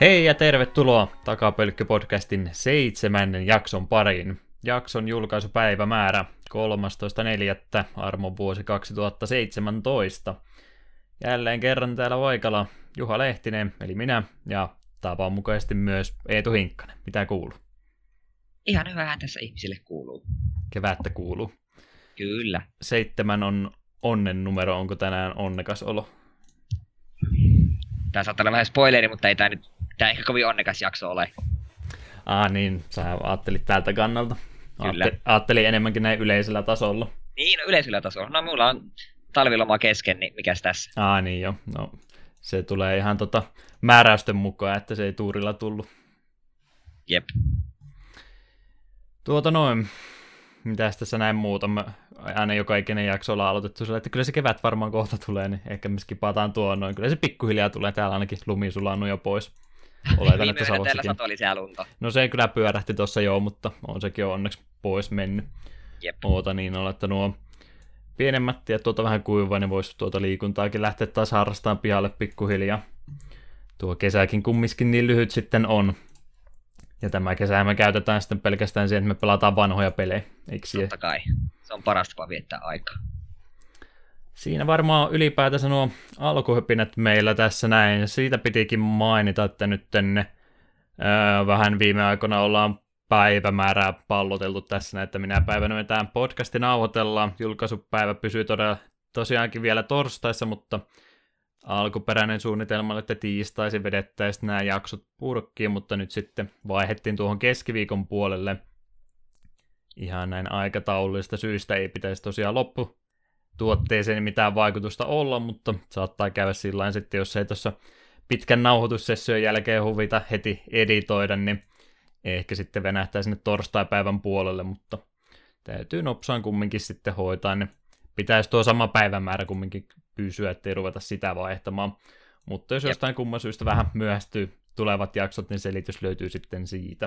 Hei ja tervetuloa Takapölkky-podcastin seitsemännen jakson pariin. Jakson julkaisupäivämäärä 13.4. armon vuosi 2017. Jälleen kerran täällä vaikalla Juha Lehtinen, eli minä, ja tavan mukaisesti myös Eetu Hinkkanen. Mitä kuuluu? Ihan hyvähän tässä ihmisille kuuluu. Kevättä kuuluu. Kyllä. Seitsemän on onnen numero, onko tänään onnekas olo? Tämä saattaa olla vähän spoileri, mutta ei tämä nyt tämä ehkä kovin onnekas jakso ole. Ah niin, sä ajattelit tältä kannalta. Kyllä. Ajattelin enemmänkin näin yleisellä tasolla. Niin, no yleisellä tasolla. No mulla on talviloma kesken, niin mikäs tässä? Ah niin jo, no se tulee ihan tota määräysten mukaan, että se ei tuurilla tullut. Jep. Tuota noin, mitäs tässä näin muuta, mä aina joka ikinen jakso ollaan aloitettu sillä, että kyllä se kevät varmaan kohta tulee, niin ehkä me skipataan tuon noin. Kyllä se pikkuhiljaa tulee, täällä ainakin lumi sulannut jo pois. Oletan, Viime että Savossakin. lisää lunta. No se kyllä pyörähti tuossa joo, mutta on sekin jo onneksi pois mennyt. Jep. Oota niin olla, että nuo pienemmät ja tuota vähän kuivaa, niin voisi tuota liikuntaakin lähteä taas harrastamaan pihalle pikkuhiljaa. Tuo kesäkin kumminkin niin lyhyt sitten on. Ja tämä kesä me käytetään sitten pelkästään siihen, että me pelataan vanhoja pelejä. Eikö? Totta kai. Se on parasta tapa viettää aikaa. Siinä varmaan ylipäätänsä nuo alkuhypinät meillä tässä näin. Siitä pitikin mainita, että nyt tänne öö, vähän viime aikoina ollaan päivämäärää palloteltu tässä, että minä päivänä me tämän podcastin nauhoitellaan. Julkaisupäivä pysyy todella, tosiaankin vielä torstaissa, mutta alkuperäinen suunnitelma oli, että tiistaisin vedettäisiin nämä jaksot purkkiin, mutta nyt sitten vaihettiin tuohon keskiviikon puolelle. Ihan näin aikataulullista syistä ei pitäisi tosiaan loppu tuotteeseen mitään vaikutusta olla, mutta saattaa käydä sillä sitten, jos ei tuossa pitkän nauhoitussession jälkeen huvita heti editoida, niin ehkä sitten venähtää sinne torstaipäivän puolelle, mutta täytyy nopsaan kumminkin sitten hoitaa, niin pitäisi tuo sama päivämäärä kumminkin pysyä, ettei ruveta sitä vaihtamaan. Mutta jos Jep. jostain kumman syystä vähän myöhästyy tulevat jaksot, niin selitys löytyy sitten siitä.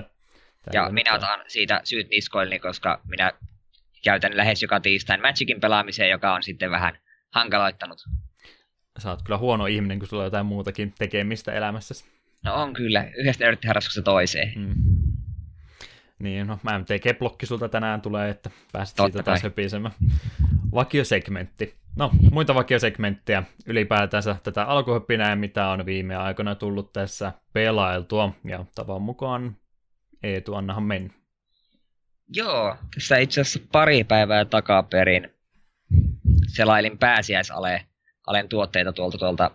Ja Täällä minä otan siitä syyt niskoilleni, koska minä käytän lähes joka tiistain Magicin pelaamiseen, joka on sitten vähän hankaloittanut. Sä oot kyllä huono ihminen, kun sulla on jotain muutakin tekemistä elämässäsi. No on kyllä, yhdestä nörttiharrastuksesta toiseen. Mm. Niin, no MTG-blokki sulta tänään tulee, että pääset Totta siitä taas höpisemään. Vakiosegmentti. No, muita vakiosegmenttejä ylipäätänsä tätä alkuhöpinää, mitä on viime aikoina tullut tässä pelailtua. Ja tavan mukaan Eetu, annahan mennä. Joo, tässä itse asiassa pari päivää takaperin selailin pääsiäisale Alen tuotteita tuolta tuolta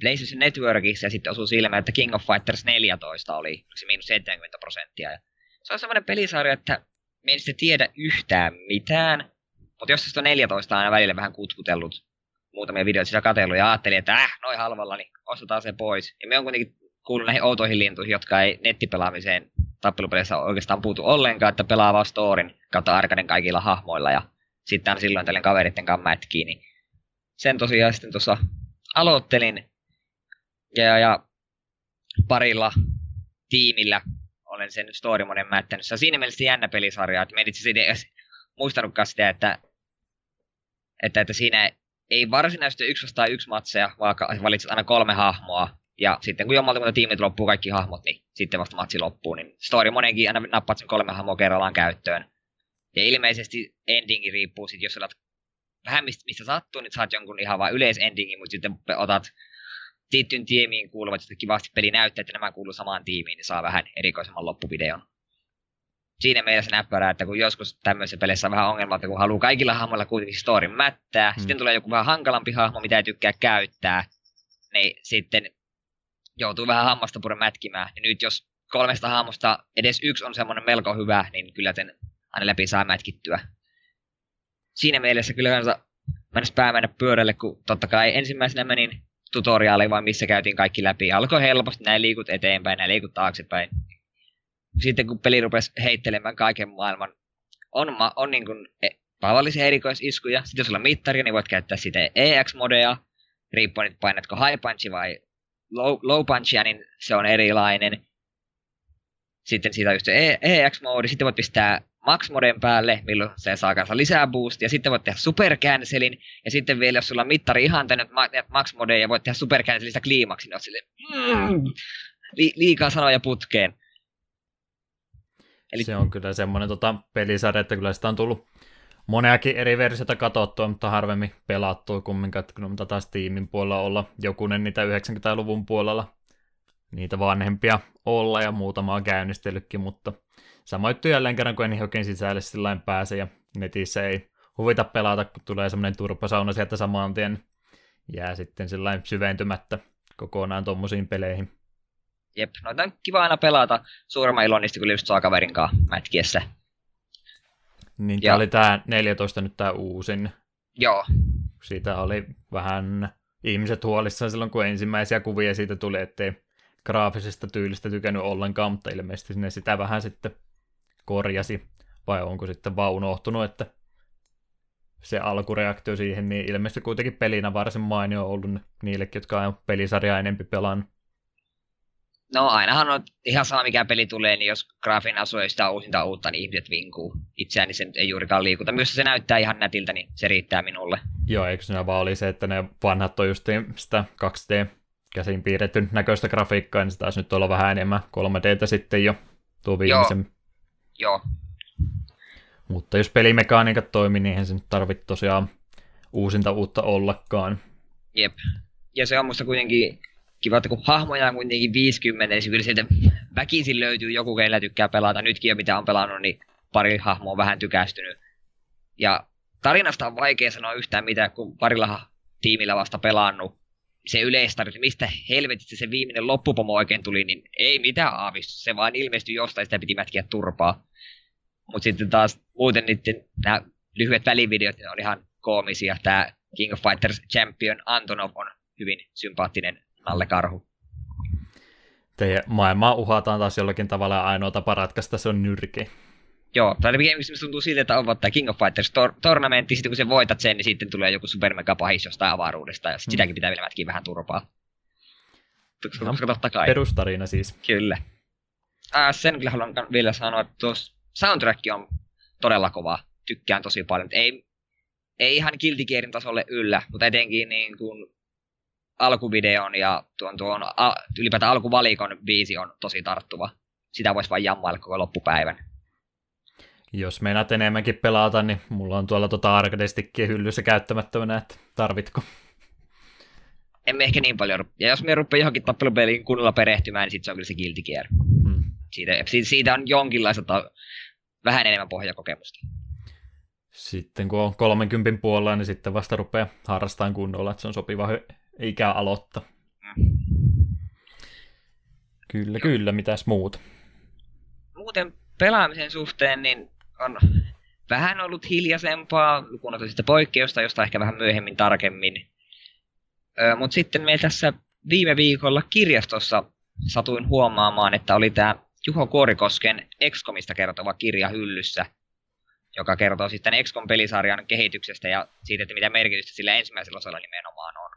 PlayStation Networkissa ja sitten osui silmään, että King of Fighters 14 oli se miinus 70 prosenttia. Ja se on semmoinen pelisarja, että me sitten tiedä yhtään mitään, mutta jos sitä 14 on aina välillä vähän kutkutellut muutamia videoita sitä katsellut ja ajattelin, että äh, noin halvalla, niin ostetaan se pois. Ja me on kuitenkin kuullut näihin outoihin lintuihin, jotka ei nettipelaamiseen tappelupeleissä oikeastaan puutu ollenkaan, että pelaa vaan storin kautta arkaden kaikilla hahmoilla ja sitten silloin tällä kaveritten kanssa mätkii, niin sen tosiaan sitten tuossa aloittelin ja, ja parilla tiimillä olen sen story moden mättänyt. Se on siinä mielessä jännä pelisarja, että me en itse muistanutkaan sitä, että, että, että siinä ei varsinaisesti yksi vastaan yksi matseja, vaan valitset aina kolme hahmoa. Ja sitten kun jommalta kun tiimit loppuu kaikki hahmot, niin sitten vasta matsi loppuu. Niin story monenkin aina nappaat sen kolme hahmoa kerrallaan käyttöön. Ja ilmeisesti endingi riippuu sitten, jos olet vähän mistä, mistä sattuu, niin saat jonkun ihan vaan yleisendingin, mutta sitten otat tiettyyn tiimiin kuuluvat, että kivasti peli näyttää, että nämä kuuluu samaan tiimiin, niin saa vähän erikoisemman loppuvideon. Siinä mielessä näppärää, että kun joskus tämmöisessä pelissä on vähän ongelma, että kun haluaa kaikilla hahmoilla kuitenkin storin mättää, mm. sitten tulee joku vähän hankalampi hahmo, mitä ei tykkää käyttää, niin sitten joutuu vähän hammasta puren mätkimään. Ja nyt jos kolmesta hahmosta edes yksi on semmoinen melko hyvä, niin kyllä sen aina läpi saa mätkittyä. Siinä mielessä kyllä kanssa mennessä pää mennä pyörälle, kun totta kai ensimmäisenä menin tutoriaaliin, vaan missä käytiin kaikki läpi. Alkoi helposti, näin liikut eteenpäin, näin liikut taaksepäin. Sitten kun peli rupesi heittelemään kaiken maailman, on, ma- on niin kuin e- tavallisia erikoisiskuja. Sitten jos sulla on mittari, niin voit käyttää sitä EX-modea, riippuen, painatko high punchi vai low, low punchia, niin se on erilainen. Sitten siitä on just se E- EX-moodi, sitten voit pistää max-moden päälle, milloin se saa kanssa lisää boostia. Sitten voit tehdä supercancelin, ja sitten vielä jos sulla on mittari ihan tänne ma- max-modeen, ja voit tehdä supercancelista kliimaksi, niin oot silleen, mm, li, liikaa sanoja putkeen. Eli... Se on kyllä semmoinen tota, pelisarja, että kyllä sitä on tullut moneakin eri versioita katsottua, mutta harvemmin pelattua kumminkaan, kun taas tiimin puolella olla jokunen niitä 90-luvun puolella niitä vanhempia olla ja muutama on käynnistellytkin, mutta sama juttu jälleen kerran, kun en oikein sisälle sillä pääse ja netissä ei huvita pelata, kun tulee semmoinen turpasauna sieltä saman tien, jää sitten sillä syventymättä kokonaan tuommoisiin peleihin. Jep, noita on kiva aina pelata suuremman ilon niistä, kun just saa kaverin kanssa mätkiessä. Niin tämä oli tämä 14 nyt tämä uusin. Joo. Siitä oli vähän ihmiset huolissaan silloin, kun ensimmäisiä kuvia siitä tuli, ettei graafisesta tyylistä tykännyt ollenkaan, mutta ilmeisesti ne sitä vähän sitten korjasi. Vai onko sitten vaan unohtunut, että se alkureaktio siihen, niin ilmeisesti kuitenkin pelinä varsin mainio ollut niillekin, jotka on pelisarjaa enempi pelannut. No ainahan on ihan sama mikä peli tulee, niin jos graafin asuu sitä uusinta uutta, niin ihmiset vinkuu itseään, niin se ei juurikaan liikuta. Myös se näyttää ihan nätiltä, niin se riittää minulle. Joo, eikö se vaan oli se, että ne vanhat on just sitä 2D käsin piirretty näköistä grafiikkaa, niin se taisi nyt olla vähän enemmän 3Dtä sitten jo tuo viimeisen. Joo. Joo. Mutta jos pelimekaniikat toimii, niin eihän se nyt tarvitse tosiaan uusinta uutta ollakaan. Jep. Ja se on musta kuitenkin kiva, että kun hahmoja on kuitenkin 50, niin kyllä sieltä väkisin löytyy joku, keillä tykkää pelata. Nytkin jo mitä on pelannut, niin pari hahmoa on vähän tykästynyt. Ja tarinasta on vaikea sanoa yhtään mitään, kun parilla tiimillä vasta pelannut. Se yleistarina, mistä helvetistä se viimeinen loppupomo oikein tuli, niin ei mitään aavistu. Se vaan ilmestyi jostain, sitä piti mätkiä turpaa. Mutta sitten taas muuten niiden nämä lyhyet välivideot on ihan koomisia. Tämä King of Fighters Champion Antonov on hyvin sympaattinen Nalle Karhu. Teidän maailmaa uhataan taas jollakin tavalla ja ainoa tapa ratkaista se on nyrki. Joo, tai se tuntuu siltä, että on tämä King of Fighters tor- tornamentti, sitten kun se voitat sen, niin sitten tulee joku super mega pahis jostain avaruudesta, ja hmm. sitäkin pitää vielä mätkiä vähän turpaa. Koska totta kai. Perustarina siis. Kyllä. Äh, sen kyllä haluan vielä sanoa, että tuossa soundtrack on todella kova. Tykkään tosi paljon. Ei, ei ihan Guilty Gearin tasolle yllä, mutta etenkin niin kuin alkuvideon ja tuon, tuon a, ylipäätään alkuvalikon biisi on tosi tarttuva. Sitä voisi vain jammailla koko loppupäivän. Jos meinaat enemmänkin pelata, niin mulla on tuolla tota arcade hyllyssä käyttämättömänä, että tarvitko? Emme ehkä niin paljon. Ja jos me rupeaa johonkin tappelupeliin kunnolla perehtymään, niin sitten se on kyllä se Guilty Gear. Hmm. Siitä, siitä on jonkinlaista ta- vähän enemmän pohjakokemusta. Sitten kun on 30 puolella, niin sitten vasta rupeaa harrastamaan kunnolla, että se on sopiva ikä aloittaa. Mm. Kyllä, Joo. kyllä, mitäs muuta? Muuten pelaamisen suhteen niin on vähän ollut hiljaisempaa, lukuun sitä poikkeusta, josta ehkä vähän myöhemmin tarkemmin. Mutta sitten me tässä viime viikolla kirjastossa satuin huomaamaan, että oli tämä Juho Kuorikosken XCOMista kertova kirja hyllyssä, joka kertoo sitten XCOM-pelisarjan kehityksestä ja siitä, että mitä merkitystä sillä ensimmäisellä osalla nimenomaan on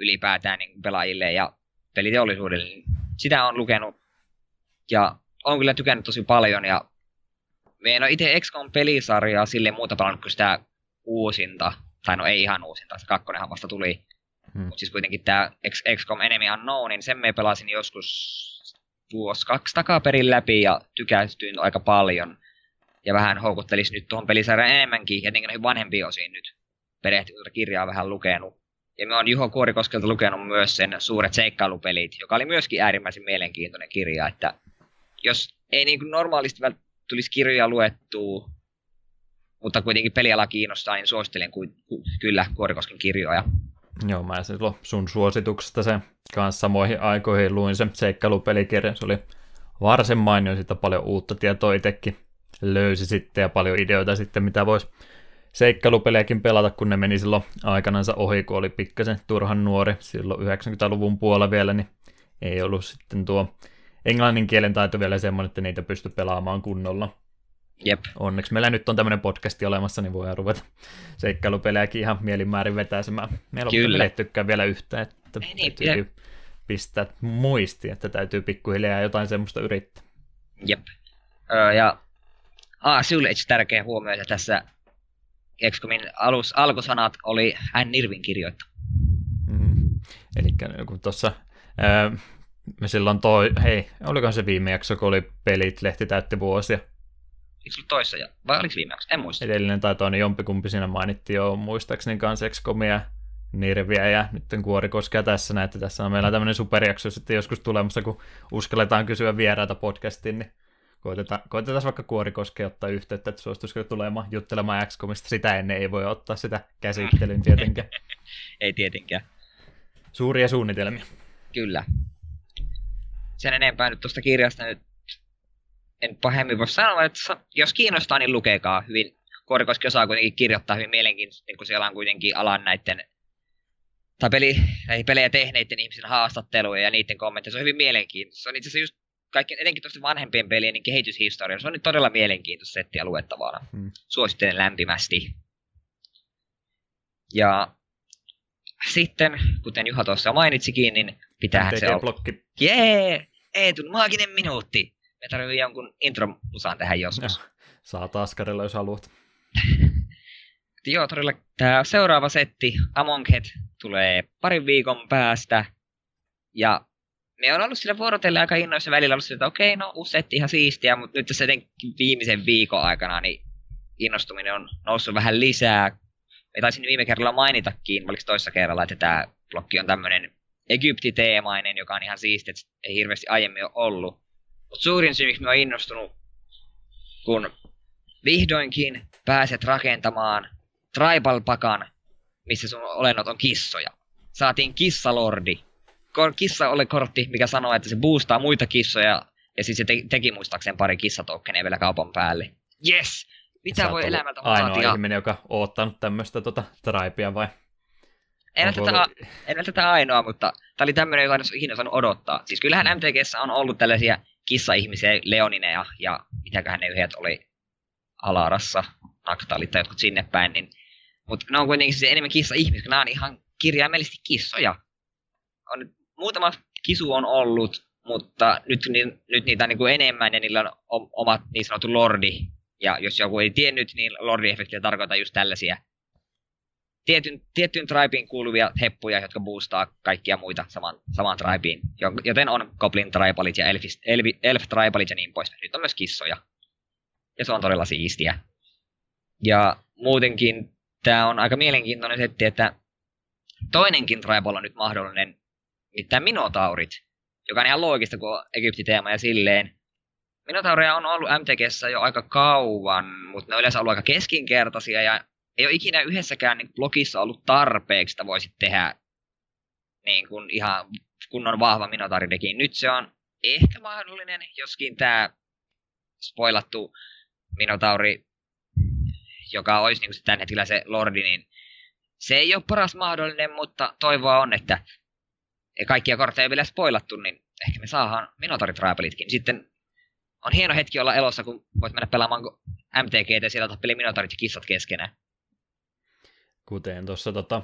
ylipäätään niin pelaajille ja peliteollisuudelle. Niin sitä on lukenut ja on kyllä tykännyt tosi paljon ja me en ole itse XCOM pelisarjaa sille muuta pelannut kuin sitä uusinta, tai no ei ihan uusinta, se kakkonenhan vasta tuli. Hmm. Mutta siis kuitenkin tämä XCOM Enemy Unknown, niin sen me pelasin joskus vuosi kaksi takaperin läpi ja tykästyin aika paljon. Ja vähän houkuttelisi nyt tuohon pelisarjaan enemmänkin, etenkin noihin vanhempiin osiin nyt perehtynyt kirjaa vähän lukenut. Ja mä oon Juho Kuorikoskelta lukenut myös sen Suuret seikkailupelit, joka oli myöskin äärimmäisen mielenkiintoinen kirja, että jos ei niin kuin normaalisti tulisi kirjoja luettua, mutta kuitenkin peliala kiinnostaa, niin suosittelen kuin, kyllä Kuorikosken kirjoja. Joo, mä silloin sun suosituksesta sen kanssa samoihin aikoihin luin sen seikkailupelikirjan. Se oli varsin mainio, sitä paljon uutta tietoa itsekin löysi sitten ja paljon ideoita sitten, mitä voisi seikkailupelejäkin pelata, kun ne meni silloin aikanansa ohi, kun oli pikkasen turhan nuori silloin 90-luvun puolella vielä, niin ei ollut sitten tuo englannin kielen taito vielä semmoinen, että niitä pysty pelaamaan kunnolla. Jep. Onneksi meillä nyt on tämmöinen podcasti olemassa, niin voidaan ruveta seikkailupelejäkin ihan mielinmäärin vetäisemään. Meillä Kyllä. ei tykkää vielä yhtään, että ei niin, täytyy pidä. pistää muisti, että täytyy pikkuhiljaa jotain semmoista yrittää. Jep. Öö, ja ah, sinulle tärkeä huomio, että tässä XCOMin alus, alkusanat oli N. Nirvin kirjoittu. Mm. Eli kun tuossa me silloin toi, hei, olikohan se viime jakso, kun oli pelit, lehti täytti vuosia. Eikö se toissa, ja, vai oliko viime jakso? En muista. Edellinen tai toinen jompikumpi siinä mainittiin jo muistaakseni kanssa Excomia Nirviä ja nyt Kuori koskee tässä näin, että tässä on meillä tämmöinen superjakso sitten joskus tulemassa, kun uskalletaan kysyä vieraita podcastiin, niin koitetaan, koitetaan vaikka Kuori koskee ottaa yhteyttä, että suostuisiko tulemaan juttelemaan XCOMista. Sitä ennen ei voi ottaa sitä käsittelyyn tietenkään. ei tietenkään. Suuria suunnitelmia. Kyllä. Sen enempää nyt tuosta kirjasta nyt en pahemmin voi sanoa, että jos kiinnostaa, niin lukekaa hyvin. Kuorikoski osaa kuitenkin kirjoittaa hyvin mielenkiintoista, niin kun siellä on kuitenkin alan näiden tai peli, pelejä tehneiden ihmisen haastatteluja ja niiden kommentteja. Se on hyvin mielenkiintoista. Se on itse asiassa just kaikki, etenkin tuosta vanhempien pelien niin kehityshistoria. Se on nyt todella mielenkiintoista settiä luettavana. Hmm. Suosittelen lämpimästi. Ja sitten, kuten Juha tuossa mainitsikin, niin pitää se olla... blokki. Jee! Eetun maaginen minuutti! Me tarvitsemme jonkun intro-musaan tähän joskus. Ja, saa taas kädellä, jos haluat. Joo, todella tämä seuraava setti, Among Head, tulee parin viikon päästä. Ja me on ollut sillä vuorotelle aika innoissa välillä ollut että okei, no uusi setti ihan siistiä, mutta nyt tässä viimeisen viikon aikana niin innostuminen on noussut vähän lisää. Me taisin viime kerralla mainitakin, oliko toissa kerralla, että tämä blokki on tämmöinen Egypti-teemainen, joka on ihan siisti, että ei hirveästi aiemmin ole ollut. Mutta suurin syy, miksi mä oon innostunut, kun vihdoinkin pääset rakentamaan tribal-pakan, missä sun olennot on kissoja. Saatiin kissalordi. Kissa oli kortti, mikä sanoo, että se boostaa muita kissoja, ja siis se te- teki muistaakseen pari kissatoukkeneja vielä kaupan päälle. Yes! Mitä voi elämältä ainoa vaatia? ihminen, joka on ottanut tämmöistä tota, tribea vai? En ole, tätä, ollut... en ole tätä ainoa, mutta tämä oli tämmöinen, jota ikinä saanut odottaa. Siis kyllähän MTGssä on ollut tällaisia kissa-ihmisiä, Leonineja ja mitäköhän ne yhdet oli Alarassa, Naktalit tai jotkut sinne päin, niin mutta ne on kuitenkin siis enemmän kissa-ihmisiä, kun nämä on ihan kirjaimellisesti kissoja. On, muutama kisu on ollut, mutta nyt, nyt niitä on niin kuin enemmän ja niillä on omat niin sanottu lordi. Ja jos joku ei tiennyt, niin lordi-efektiä tarkoittaa just tällaisia tietyn, tiettyyn tribeen kuuluvia heppuja, jotka boostaa kaikkia muita saman, samaan tribeen. Joten on Goblin tribalit ja Elf, Elf, Elf tribalit ja niin pois. Nyt on myös kissoja. Ja se on todella siistiä. Ja muutenkin tämä on aika mielenkiintoinen setti, että toinenkin tribal on nyt mahdollinen, nimittäin Minotaurit, joka on ihan loogista, kun Egypti-teema ja silleen. Minotauria on ollut MTGssä jo aika kauan, mutta ne on yleensä ollut aika keskinkertaisia ja ei ole ikinä yhdessäkään niin blogissa ollut tarpeeksi, että voisit tehdä niin kuin ihan kunnon vahva Minotauridekin. Nyt se on ehkä mahdollinen, joskin tämä spoilattu Minotauri joka olisi niin tämän hetkellä se Lordi, niin se ei ole paras mahdollinen, mutta toivoa on, että kaikkia kortteja ei vielä spoilattu, niin ehkä me saadaan Minotauri Tribalitkin. Sitten on hieno hetki olla elossa, kun voit mennä pelaamaan MTG ja siellä tappeli Minotaurit ja kissat keskenään. Kuten tuossa tota,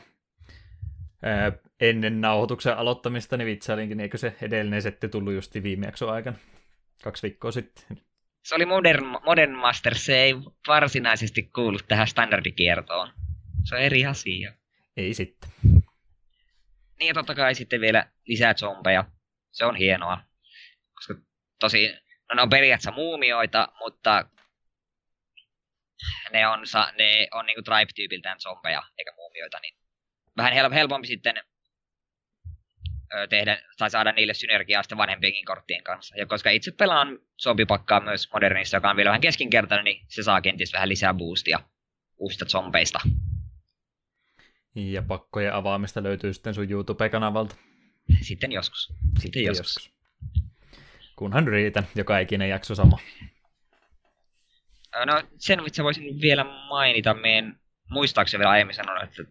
ää, ennen nauhoituksen aloittamista, niin vitsailinkin, eikö se edellinen setti tullut just viime jakson aikana, kaksi viikkoa sitten se oli Modern, Modern Master, se ei varsinaisesti kuulu tähän standardikiertoon. Se on eri asia. Ei sitten. Niin ja totta kai sitten vielä lisää zombeja. Se on hienoa. Koska tosi, no ne on periaatteessa muumioita, mutta ne on, ne on niinku tribe-tyypiltään zombeja, eikä muumioita, niin vähän helpompi sitten tehdä tai saada niille synergiaa sitten vanhempienkin korttien kanssa. Ja koska itse pelaan zombipakkaa myös modernissa, joka on vielä vähän keskinkertainen, niin se saa kenties vähän lisää boostia uusista zombeista. Ja pakkojen avaamista löytyy sitten sun YouTube-kanavalta. Sitten joskus. Sitten, sitten joskus. joskus. Kunhan riitä, joka ikinen jakso sama. No sen itse voisin vielä mainita, meidän muistaakseni vielä aiemmin sanonut, että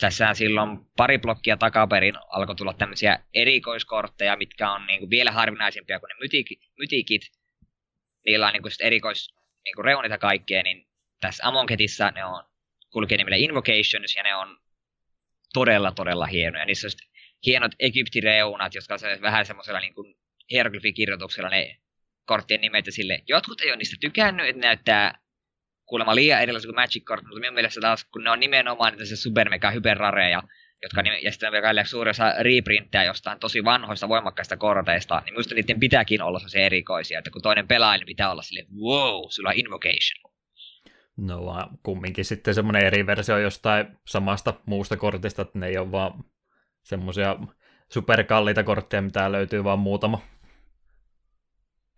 tässä silloin pari blokkia takaperin alkoi tulla tämmöisiä erikoiskortteja, mitkä on niin kuin vielä harvinaisempia kuin ne mytikit. mytikit. Niillä on niin kuin erikois niin kuin reunit ja kaikkea, niin tässä Amonketissa ne on kulkee nimellä Invocations, ja ne on todella, todella hienoja. Niissä on hienot Egyptireunat, jotka on vähän semmoisella niin kuin hieroglyfikirjoituksella ne korttien nimet ja sille. Jotkut ei ole niistä tykännyt, että näyttää kuulemma liian erilaisia kuin Magic Card, mutta minun mielestä taas, kun ne on nimenomaan niitä se super mega hyperrareja, jotka mm. ja sitten vielä suuri osa reprinttejä jostain tosi vanhoista voimakkaista korteista, niin minusta niiden pitääkin olla se erikoisia, että kun toinen pelaa, niin pitää olla silleen, wow, sulla on invocation. No kumminkin sitten semmoinen eri versio jostain samasta muusta kortista, että ne ei ole vaan semmoisia superkalliita kortteja, mitä löytyy vaan muutama.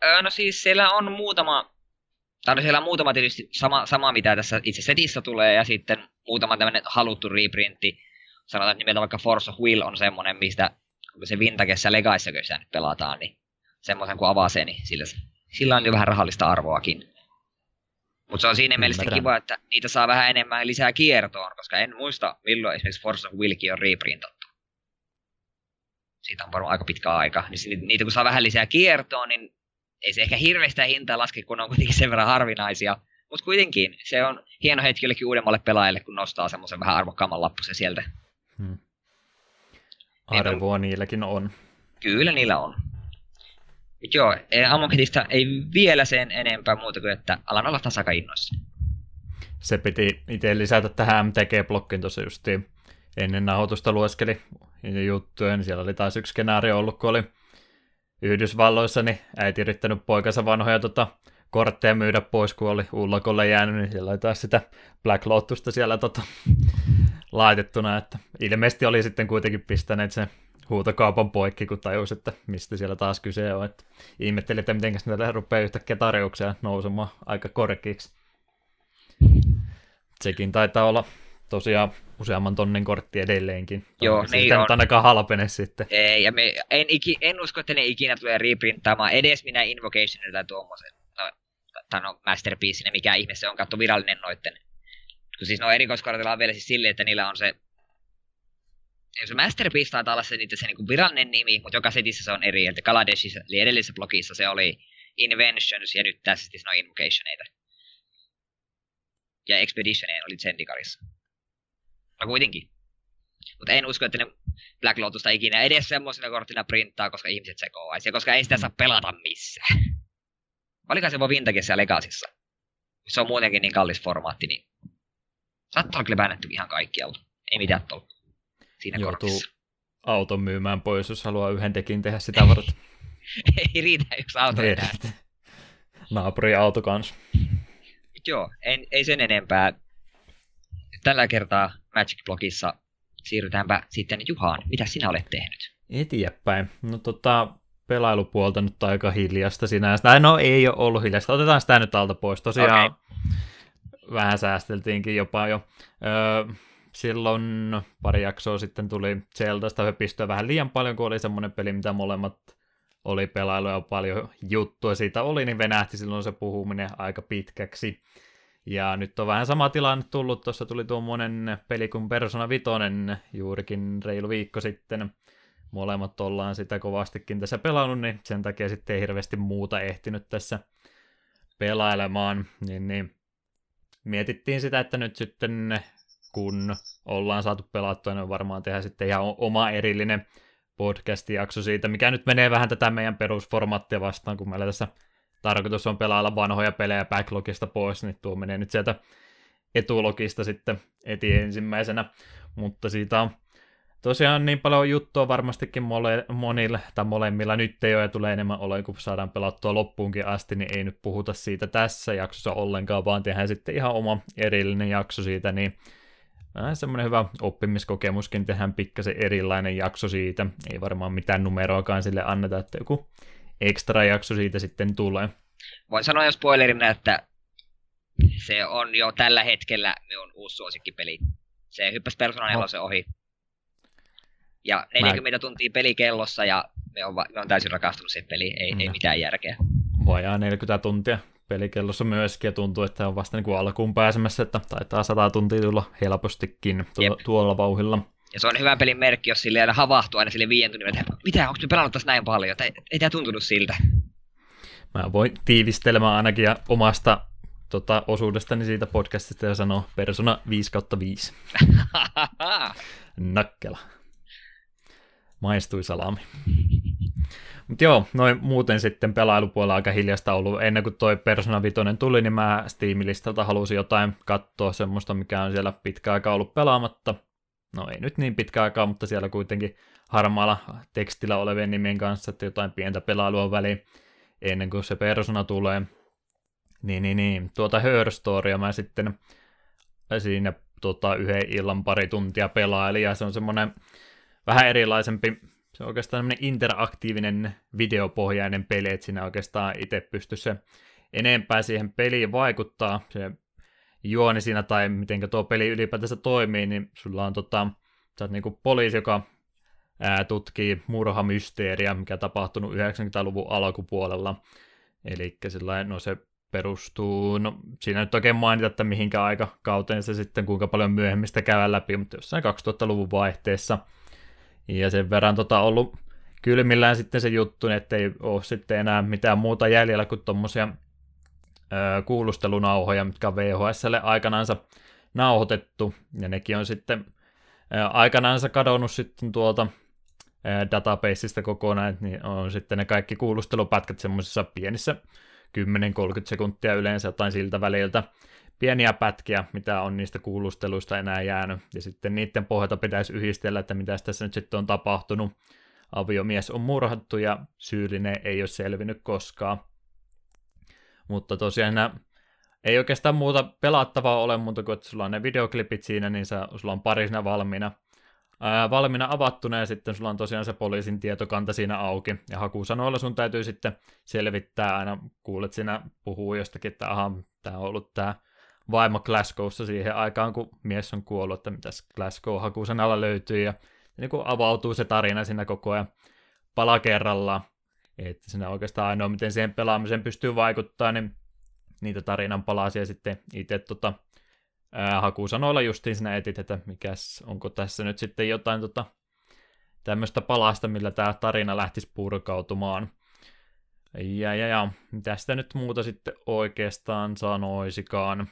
Öö, no siis siellä on muutama, tai no siellä on muutama tietysti sama, sama, mitä tässä itse setissä tulee, ja sitten muutama tämmöinen haluttu reprintti. Sanotaan, että nimeltä vaikka Force of Will on semmoinen, mistä se Vintagessa Legaissa, kun nyt pelataan, niin semmoisen kun avaa sen, niin sillä, sillä on jo vähän rahallista arvoakin. Mutta se on siinä mielessä kiva, että niitä saa vähän enemmän lisää kiertoon, koska en muista milloin esimerkiksi Force of Willkin on reprintattu. Siitä on varmaan aika pitkä aika. Niin niitä kun saa vähän lisää kiertoon, niin ei se ehkä hirveästi hintaa laske, kun on kuitenkin sen verran harvinaisia. Mutta kuitenkin, se on hieno hetki jollekin uudemmalle pelaajalle, kun nostaa semmoisen vähän arvokkaamman lappusen sieltä. Hmm. Arvoa niilläkin on. Kyllä niillä on. Joo, Amoketista ei vielä sen enempää muuta kuin, että alan olla tasaka innoissa. Se piti itse lisätä tähän MTG-blokkiin tuossa justiin ennen nauhoitusta lueskeli juttuja, niin siellä oli taas yksi skenaario ollut, kun oli Yhdysvalloissa, niin äiti yrittänyt poikansa vanhoja tota, kortteja myydä pois, kun oli ullakolle jäänyt, niin siellä oli taas sitä Black Lotusta siellä tota, laitettuna, että ilmeisesti oli sitten kuitenkin pistäneet sen huutokaupan poikki, kun tajus, että mistä siellä taas kyse on. Että ihmettelin, että miten näitä rupeaa yhtäkkiä tarjouksia nousemaan aika korkeiksi. Sekin taitaa olla tosiaan useamman tonnin kortti edelleenkin. Joo, niin Sitä on. ainakaan halpene sitten. Ei, ja me, en, iki, en usko, että ne ikinä tulee reprinttaamaan edes minä Invocationilla tai tuommoisen. No, tai no Masterpiece, mikä ihme se on, katso virallinen noitten. Kun siis no erikoiskortilla on vielä siis silleen, että niillä on se se Masterpiece taitaa olla se, se niin virallinen nimi, mutta joka setissä se on eri. Eli Kaladeshissa, eli edellisessä blogissa se oli Inventions, ja nyt tässä sitten on Invocationeita. Ja Expeditioneen oli Zendikarissa. No kuitenkin. Mutta en usko, että ne Black Lotusta ikinä edes semmoisena korttina printtaa, koska ihmiset sekoaisi, koska ei sitä saa pelata missään. Olikaan se voi Vintageissa ja Legacyssa. Se on muutenkin niin kallis formaatti, niin saattaa kyllä väännetty ihan kaikkialta. Ei mitään tolkku siinä Joutuu kortissa. auton myymään pois, jos haluaa yhden tekin tehdä sitä varten. ei riitä, jos auto ei riitä. Naapuri auto kanssa. Joo, en, ei sen enempää. Tällä kertaa Magic-blogissa siirrytäänpä sitten Juhaan. Mitä sinä olet tehnyt? Eteenpäin. No tota, pelailupuolta nyt aika hiljasta sinänsä. No ei ole ollut hiljasta. Otetaan sitä nyt alta pois. Tosiaan okay. vähän säästeltiinkin jopa jo. Öö, silloin pari jaksoa sitten tuli Zeldasta höpistöä vähän liian paljon, kun oli semmoinen peli, mitä molemmat oli pelailu ja paljon juttua siitä oli, niin venähti silloin se puhuminen aika pitkäksi. Ja nyt on vähän sama tilanne tullut, tuossa tuli tuommoinen peli kuin Persona 5 juurikin reilu viikko sitten. Molemmat ollaan sitä kovastikin tässä pelannut, niin sen takia sitten ei hirveästi muuta ehtinyt tässä pelailemaan. Niin, niin mietittiin sitä, että nyt sitten kun ollaan saatu pelattua, niin varmaan tehdä sitten ihan oma erillinen podcast-jakso siitä, mikä nyt menee vähän tätä meidän perusformaattia vastaan, kun meillä tässä tarkoitus on pelailla vanhoja pelejä backlogista pois, niin tuo menee nyt sieltä etulogista sitten eti ensimmäisenä, mutta siitä on tosiaan niin paljon juttua varmastikin mole, monille tai molemmilla nyt ei ole ja tulee enemmän ole, kun saadaan pelattua loppuunkin asti, niin ei nyt puhuta siitä tässä jaksossa ollenkaan, vaan tehdään sitten ihan oma erillinen jakso siitä, niin Vähän semmoinen hyvä oppimiskokemuskin, tehdään pikkasen erilainen jakso siitä. Ei varmaan mitään numeroakaan sille anneta, että joku ekstra jakso siitä sitten tulee. Voin sanoa jo spoilerina, että se on jo tällä hetkellä minun uusi suosikkipeli. Se hyppäsi Persona 4 no. ohi. Ja 40 Mä... tuntia pelikellossa ja me on, me on täysin rakastunut siihen peliin, ei, mm. ei mitään järkeä. Vajaa 40 tuntia pelikellossa myöskin ja tuntuu, että on vasta niin kuin alkuun pääsemässä, että taitaa 100 tuntia tulla helpostikin tuolla, tuolla vauhilla. Ja se on hyvä pelin merkki, jos sille aina havahtuu aina sille viien tunnin, että mitä, onko me pelannut tässä näin paljon? Ei, ei tämä tuntunut siltä. Mä voin tiivistelemään ainakin ja omasta tota, osuudestani siitä podcastista ja sanoa Persona 5 kautta 5. Nakkela. Maistui salami. Mutta joo, noin muuten sitten pelailupuolella aika hiljasta ollut. Ennen kuin toi Persona 5 tuli, niin mä Steam-listalta halusin jotain katsoa semmoista, mikä on siellä pitkä aika ollut pelaamatta. no ei nyt niin pitkä aikaa, mutta siellä kuitenkin harmaalla tekstillä olevien nimien kanssa, että jotain pientä pelailua väliin ennen kuin se persona tulee. Niin, niin, niin. Tuota Her Storya mä sitten siinä tota, yhden illan pari tuntia pelailin, ja se on semmoinen vähän erilaisempi, se on oikeastaan semmoinen interaktiivinen videopohjainen peli, että siinä oikeastaan itse pystyy se enempää siihen peliin vaikuttaa, se juoni siinä tai miten tuo peli ylipäätänsä toimii, niin sulla on tota, sä oot niinku poliisi, joka ää, tutkii murhamysteeriä, mikä tapahtunut 90-luvun alkupuolella. Eli no se perustuu, no siinä nyt oikein mainita, että mihinkä aikakauteen se sitten, kuinka paljon myöhemmistä käydään läpi, mutta jossain 2000-luvun vaihteessa. Ja sen verran tota ollut kylmillään sitten se juttu, että ei ole sitten enää mitään muuta jäljellä kuin tuommoisia kuulustelunauhoja, mitkä on VHSlle aikanaansa nauhoitettu, ja nekin on sitten aikanaansa kadonnut sitten tuolta databaseista kokonaan, niin on sitten ne kaikki kuulustelupätkät semmoisissa pienissä 10-30 sekuntia yleensä jotain siltä väliltä pieniä pätkiä, mitä on niistä kuulusteluista enää jäänyt, ja sitten niiden pohjalta pitäisi yhdistellä, että mitä tässä nyt sitten on tapahtunut. Aviomies on murhattu ja syyllinen ei ole selvinnyt koskaan. Mutta tosiaan nämä ei oikeastaan muuta pelattavaa ole muuta kuin, että sulla on ne videoklipit siinä, niin sä, sulla on pari siinä valmiina, ää, valmiina avattuna ja sitten sulla on tosiaan se poliisin tietokanta siinä auki. Ja hakusanoilla sun täytyy sitten selvittää aina, kuulet siinä puhuu jostakin, että aha, tämä on ollut tämä vaimo Glasgowssa siihen aikaan, kun mies on kuollut, että mitäs Glasgow hakusanalla löytyy ja, niin kuin avautuu se tarina siinä koko ajan pala kerrallaan. Että siinä oikeastaan ainoa, miten siihen pelaamiseen pystyy vaikuttaa, niin niitä tarinan palasia sitten itse tota, ää, hakusanoilla justiin sinä etit, että mikäs, onko tässä nyt sitten jotain tota, tämmöistä palasta, millä tämä tarina lähtisi purkautumaan. Ja, ja, ja, tästä nyt muuta sitten oikeastaan sanoisikaan.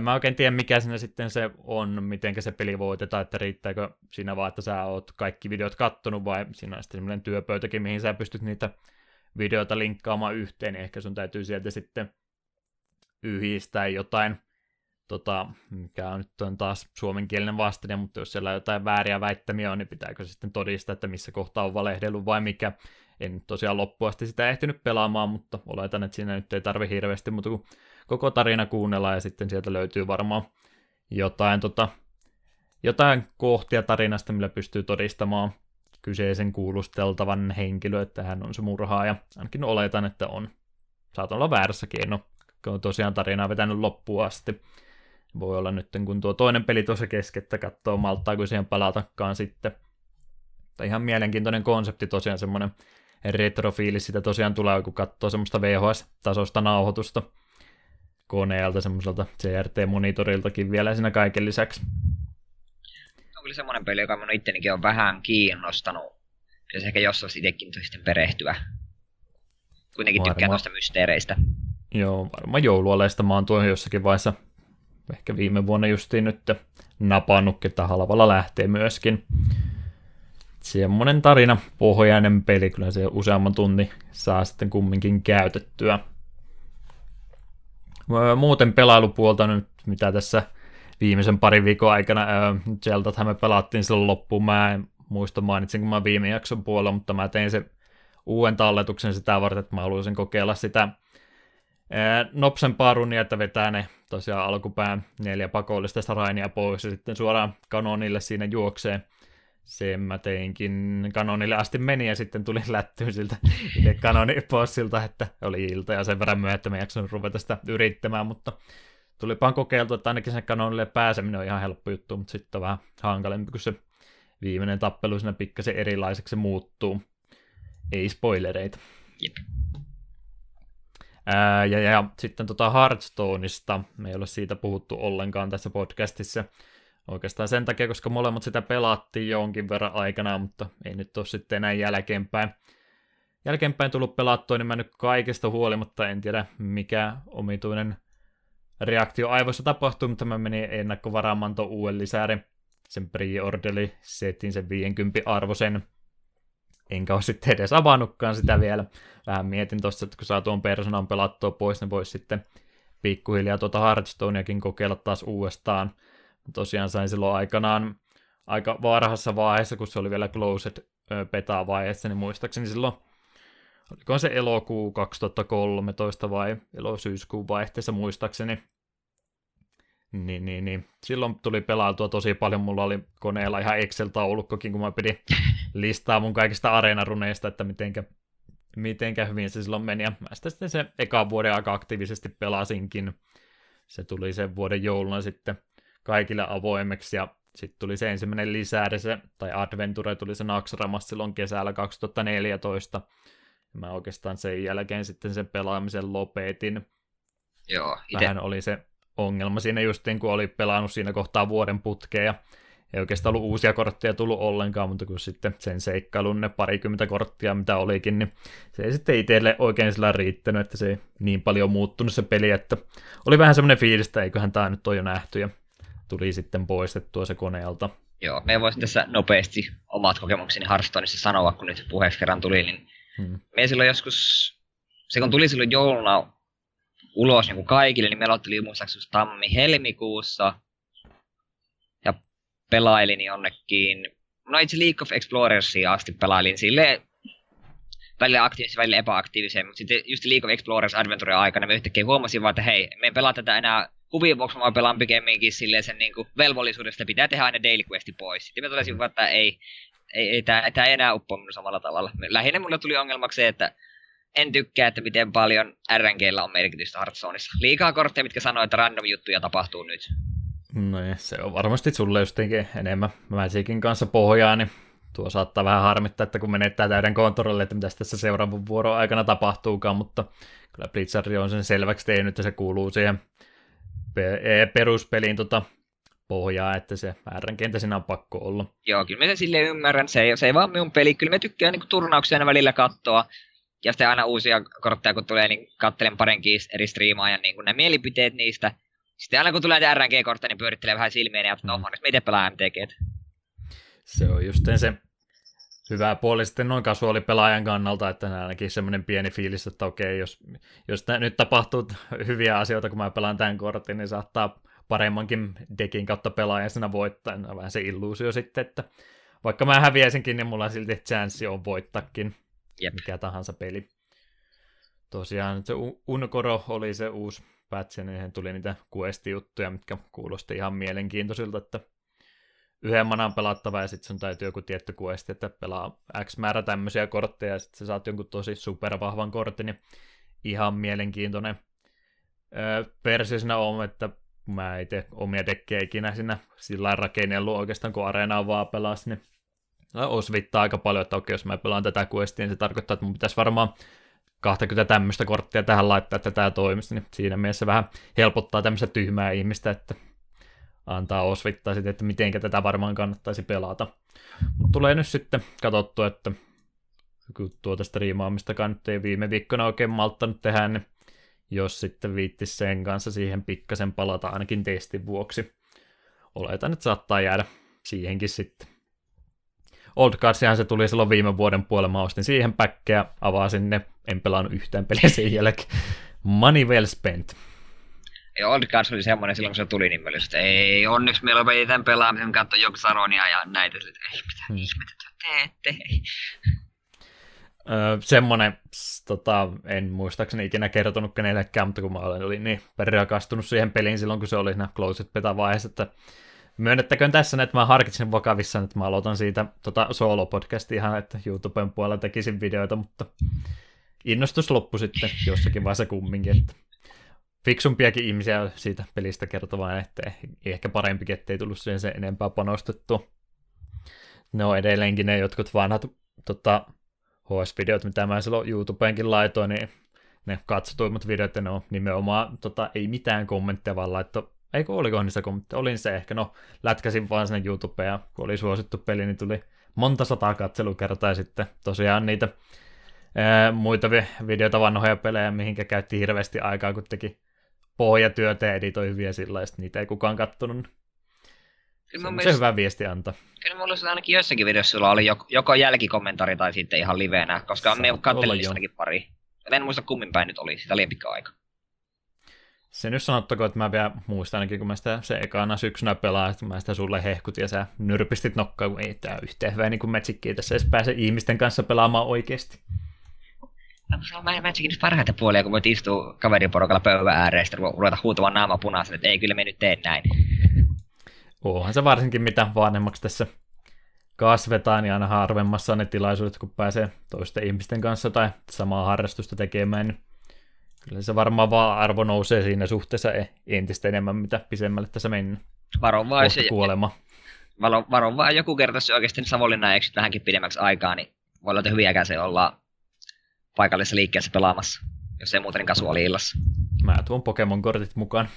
Mä oikein tiedä, mikä siinä sitten se on, miten se peli voitetaan, että riittääkö siinä vaan, että sä oot kaikki videot kattonut, vai siinä on sitten semmoinen työpöytäkin, mihin sä pystyt niitä videoita linkkaamaan yhteen, niin ehkä sun täytyy sieltä sitten yhdistää jotain, tota, mikä on nyt on taas suomenkielinen vastine, mutta jos siellä jotain vääriä väittämiä on, niin pitääkö se sitten todistaa, että missä kohtaa on valehdellut vai mikä. En tosiaan loppuasti sitä ehtinyt pelaamaan, mutta oletan, että siinä nyt ei tarvi hirveästi mutta kuin koko tarina kuunnella ja sitten sieltä löytyy varmaan jotain, tota, jotain kohtia tarinasta, millä pystyy todistamaan kyseisen kuulusteltavan henkilö, että hän on se murhaaja. Ainakin oletan, että on. Saatan olla väärässäkin, en ole tosiaan tarinaa vetänyt loppuun asti. Voi olla nyt, kun tuo toinen peli tuossa keskettä katsoo, malttaako siihen palatakaan sitten. Tai ihan mielenkiintoinen konsepti tosiaan semmoinen retrofiilis sitä tosiaan tulee, kun katsoo semmoista VHS-tasosta nauhoitusta koneelta, semmoiselta CRT-monitoriltakin vielä siinä kaiken lisäksi. On kyllä semmoinen peli, joka minun ittenikin on vähän kiinnostanut. Pitäisi ehkä jossain itsekin sitten perehtyä. Kuitenkin Varma. tykkään tuosta mysteereistä. Joo, varmaan joulualeista mä oon tuon jossakin vaiheessa, ehkä viime vuonna justiin nyt napannutkin, että halvalla lähtee myöskin. Semmoinen tarina, pohjainen peli, kyllä se useamman tunnin saa sitten kumminkin käytettyä. Muuten pelailupuolta nyt, mitä tässä viimeisen parin viikon aikana, Zeldathan me pelattiin silloin loppuun, mä en muista mainitsin, kun mä viime jakson puolella, mutta mä tein se uuden talletuksen sitä varten, että mä haluaisin kokeilla sitä nopsempaa runia, että vetää ne tosiaan alkupään neljä pakollista rainia pois ja sitten suoraan kanonille siinä juoksee sen mä teinkin kanonille asti meni ja sitten tuli lättyyn siltä kanonipossilta, että oli ilta ja sen verran myöhemmin, että mä jaksanut ruveta sitä yrittämään, mutta tulipaan kokeiltu, että ainakin sen kanonille pääseminen on ihan helppo juttu, mutta sitten on vähän hankalempi, kun se viimeinen tappelu siinä pikkasen erilaiseksi se muuttuu. Ei spoilereita. Jep. Ää, ja, ja, ja sitten tota Hearthstoneista, me ei ole siitä puhuttu ollenkaan tässä podcastissa, Oikeastaan sen takia, koska molemmat sitä pelattiin jonkin verran aikana, mutta ei nyt ole sitten enää jälkeenpäin. Jälkeenpäin tullut pelattua, niin mä nyt kaikesta huolimatta en tiedä mikä omituinen reaktio aivoissa tapahtui, mutta mä menin ennakkovaraamaan tuon uuden lisäärin. Sen pre-orderi, setin sen 50 arvosen. Enkä ole sitten edes avannutkaan sitä vielä. Vähän mietin tuossa, että kun saa tuon persoonan pelattua pois, niin voisi sitten pikkuhiljaa tuota Hearthstoneakin kokeilla taas uudestaan tosiaan sain silloin aikanaan aika varhassa vaiheessa, kun se oli vielä closed beta-vaiheessa, niin muistaakseni silloin, oliko se elokuu 2013 vai elosyyskuun vaihteessa muistaakseni, niin, niin, niin. Silloin tuli pelailtua tosi paljon. Mulla oli koneella ihan Excel-taulukkokin, kun mä pidin listaa mun kaikista areenaruneista, että mitenkä, mitenkä hyvin se silloin meni. Ja mä sitä sitten se eka vuoden aika aktiivisesti pelasinkin. Se tuli sen vuoden jouluna sitten kaikille avoimeksi ja sitten tuli se ensimmäinen lisääde, se, tai Adventure tuli se Naxramas silloin kesällä 2014. Ja mä oikeastaan sen jälkeen sitten sen pelaamisen lopetin. Joo, ite... Vähän oli se ongelma siinä justiin, kun oli pelannut siinä kohtaa vuoden putkeen ja ei oikeastaan ollut uusia kortteja tullut ollenkaan, mutta kun sitten sen seikkailun ne parikymmentä korttia, mitä olikin, niin se ei sitten itselle oikein sillä riittänyt, että se ei niin paljon muuttunut se peli, että oli vähän semmoinen fiilis, että eiköhän tämä nyt ole jo nähty, ja tuli sitten poistettua se koneelta. Joo, me voisin tässä nopeasti omat kokemukseni Hearthstoneissa sanoa, kun nyt puheeksi kerran tuli, niin hmm. me silloin joskus, se kun tuli silloin jouluna ulos niin kuin kaikille, niin meillä oli muistaakseni tammi-helmikuussa, ja pelailin jonnekin, no itse League of Explorersia asti pelailin sille välillä aktiivisesti, välillä epäaktiivisesti, mutta sitten just League of Explorers Adventure aikana me yhtäkkiä huomasin vaan, että hei, me ei pelaa tätä enää vuoksi, vaan pelaan pikemminkin silleen sen niin kuin velvollisuudesta pitää tehdä aina daily questi pois. Sitten me totesin vaan, että ei, ei, ei tämä, tämä ei enää uppoa minun samalla tavalla. Lähinnä mulle tuli ongelmaksi se, että en tykkää, että miten paljon RNGllä on merkitystä Hearthstoneissa. Liikaa kortteja, mitkä sanoo, että random juttuja tapahtuu nyt. No se on varmasti sulle justinkin enemmän Magicin kanssa pohjaa, niin tuo saattaa vähän harmittaa, että kun menettää täyden kontrolli, että mitä tässä seuraavan vuoron aikana tapahtuukaan, mutta kyllä Blizzard on sen selväksi tehnyt, että se kuuluu siihen e, peruspeliin tota, pohjaa, että se RNGntä siinä on pakko olla. Joo, kyllä mä sen silleen ymmärrän, se ei, se ei vaan minun peli, kyllä mä tykkään niin turnauksia välillä katsoa, ja sitten aina uusia kortteja, kun tulee, niin kattelen parenkin eri striimaajan niin ne mielipiteet niistä. Sitten aina kun tulee RNG-kortteja, niin pyörittelee vähän silmiä ja no, mm. onneksi me itse MTG. Se on just se hyvä puoli sitten noin kasuaalipelaajan kannalta, että ainakin semmoinen pieni fiilis, että okei, jos, jos nyt tapahtuu hyviä asioita, kun mä pelaan tämän kortin, niin saattaa paremmankin dekin kautta pelaajana voittaa. Vähän se illuusio sitten, että vaikka mä häviäisinkin, niin mulla on silti chanssi on voittakin. Jep. mikä tahansa peli. Tosiaan se Unkoro oli se uusi patch, niin tuli niitä quest-juttuja, mitkä kuulosti ihan mielenkiintoisilta, että yhden manan pelattava ja sitten sun täytyy joku tietty quest, että pelaa X määrä tämmöisiä kortteja ja sitten sä saat jonkun tosi supervahvan kortin, niin ihan mielenkiintoinen öö, versio siinä on, että mä tee omia dekkejä ikinä siinä sillä rakennellut oikeastaan, kun areenaa vaan pelas, niin osvittaa aika paljon, että okei, jos mä pelaan tätä questia, niin se tarkoittaa, että mun pitäisi varmaan 20 tämmöistä korttia tähän laittaa, että tämä toimisi, niin siinä mielessä vähän helpottaa tämmöistä tyhmää ihmistä, että antaa osvittaa sitten, että miten tätä varmaan kannattaisi pelata. Mutta tulee nyt sitten katsottua, että kun tuota striimaamistakaan nyt ei viime viikkona oikein malttanut tehdä, niin jos sitten viittis sen kanssa siihen pikkasen palata ainakin testin vuoksi. Oletan, että saattaa jäädä siihenkin sitten. Old Cardsihan se tuli silloin viime vuoden puolella, mä ostin siihen päkkejä, avasin ne, en pelannut yhtään peliä sen jälkeen. Money well spent. Ja Old Cards oli semmoinen silloin, kun se tuli, niin mä että ei, onneksi meillä on tämän pelaamisen, katsoa joku Saronia ja näitä, että ei mitään hmm. ihmettä teette. Öö, semmoinen, tota, en muistaakseni ikinä kertonut kenellekään, mutta kun mä olin niin perrakastunut siihen peliin silloin, kun se oli siinä Closed Beta-vaiheessa, että Myönnettäköön tässä, että mä harkitsin vakavissa, että mä aloitan siitä tota solo-podcastia ihan, että YouTuben puolella tekisin videoita, mutta innostus loppui sitten jossakin vaiheessa kumminkin, että fiksumpiakin ihmisiä siitä pelistä kertovaan, että ehkä parempikin, ettei tullut siihen sen enempää panostettua. Ne on edelleenkin ne jotkut vanhat tota, HS-videot, mitä mä silloin YouTubeenkin laitoin, niin ne katsotuimmat videot, ne on nimenomaan tota, ei mitään kommentteja, vaan laittoi Eikö oliko niissä kommentteja? Olin se ehkä. No, lätkäsin vaan sinne YouTubeen ja kun oli suosittu peli, niin tuli monta sataa katselukertaa ja sitten tosiaan niitä ää, muita videoita vanhoja pelejä, mihinkä käytti hirveästi aikaa, kun teki pohjatyötä ja editoi hyviä sillä ja niitä ei kukaan kattonut. Kyllä se, mielestä... hyvä viesti antaa. Kyllä mulla on ainakin jossakin videossa sulla oli joko, joko jälkikommentaari tai sitten ihan livenä, koska me katselin niistä pari. En muista kummin päin nyt oli, sitä liian pitkä aika. Se nyt sanottakoon, että mä vielä muistan ainakin, kun mä sitä se ekana syksynä pelaan, että mä sitä sulle hehkut ja sä nyrpistit nokkaa, kun ei tää yhteen hyvä niin kuin tässä edes pääse ihmisten kanssa pelaamaan oikeasti. Se on nyt parhaita puolia, kun voit istua kaveriporukalla pöydän ääreen ja ruveta huutamaan naama punaisen, että ei kyllä me nyt tee näin. Onhan se varsinkin mitä vanhemmaksi tässä kasvetaan ja aina harvemmassa ne tilaisuudet, kun pääsee toisten ihmisten kanssa tai samaa harrastusta tekemään, niin kyllä se varmaan vaan arvo nousee siinä suhteessa e- entistä enemmän, mitä pisemmälle tässä mennään. Varo vaan, jos kuolema. Varo, varo vaan joku kerta, jos oikeasti Savonlinnan eksyt vähänkin pidemmäksi aikaa, niin voi olla, että hyviäkään se olla paikallisessa liikkeessä pelaamassa, jos ei muuten niin kasuaali illassa. Mä tuon Pokemon-kortit mukaan.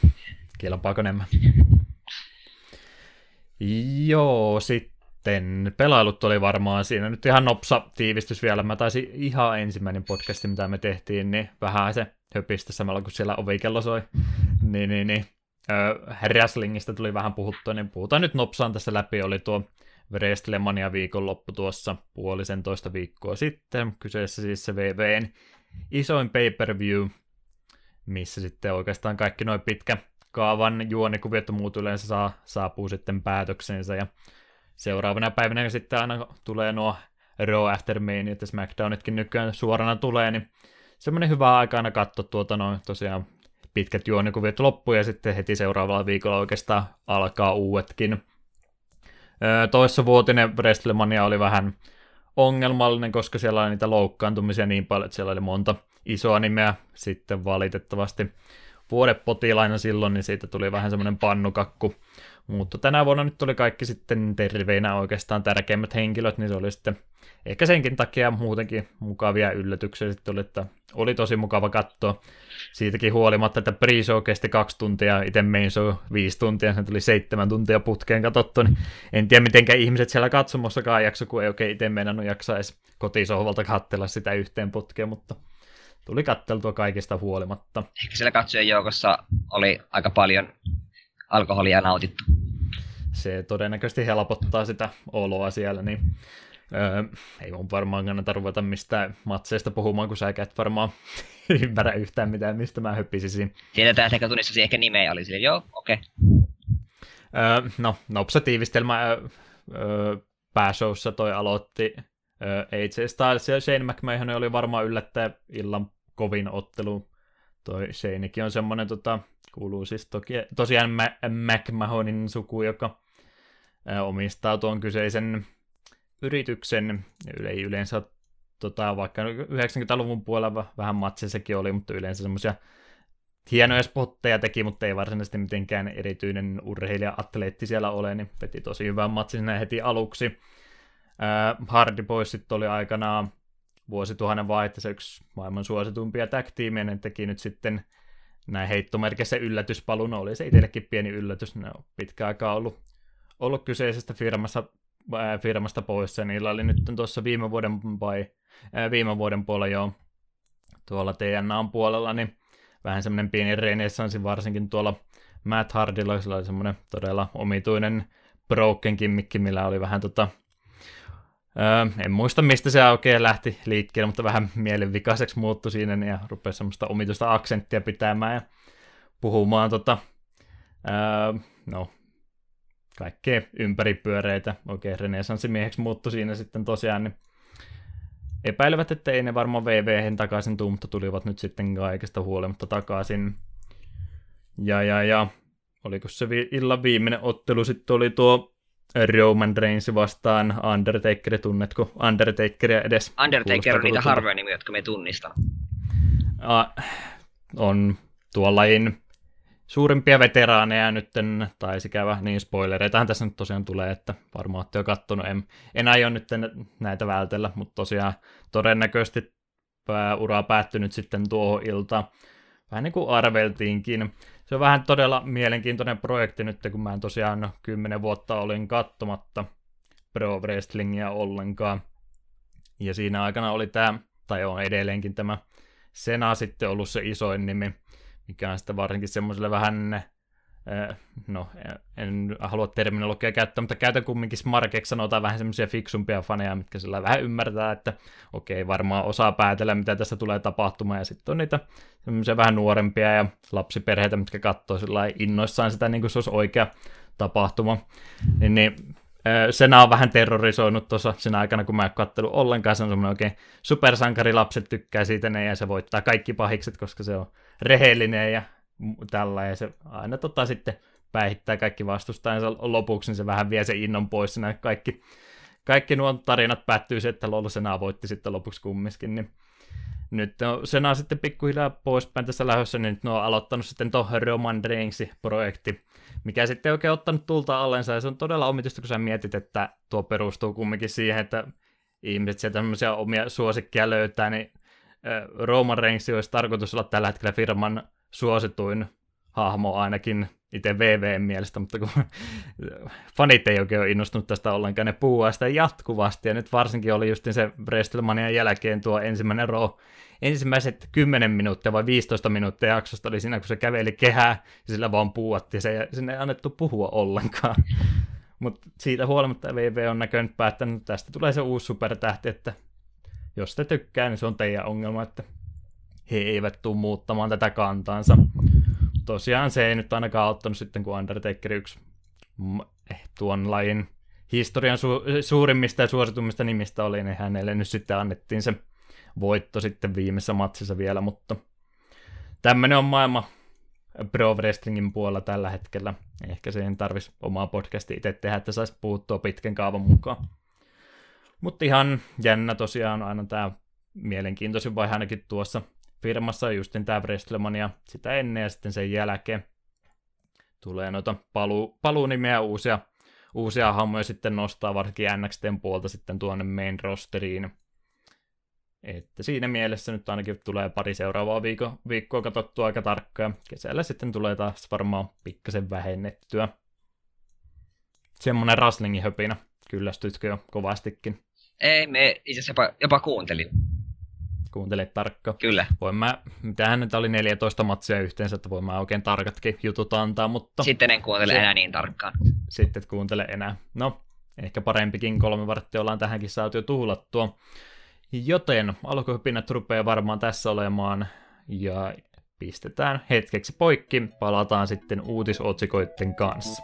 Kelpaako nämä? Joo, sitten pelailut oli varmaan siinä. Nyt ihan nopsa tiivistys vielä. Mä taisin ihan ensimmäinen podcasti, mitä me tehtiin, niin vähän se höpistä samalla, kun siellä ovikello soi. niin, niin, niin. wrestlingistä tuli vähän puhuttua, niin puhutaan nyt nopsaan tässä läpi. Oli tuo Wrestlemania viikonloppu tuossa puolisen toista viikkoa sitten. Kyseessä siis se VVn isoin pay-per-view, missä sitten oikeastaan kaikki noin pitkä kaavan juonikuviot ja muut yleensä saa, saapuu sitten päätöksensä ja seuraavana päivänä sitten aina tulee nuo Raw After Main, että SmackDownitkin nykyään suorana tulee, niin semmoinen hyvä aika aina katsoa tuota noin tosiaan pitkät juonikuviot loppuun ja sitten heti seuraavalla viikolla oikeastaan alkaa uudetkin. Toissa vuotinen WrestleMania oli vähän ongelmallinen, koska siellä oli niitä loukkaantumisia niin paljon, että siellä oli monta isoa nimeä sitten valitettavasti vuodepotilaina silloin, niin siitä tuli vähän semmoinen pannukakku. Mutta tänä vuonna nyt tuli kaikki sitten terveinä oikeastaan tärkeimmät henkilöt, niin se oli sitten ehkä senkin takia muutenkin mukavia yllätyksiä sitten oli, että oli tosi mukava katsoa. Siitäkin huolimatta, että pre kesti kaksi tuntia, itse main viisi tuntia, se tuli seitsemän tuntia putkeen katsottu, niin en tiedä mitenkä ihmiset siellä katsomossakaan jakso, kun ei oikein itse meinannut jaksaa edes kotisohvalta katsella sitä yhteen putkeen, mutta tuli katteltua kaikista huolimatta. Ehkä siellä katsojen joukossa oli aika paljon alkoholia nautittu. Se todennäköisesti helpottaa sitä oloa siellä, niin öö, ei mun varmaan kannata ruveta mistään matseista puhumaan, kun sä et varmaan ymmärrä yhtään mitään, mistä mä höppisisin. Tiedetään, että tunnistasi ehkä nimeä, oli sille, joo, okei. Okay. Öö, no, nopsa tiivistelmä öö, pääshowssa toi aloitti AJ Styles ja Shane McMahon oli varmaan yllättäen illan kovin ottelu. Toi Shanekin on semmoinen, tota, kuuluu siis toki, tosiaan McMahonin suku, joka omistaa tuon kyseisen yrityksen. Ei yleensä tota, vaikka 90-luvun puolella vähän matsissakin oli, mutta yleensä semmoisia hienoja spotteja teki, mutta ei varsinaisesti mitenkään erityinen urheilija-atleetti siellä ole, niin veti tosi hyvän matsin heti aluksi. Äh, Hardy Boys sitten oli aikanaan vuosituhannen vaihteessa yksi maailman suosituimpia tag ne teki nyt sitten näin heittomerkissä yllätyspaluna, oli. Se itsellekin pieni yllätys, ne on pitkä aikaa ollut, ollut kyseisestä firmassa, ää, firmasta poissa, niillä oli nyt tuossa viime vuoden, vai, ää, viime vuoden puolella jo tuolla TNAn puolella, niin vähän semmoinen pieni renessanssi varsinkin tuolla Matt Hardilla, oli semmoinen todella omituinen broken kimmikki, millä oli vähän tota, Öö, en muista, mistä se oikein lähti liikkeelle, mutta vähän mielenvikaiseksi muuttui siinä ja rupesi semmoista omituista aksenttia pitämään ja puhumaan tota, öö, no, kaikkea ympäripyöreitä. Oikein renesanssimieheksi muuttui siinä sitten tosiaan, niin epäilevät, että ei ne varmaan VV takaisin tuu, mutta tulivat nyt sitten kaikesta huolimatta takaisin. Ja, ja, ja, oliko se vi- illan viimeinen ottelu sitten oli tuo Roman Reigns vastaan Undertaker, tunnetko Undertakeria edes? Undertaker on niitä harvoja nimiä, jotka me tunnistan. Uh, on tuolla lajin suurimpia veteraaneja nyt, tai sikävä, niin spoilereitahan tässä nyt tosiaan tulee, että varmaan olette jo kattonut. En, en aio nyt näitä vältellä, mutta tosiaan todennäköisesti ura päättynyt sitten tuohon iltaan. Vähän niin kuin arveltiinkin se on vähän todella mielenkiintoinen projekti nyt, kun mä en tosiaan kymmenen vuotta olin katsomatta Pro Wrestlingia ollenkaan. Ja siinä aikana oli tämä, tai on edelleenkin tämä Sena sitten ollut se isoin nimi, mikä on sitten varsinkin semmoiselle vähän no en halua terminologiaa käyttää, mutta käytän kumminkin smarkeksi sanotaan vähän semmoisia fiksumpia faneja, mitkä sillä vähän ymmärtää, että okei, varmaan osaa päätellä, mitä tässä tulee tapahtumaan, ja sitten on niitä semmoisia vähän nuorempia ja lapsiperheitä, mitkä katsoo sillä innoissaan sitä, niin kuin se olisi oikea tapahtuma, niin, niin Sena on vähän terrorisoinut tuossa sen aikana, kun mä en kattellut ollenkaan. Se on semmoinen oikein supersankari, lapset tykkää siitä ja se voittaa kaikki pahikset, koska se on rehellinen ja tällä, ja se aina tota sitten päihittää kaikki vastustajansa. Lopuksi, niin se vähän vie se innon pois, ja kaikki, kaikki nuo tarinat päättyy se, että Lolo Sena voitti sitten lopuksi kumminkin, niin nyt on Sena sitten pikkuhiljaa poispäin tässä lähdössä, niin nyt ne on aloittanut sitten tuon Roman Reigns-projekti, mikä sitten oikein ottanut tulta allensa, ja se on todella omituista, kun sä mietit, että tuo perustuu kumminkin siihen, että ihmiset sieltä tämmöisiä omia suosikkia löytää, niin Roman Reigns olisi tarkoitus olla tällä hetkellä firman suosituin hahmo ainakin itse VVn mielestä, mutta kun fanit ei oikein ole innostunut tästä ollenkaan, ne puhuu sitä jatkuvasti, ja nyt varsinkin oli just se WrestleManian jälkeen tuo ensimmäinen Raw, ensimmäiset 10 minuuttia vai 15 minuuttia jaksosta oli siinä, kun se käveli kehää, ja sillä vaan puuatti, se, sinne ei annettu puhua ollenkaan. Mutta siitä huolimatta VV on näköinen päättänyt, että tästä tulee se uusi supertähti, että jos te tykkää, niin se on teidän ongelma, että he eivät tule muuttamaan tätä kantaansa. Tosiaan se ei nyt ainakaan auttanut sitten, kun Undertaker yksi eh, tuon lajin historian su- suurimmista ja suositummista nimistä oli, niin hänelle nyt sitten annettiin se voitto sitten viimeisessä matsissa vielä, mutta tämmöinen on maailma Pro Wrestlingin puolella tällä hetkellä. Ehkä siihen tarvitsisi omaa podcastia itse tehdä, että saisi puuttua pitkän kaavan mukaan. Mutta ihan jännä tosiaan aina tämä mielenkiintoisin vaihe ainakin tuossa firmassa justin tämä WrestleMania sitä ennen ja sitten sen jälkeen tulee noita paluu, paluunimiä uusia, uusia hahmoja sitten nostaa varsinkin NXTn puolta sitten tuonne main rosteriin. Että siinä mielessä nyt ainakin tulee pari seuraavaa viikko, viikkoa katsottua aika tarkkaan. Kesällä sitten tulee taas varmaan pikkasen vähennettyä. Semmonen raslingin höpinä. Kyllästytkö jo kovastikin? Ei, me itse asiassa jopa, jopa kuuntelin kuuntele tarkka. Kyllä. Voin mä, mitähän nyt oli 14 matsia yhteensä, että voin mä oikein tarkatkin jutut antaa, mutta... Sitten en kuuntele se, enää niin tarkkaan. Sitten et kuuntele enää. No, ehkä parempikin kolme varttia ollaan tähänkin saatu jo tuhlattua. Joten alkuhypinnät rupeaa varmaan tässä olemaan, ja pistetään hetkeksi poikki, palataan sitten uutisotsikoiden kanssa.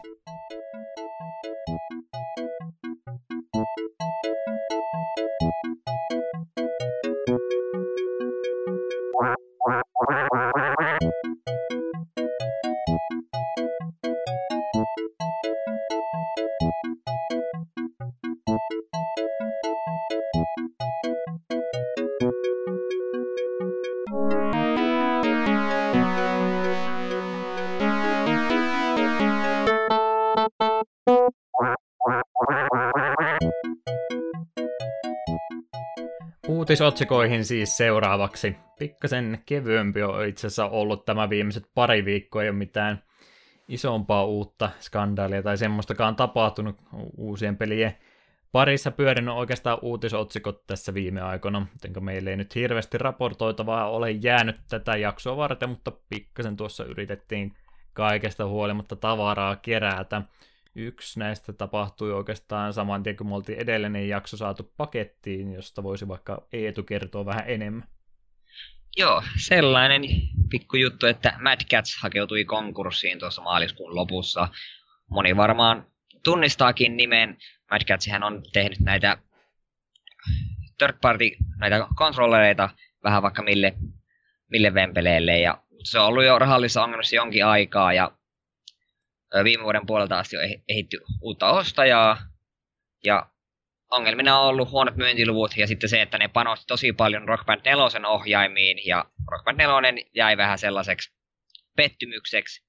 Uutisotsikoihin siis seuraavaksi. Pikkasen kevyempi on itse asiassa ollut tämä viimeiset pari viikkoa, ei ole mitään isompaa uutta skandaalia tai semmoistakaan tapahtunut uusien pelien parissa pyörinyt oikeastaan uutisotsikot tässä viime aikoina, jotenka meille ei nyt hirveästi raportoitavaa ole jäänyt tätä jaksoa varten, mutta pikkasen tuossa yritettiin kaikesta huolimatta tavaraa kerätä. Yksi näistä tapahtui oikeastaan saman tien, kun me oltiin edellinen jakso saatu pakettiin, josta voisi vaikka Eetu kertoa vähän enemmän. Joo, sellainen pikku juttu, että Mad Cats hakeutui konkurssiin tuossa maaliskuun lopussa. Moni varmaan tunnistaakin nimen. Mad Catsihän on tehnyt näitä third party, näitä kontrollereita vähän vaikka mille, mille vempeleille. Ja se on ollut jo rahallisessa ongelmassa jonkin aikaa ja viime vuoden puolelta asti on ehitty uutta ostajaa. Ja ongelmina on ollut huonot myyntiluvut ja sitten se, että ne panosti tosi paljon Rock Band 4 ohjaimiin ja Rock Band 4 jäi vähän sellaiseksi pettymykseksi.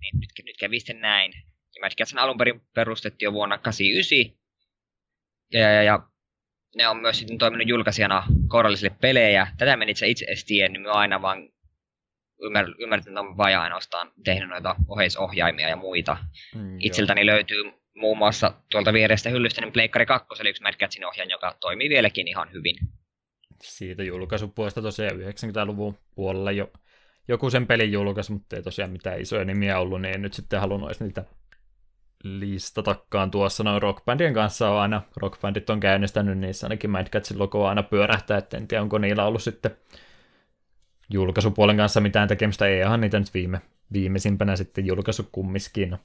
Niin nyt, nyt kävi sitten näin. Ja Mad Catsin alun perin perustettiin jo vuonna 1989. Ja, ja, ja ne on myös sitten toiminut julkaisijana kourallisille pelejä. Tätä mä itse itse edes tiennyt, mä aina vaan ymmär, ymmärtänyt, että on vaja ainoastaan tehnyt noita oheisohjaimia ja muita. Mm, Itseltäni joo. löytyy muun muassa tuolta vierestä hyllystä, niin Pleikkari 2 oli yksi Mad Catsin ohjaaja, joka toimii vieläkin ihan hyvin. Siitä julkaisupuolesta tosiaan 90-luvun puolella jo joku sen pelin julkaisi, mutta ei tosiaan mitään isoja nimiä ollut, niin en nyt sitten halunnut niitä listatakaan tuossa. Noin rockbandien kanssa on aina, rockbandit on käynnistänyt, niissä ainakin Mad Catsin logo aina pyörähtää, että en tiedä onko niillä ollut sitten julkaisupuolen kanssa mitään tekemistä, ei ihan niitä nyt viime, viimeisimpänä sitten julkaisu kummiskin.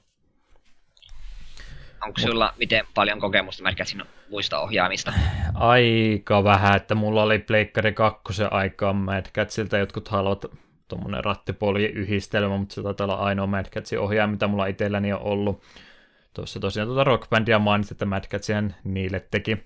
Onko Mut, sulla miten paljon kokemusta Catsin muista ohjaamista? Aika vähän, että mulla oli Pleikkari 2 aikaa Mad Catsilta jotkut haluat tuommoinen rattipoljen yhdistelmä, mutta se taitaa olla ainoa Mad Catsin ohjaaja, mitä mulla itselläni on ollut. Tuossa tosiaan tuota rockbandia mainitsin, että Mad Catsin niille teki,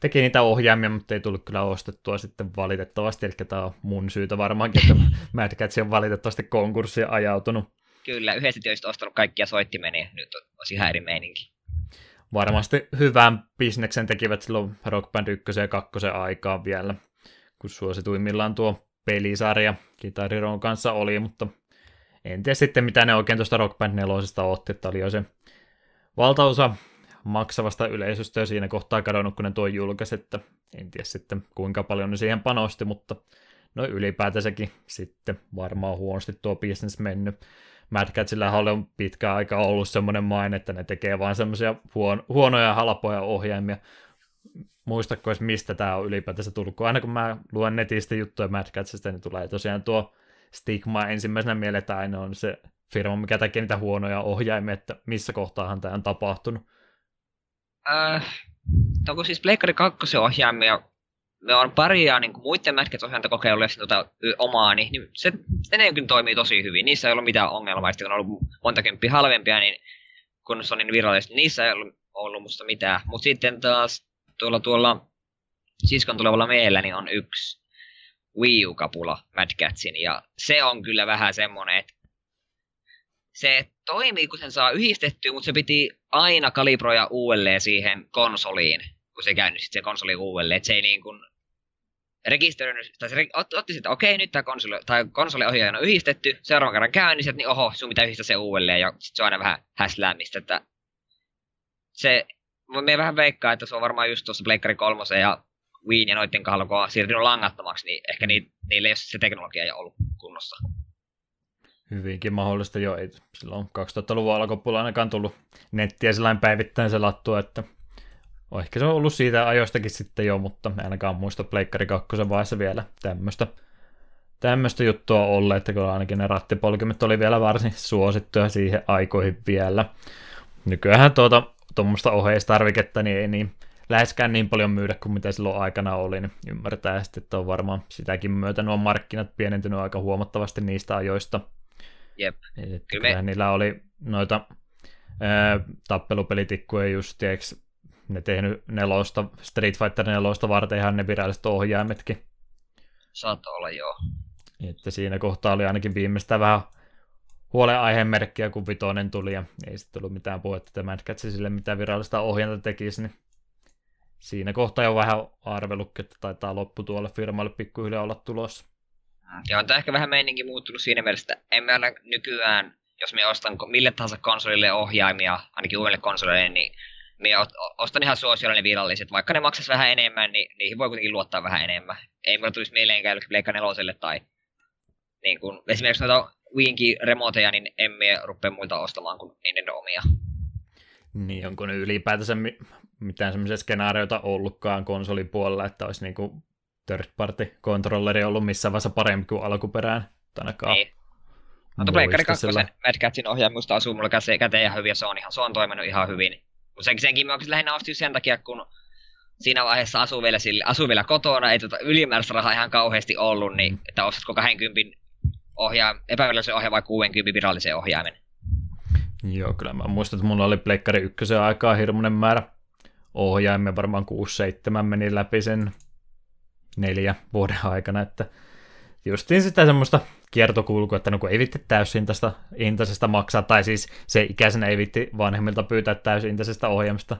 teki niitä ohjaamia, mutta ei tullut kyllä ostettua sitten valitettavasti, eli tämä on mun syytä varmaankin, että Mad Catsin on valitettavasti konkurssiin ajautunut. Kyllä, yhdessä työstä ostanut kaikkia soittimeni, nyt on tosi häiri meininki. Varmasti hyvän bisneksen tekivät silloin Rock Band 1 ja 2 aikaan vielä, kun suosituimmillaan tuo pelisarja Kitariron kanssa oli, mutta en tiedä sitten mitä ne oikein tuosta Rock Band 4 otti, että oli jo se valtaosa maksavasta yleisöstä jo siinä kohtaa kadonnut, kun ne tuo julkaisi, että en tiedä sitten kuinka paljon ne siihen panosti, mutta no ylipäätänsäkin sitten varmaan huonosti tuo business mennyt. Mad Catsillä on pitkä aika ollut semmoinen maine, että ne tekee vaan semmoisia huon, huonoja halpoja ohjaimia. Muistatko edes, mistä tämä on ylipäätänsä tullut? Kun aina kun mä luen netistä juttuja Mad niin tulee tosiaan tuo stigma ensimmäisenä mieleen, että aina on se firma, mikä tekee niitä huonoja ohjaimia, että missä kohtaahan tämä on tapahtunut? Äh, onko siis Pleikkari 2 ohjaimia, me on paria niin kuin muiden mätket kokeillut tuota omaani, niin se, se ne kyllä toimii tosi hyvin. Niissä ei ollut mitään ongelmaa, sitten on ollut monta kymppiä halvempia, niin kun se on niin virallisesti, niissä ei ollut, ollut musta mitään. Mutta sitten taas tuolla, tuolla siskon tulevalla meillä niin on yksi Wii U-kapula Mad Catsin, ja se on kyllä vähän semmonen, että se toimii, kun sen saa yhdistettyä, mutta se piti aina kalibroida uudelleen siihen konsoliin, kun se käynnisti se konsoli uudelleen. Että se ei niin kuin rekisteröinyt, tai se otti, että okei, nyt tämä konsoli, tai konsoliohjaaja on yhdistetty, seuraavan kerran käynnissä, niin oho, sun pitää yhdistää se uudelleen, ja sitten se on aina vähän häsläämistä, että se, me vähän veikkaa, että se on varmaan just tuossa Pleikkari 3 ja Wii ja noiden kohdalla, kun on siirtynyt langattomaksi, niin ehkä ni, niille ei ole se teknologia ei ollut kunnossa. Hyvinkin mahdollista jo, ei silloin 2000-luvun alkupuolella ainakaan tullut nettiä sellainen päivittäin selattua, että ehkä se on ollut siitä ajoistakin sitten jo, mutta ainakaan muista Pleikkari 2 vaiheessa vielä tämmöistä tämmöistä juttua olleet, että kyllä ainakin ne rattipolkimet oli vielä varsin suosittuja siihen aikoihin vielä. Nykyään tuota tuommoista oheistarviketta niin ei niin läheskään niin paljon myydä kuin mitä silloin aikana oli, niin ymmärtää sitten, että on varmaan sitäkin myötä nuo markkinat pienentynyt aika huomattavasti niistä ajoista. Jep. Kyllä me... niillä oli noita ää, tappelupelitikkuja just, tiiäks, ne tehnyt nelosta, Street Fighter nelosta varten ihan ne viralliset ohjaimetkin. Saattaa olla, joo. Että siinä kohtaa oli ainakin viimeistä vähän huolenaiheen merkkiä, kun vitonen tuli, ja ei sitten tullut mitään puhetta, että Mad sille mitään virallista ohjanta tekisi, niin siinä kohtaa jo vähän arvelukki, että taitaa loppu tuolle firmalle pikkuhiljaa olla tulossa. Ja on tämä ehkä vähän meininki muuttunut siinä mielessä, että emme ole nykyään, jos me ostan mille tahansa konsolille ohjaimia, ainakin uudelle konsolille, niin me ostan ihan suosiolla ne viralliset. Vaikka ne maksaisi vähän enemmän, niin niihin voi kuitenkin luottaa vähän enemmän. Ei mulle tulisi mieleenkään Pleikka neloselle tai niin kun, esimerkiksi noita Wiinkin remoteja, niin emme rupea muilta ostamaan kuin niiden omia. Niin, onko ne ylipäätänsä mitään semmoisia skenaarioita ollutkaan konsolipuolella, että olisi niinku third party kontrolleri ollut missään vaiheessa parempi kuin alkuperään. Ainakaan niin. Mutta Pleikkari 2 Mad Catsin ohjaamusta asuu mulla käteen ihan hyvin ja se on, ihan, se on toiminut ihan hyvin. Mutta sen, senkin mä lähinnä ostin sen takia, kun siinä vaiheessa asuu vielä, sille, asuu vielä kotona, ei tuota ylimääräistä rahaa ihan kauheasti ollut, niin että ostatko 20 ohjaa, epävirallisen ohjaa vai 60 virallisen ohjaimen. Joo, kyllä mä muistan, että mulla oli Pleikkari ykkösen aikaa hirmuinen määrä ohjaimia, varmaan 6-7 meni läpi sen neljä vuoden aikana, että justiin sitä semmoista kiertokulkua, että no kun ei vitti täysintästä intaisesta maksaa, tai siis se ikäisenä ei vitti vanhemmilta pyytää täysintäisestä ohjelmista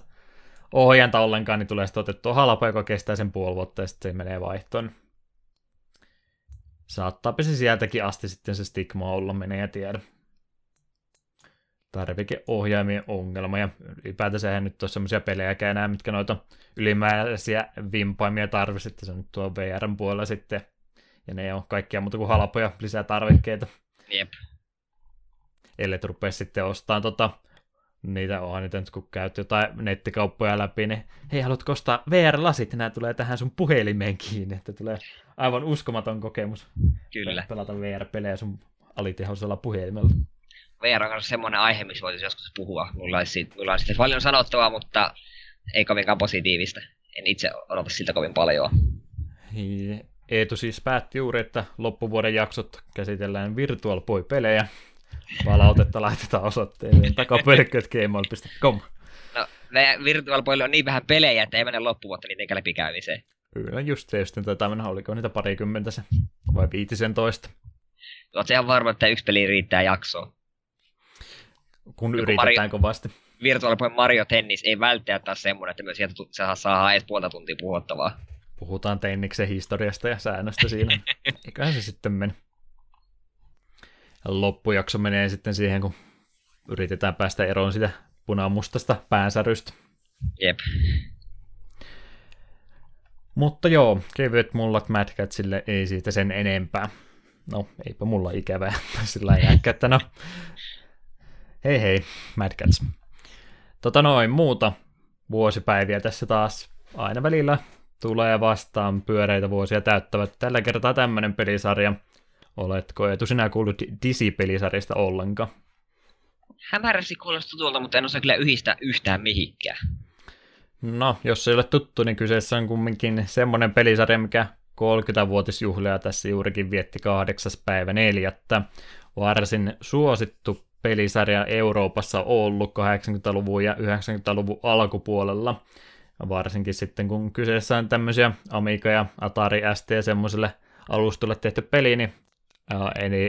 ohjanta ollenkaan, niin tulee sitten otettua halpa, joka kestää sen puoli vuotta, ja sitten se menee vaihtoon. Saattaa se sieltäkin asti sitten se stigma olla, menee ja tiedä tarvikeohjaimien ongelma, ja ylipäätänsä eihän nyt ole semmoisia pelejäkään enää, mitkä noita ylimääräisiä vimpaimia tarvitsisi, että se on nyt tuo VRn puolella sitten Ja ne on kaikkia muuta kuin halpoja lisätarvikkeita. Jep. Ellei rupea sitten ostamaan tota, niitä onhan niitä nyt kun käyt jotain nettikauppoja läpi, niin hei, haluatko ostaa VR-lasit, nämä tulee tähän sun puhelimeen kiinni, että tulee aivan uskomaton kokemus. Kyllä. Pelata VR-pelejä sun alitehoisella puhelimella. VR on semmoinen aihe, missä voitaisiin joskus puhua. Mulla olisi, mulla olisi sitten paljon sanottavaa, mutta ei kovinkaan positiivista. En itse odota siltä kovin paljon. Eetu siis päätti juuri, että loppuvuoden jaksot käsitellään Virtual Boy-pelejä. Palautetta laitetaan osoitteeseen takapölkköt.gmail.com. No, Virtual Boylle on niin vähän pelejä, että ei mene loppuvuotta niitä läpikäymiseen. Kyllä, just se, just tämmöinen, oliko niitä parikymmentä se, vai viitisen toista. Oletko ihan varma, että yksi peli riittää jaksoon? Kun Joku yritetään Mario, kovasti. Virtual Boy Mario Tennis ei välttämättä ole semmoinen, että myös sieltä saa edes puolta tuntia puhuttavaa. Puhutaan Tenniksen historiasta ja säännöstä siinä. Eiköhän se sitten mene. Loppujakso menee sitten siihen, kun yritetään päästä eroon sitä punamustasta päänsärystä. Jep. Mutta joo, kevyet mullat Mad Catsille ei siitä sen enempää. No, eipä mulla ikävää sillä jääkkä, että no. Hei hei, Mad Cats. Tota noin, muuta vuosipäiviä tässä taas aina välillä tulee vastaan pyöreitä vuosia täyttävät. Tällä kertaa tämmönen pelisarja. Oletko etu sinä kuullut Disi-pelisarjasta ollenkaan? Hämärästi kuulostaa tutulta, mutta en osaa kyllä yhdistää yhtään mihinkään. No, jos ei ole tuttu, niin kyseessä on kumminkin semmoinen pelisarja, mikä 30-vuotisjuhlia tässä juurikin vietti 8. päivä 4. Varsin suosittu pelisarja Euroopassa ollut 80-luvun ja 90-luvun alkupuolella. Varsinkin sitten kun kyseessä on tämmöisiä Amiga ja Atari ST ja semmoiselle alustolle tehty peli, niin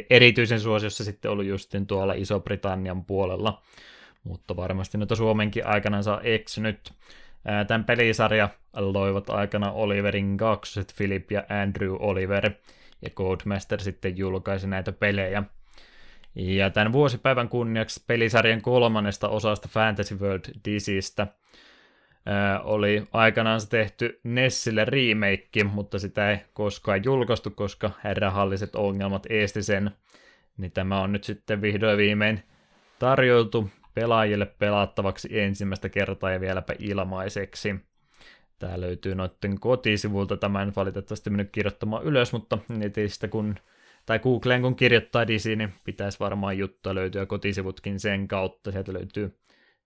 erityisen suosiossa sitten ollut justin tuolla Iso-Britannian puolella, mutta varmasti noita Suomenkin aikana saa eksynyt. Tämän pelisarja loivat aikana Oliverin kaksoset Philip ja Andrew Oliver, ja Codemaster sitten julkaisi näitä pelejä. Ja tämän vuosipäivän kunniaksi pelisarjan kolmannesta osasta Fantasy World Diseasestä oli aikanaan tehty Nessille remake, mutta sitä ei koskaan julkaistu, koska rahalliset ongelmat esti sen. Niin tämä on nyt sitten vihdoin viimein tarjoltu pelaajille pelattavaksi ensimmäistä kertaa ja vieläpä ilmaiseksi. Tämä löytyy noiden kotisivulta, tämä en valitettavasti mennyt kirjoittamaan ylös, mutta netistä kun, tai Googleen kun kirjoittaa Disi, niin pitäisi varmaan juttua löytyä kotisivutkin sen kautta. Sieltä löytyy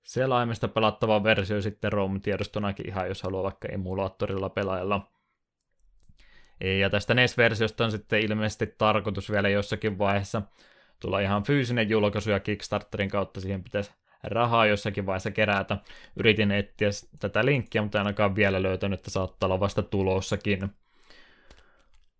selaimesta pelattava versio sitten ROM-tiedostonakin ihan, jos haluaa vaikka emulaattorilla pelailla. Ja tästä NES-versiosta on sitten ilmeisesti tarkoitus vielä jossakin vaiheessa tulla ihan fyysinen julkaisu ja Kickstarterin kautta siihen pitäisi rahaa jossakin vaiheessa kerätä. Yritin etsiä tätä linkkiä, mutta ainakaan vielä löytänyt, että saattaa olla vasta tulossakin.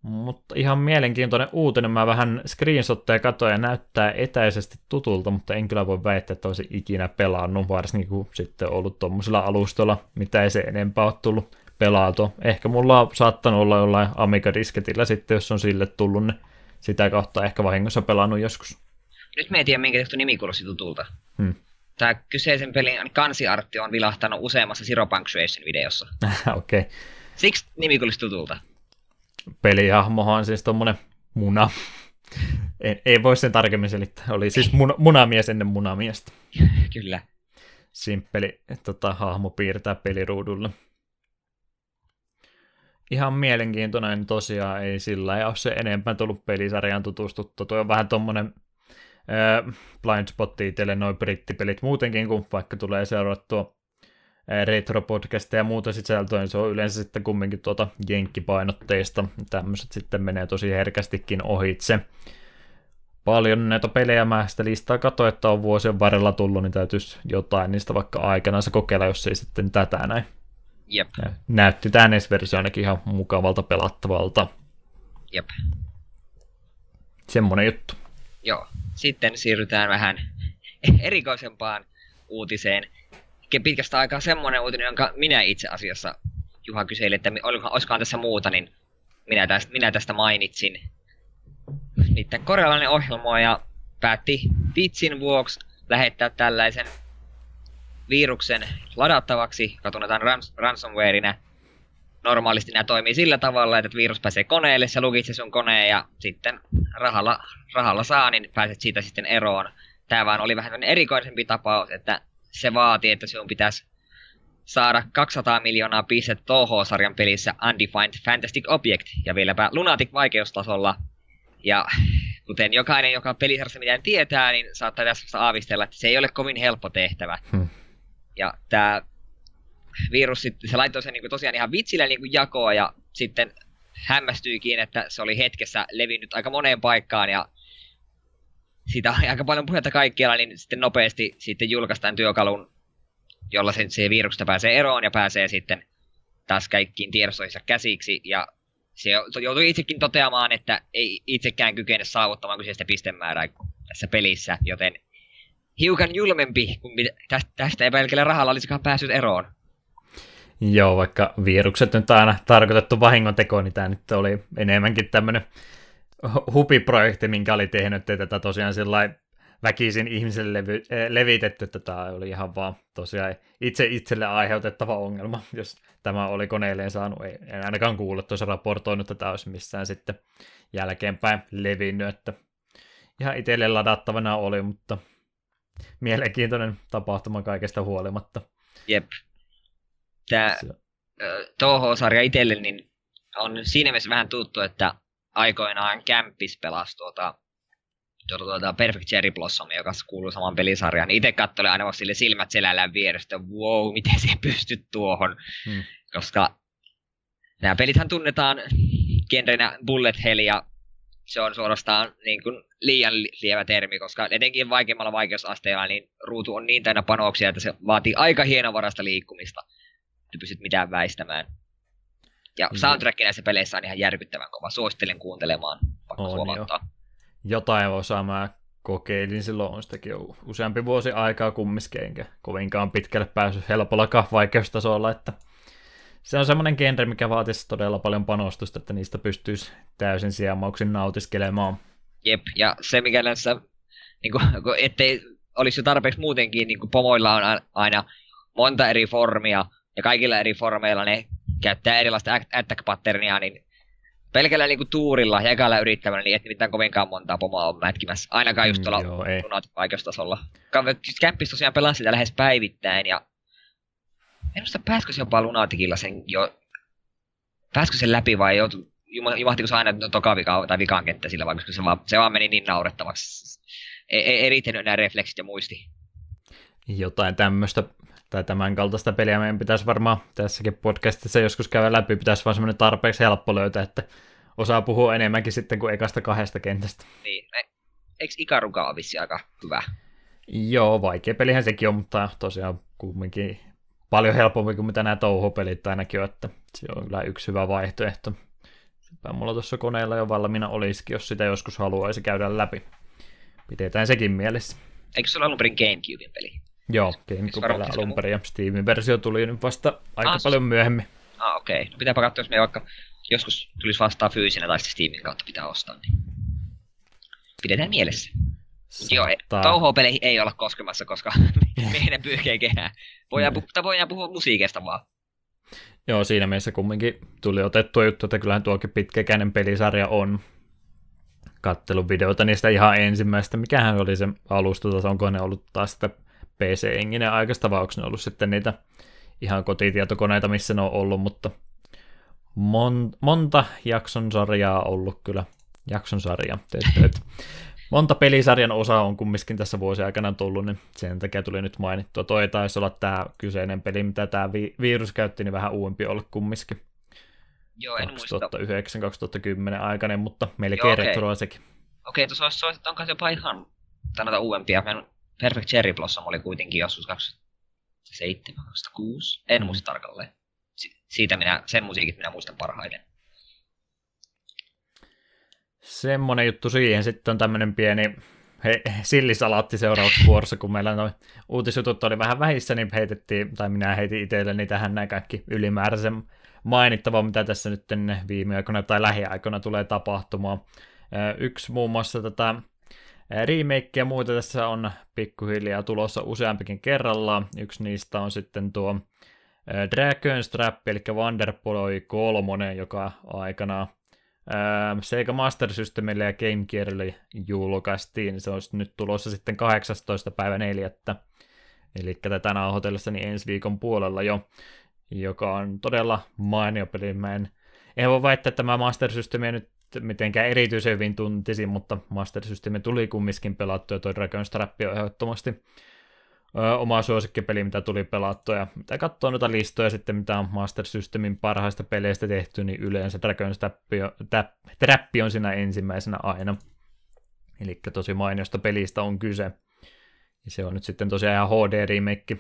Mutta ihan mielenkiintoinen uutinen. Mä vähän screenshotteja katoin ja näyttää etäisesti tutulta, mutta en kyllä voi väittää, että olisi ikinä pelannut, varsinkin kun sitten ollut tuommoisella alustolla, mitä ei se enempää ole tullut pelaatua. Ehkä mulla on saattanut olla jollain Amiga-disketillä sitten, jos on sille tullut, niin sitä kautta ehkä vahingossa pelannut joskus. Nyt me ei tiedä, minkä tehty nimi kuulosti tutulta. Hmm. Tämä kyseisen pelin kansiartti on vilahtanut useammassa Zero Punctuation videossa. Okei. okay. Siksi nimi kuulosti tutulta pelihahmohan siis tommonen muna. ei, ei voi sen tarkemmin selittää. Oli siis muna, munamies ennen munamiestä. Kyllä. Simppeli tota, hahmo piirtää peliruudulla. Ihan mielenkiintoinen tosiaan, ei sillä ei ole se enempää tullut pelisarjaan tutustuttu. Tuo on vähän tommonen äh, blind spot itselle noin brittipelit muutenkin, kun vaikka tulee seurattua retro-podcasteja ja muuta sisältöä, niin se on yleensä sitten kumminkin tuota jenkkipainotteista. Tämmöiset sitten menee tosi herkästikin ohitse. Paljon näitä pelejä mä sitä listaa katsoin, että on vuosien varrella tullut, niin täytyisi jotain niistä vaikka aikanaan kokeilla, jos ei sitten tätä näin. Jep. Näytti tämä NES-versio ainakin ihan mukavalta pelattavalta. Jep. Semmonen juttu. Joo. Sitten siirrytään vähän erikoisempaan uutiseen pitkästä aikaa semmoinen uutinen, jonka minä itse asiassa Juha kyseli, että olisikohan tässä muuta, niin minä tästä, minä tästä mainitsin. Niiden korealainen ohjelmoija päätti vitsin vuoksi lähettää tällaisen viruksen ladattavaksi, joka tunnetaan rans- ransomwareinä, normaalisti nämä toimii sillä tavalla, että virus pääsee koneelle, sä lukitse sun koneen ja sitten rahalla, rahalla saa, niin pääset siitä sitten eroon. Tämä vaan oli vähän erikoisempi tapaus, että se vaati, että sinun pitäisi saada 200 miljoonaa pistettä TH-sarjan pelissä Undefined Fantastic Object ja vieläpä Lunatic vaikeustasolla. Ja kuten jokainen, joka pelisarjassa mitään tietää, niin saattaa tässä aavistella, että se ei ole kovin helppo tehtävä. Hmm. Ja tämä virus sitten, se laittoi sen niin kuin tosiaan ihan vitsillä niin kuin jakoa ja sitten hämmästyikin, että se oli hetkessä levinnyt aika moneen paikkaan ja siitä oli aika paljon puhetta kaikkialla, niin sitten nopeasti sitten julkaistaan työkalun, jolla se, se viruksesta pääsee eroon ja pääsee sitten taas kaikkiin tiedostoihinsa käsiksi. Ja se joutui itsekin toteamaan, että ei itsekään kykene saavuttamaan kyseistä pistemäärää tässä pelissä, joten hiukan julmempi, kun tästä ei pelkällä rahalla olisikaan päässyt eroon. Joo, vaikka virukset nyt aina tarkoitettu vahingonteko, niin tämä nyt oli enemmänkin tämmöinen hupiprojekti, minkä oli tehnyt, että tätä tosiaan sellainen väkisin ihmiselle levy, eh, levitetty, että tämä oli ihan vaan tosiaan itse itselle aiheutettava ongelma, jos tämä oli koneelleen saanut, ei, en ainakaan kuullut tuossa raportoinut, että tämä olisi missään sitten jälkeenpäin levinnyt, että ihan itselle ladattavana oli, mutta mielenkiintoinen tapahtuma kaikesta huolimatta. Jep. Tämä Toho-sarja itselle niin on siinä mielessä vähän tuttu, että aikoinaan Campis pelasi tuota, tuota, tuota Perfect Cherry Blossom, joka kuuluu saman pelisarjaan. Niin itse katsoin aina sille silmät selällään vierestä, wow, miten se pystyt tuohon. Hmm. Koska nämä pelithän tunnetaan genrenä bullet hell ja se on suorastaan niin kuin liian lievä termi, koska etenkin vaikeimmalla vaikeusasteella niin ruutu on niin täynnä panoksia, että se vaatii aika hienovarasta liikkumista, että pystyt mitään väistämään. Ja mm. soundtrack näissä peleissä on ihan järkyttävän kova. Suosittelen kuuntelemaan, pakko on huomauttaa. Jo. Jotain osaa mä kokeilin silloin, on sitäkin jo useampi vuosi aikaa kumminkin, enkä kovinkaan pitkälle päässyt helpollakaan vaikeustasolla, että se on semmoinen genre, mikä vaatisi todella paljon panostusta, että niistä pystyisi täysin sijamauksin nautiskelemaan. Jep, ja se mikä näissä, niin kuin, ettei olisi jo tarpeeksi muutenkin, niin kuin pomoilla on aina monta eri formia, ja kaikilla eri formeilla ne käyttää erilaista attack-patternia, niin pelkällä niinku tuurilla ja ekalla yrittämällä, niin et mitään kovinkaan montaa pomoa on mätkimässä. Ainakaan just mm, tuolla mm, vaikeustasolla. Siis Käppis tosiaan pelasi sitä lähes päivittäin, ja en muista pääskö se jopa Lunatikilla sen jo... Pääskö sen läpi vai joutu... Jumahtiko se aina toka vika, tai vikaan kenttä sillä vai koska se vaan, se vaan meni niin naurettavaksi. Ei, ei, ei riittänyt enää refleksit ja muisti. Jotain tämmöistä tai tämän kaltaista peliä meidän pitäisi varmaan tässäkin podcastissa joskus käydä läpi, pitäisi vaan semmoinen tarpeeksi helppo löytää, että osaa puhua enemmänkin sitten kuin ekasta kahdesta kentästä. Niin, e, eikö Ikaruka ole vissi aika hyvä? Joo, vaikea pelihän sekin on, mutta tosiaan kumminkin paljon helpompi kuin mitä nämä touhupelit ainakin on, että se on kyllä yksi hyvä vaihtoehto. Sepä mulla tuossa koneella jo valmiina olisikin, jos sitä joskus haluaisi käydä läpi. Pidetään sekin mielessä. Eikö se ole alun perin peli? Joo, GameCubella alun perin ja Steamin versio tuli nyt vasta aika ah, paljon myöhemmin. Ah, okei. Okay. No pitääpä katsoa, jos me vaikka joskus tulisi vastaan fyysinen tai Steamin kautta pitää ostaa, niin pidetään mielessä. Saattaa. Joo, touhopeleihin ei olla koskemassa, koska meidän pyyhkee kehää. Voidaan, mm. pu- voidaan puhua musiikista vaan. Joo, siinä mielessä kumminkin tuli otettua juttu, että kyllähän tuokin pitkäkäinen pelisarja on katteluvideota niistä ihan ensimmäistä. Mikähän oli se alusta, onko ne ollut taas sitten PC-enginen aikaista, vai onko ne ollut sitten niitä ihan kotitietokoneita, missä ne on ollut, mutta mon, monta jakson sarjaa ollut kyllä, jakson sarja, monta pelisarjan osaa on kumminkin tässä vuosien aikana tullut, niin sen takia tuli nyt mainittua. Toi taisi olla tämä kyseinen peli, mitä tämä vi- virus käytti, niin vähän uudempi olla kumminkin. Joo, en 2009-2010 aikainen, mutta melkein okay. retroa sekin. Okei, okay, tuossa olisi, onko se jopa ihan täältä uudempia. Mä en Perfect Cherry Blossom oli kuitenkin joskus 2007, 2006, en mm. muista tarkalleen. Si- siitä minä, sen musiikit minä muistan parhaiten. Semmonen juttu siihen. Sitten on tämmöinen pieni he, sillisalaatti seuraavaksi vuorossa, kun meillä noin uutisjutut oli vähän vähissä, niin heitettiin, tai minä heitin itselleni tähän nämä kaikki ylimääräisen mainittava, mitä tässä nyt viime aikoina tai lähiaikoina tulee tapahtumaan. Yksi muun muassa tätä remake ja muita tässä on pikkuhiljaa tulossa useampikin kerrallaan. Yksi niistä on sitten tuo Dragon's Trap, eli Wonderboy 3, joka aikana Sega Master Systemille ja Game Gearille julkaistiin. Se on nyt tulossa sitten 18. päivä 4. Eli tätä nauhoitellessa niin ensi viikon puolella jo, joka on todella mainio peli. Mä en, en voi väittää, että tämä Master System nyt mitenkään erityisen hyvin tuntisin, mutta Master System tuli kumminkin pelattua, toi Dragon's Trap on ehdottomasti ö, oma suosikkipeli, mitä tuli pelattua, ja mitä katsoo noita listoja sitten, mitä on Master Systemin parhaista peleistä tehty, niin yleensä Dragon's Trap on siinä ensimmäisenä aina. Eli tosi mainiosta pelistä on kyse. Ja se on nyt sitten tosiaan ihan HD-remake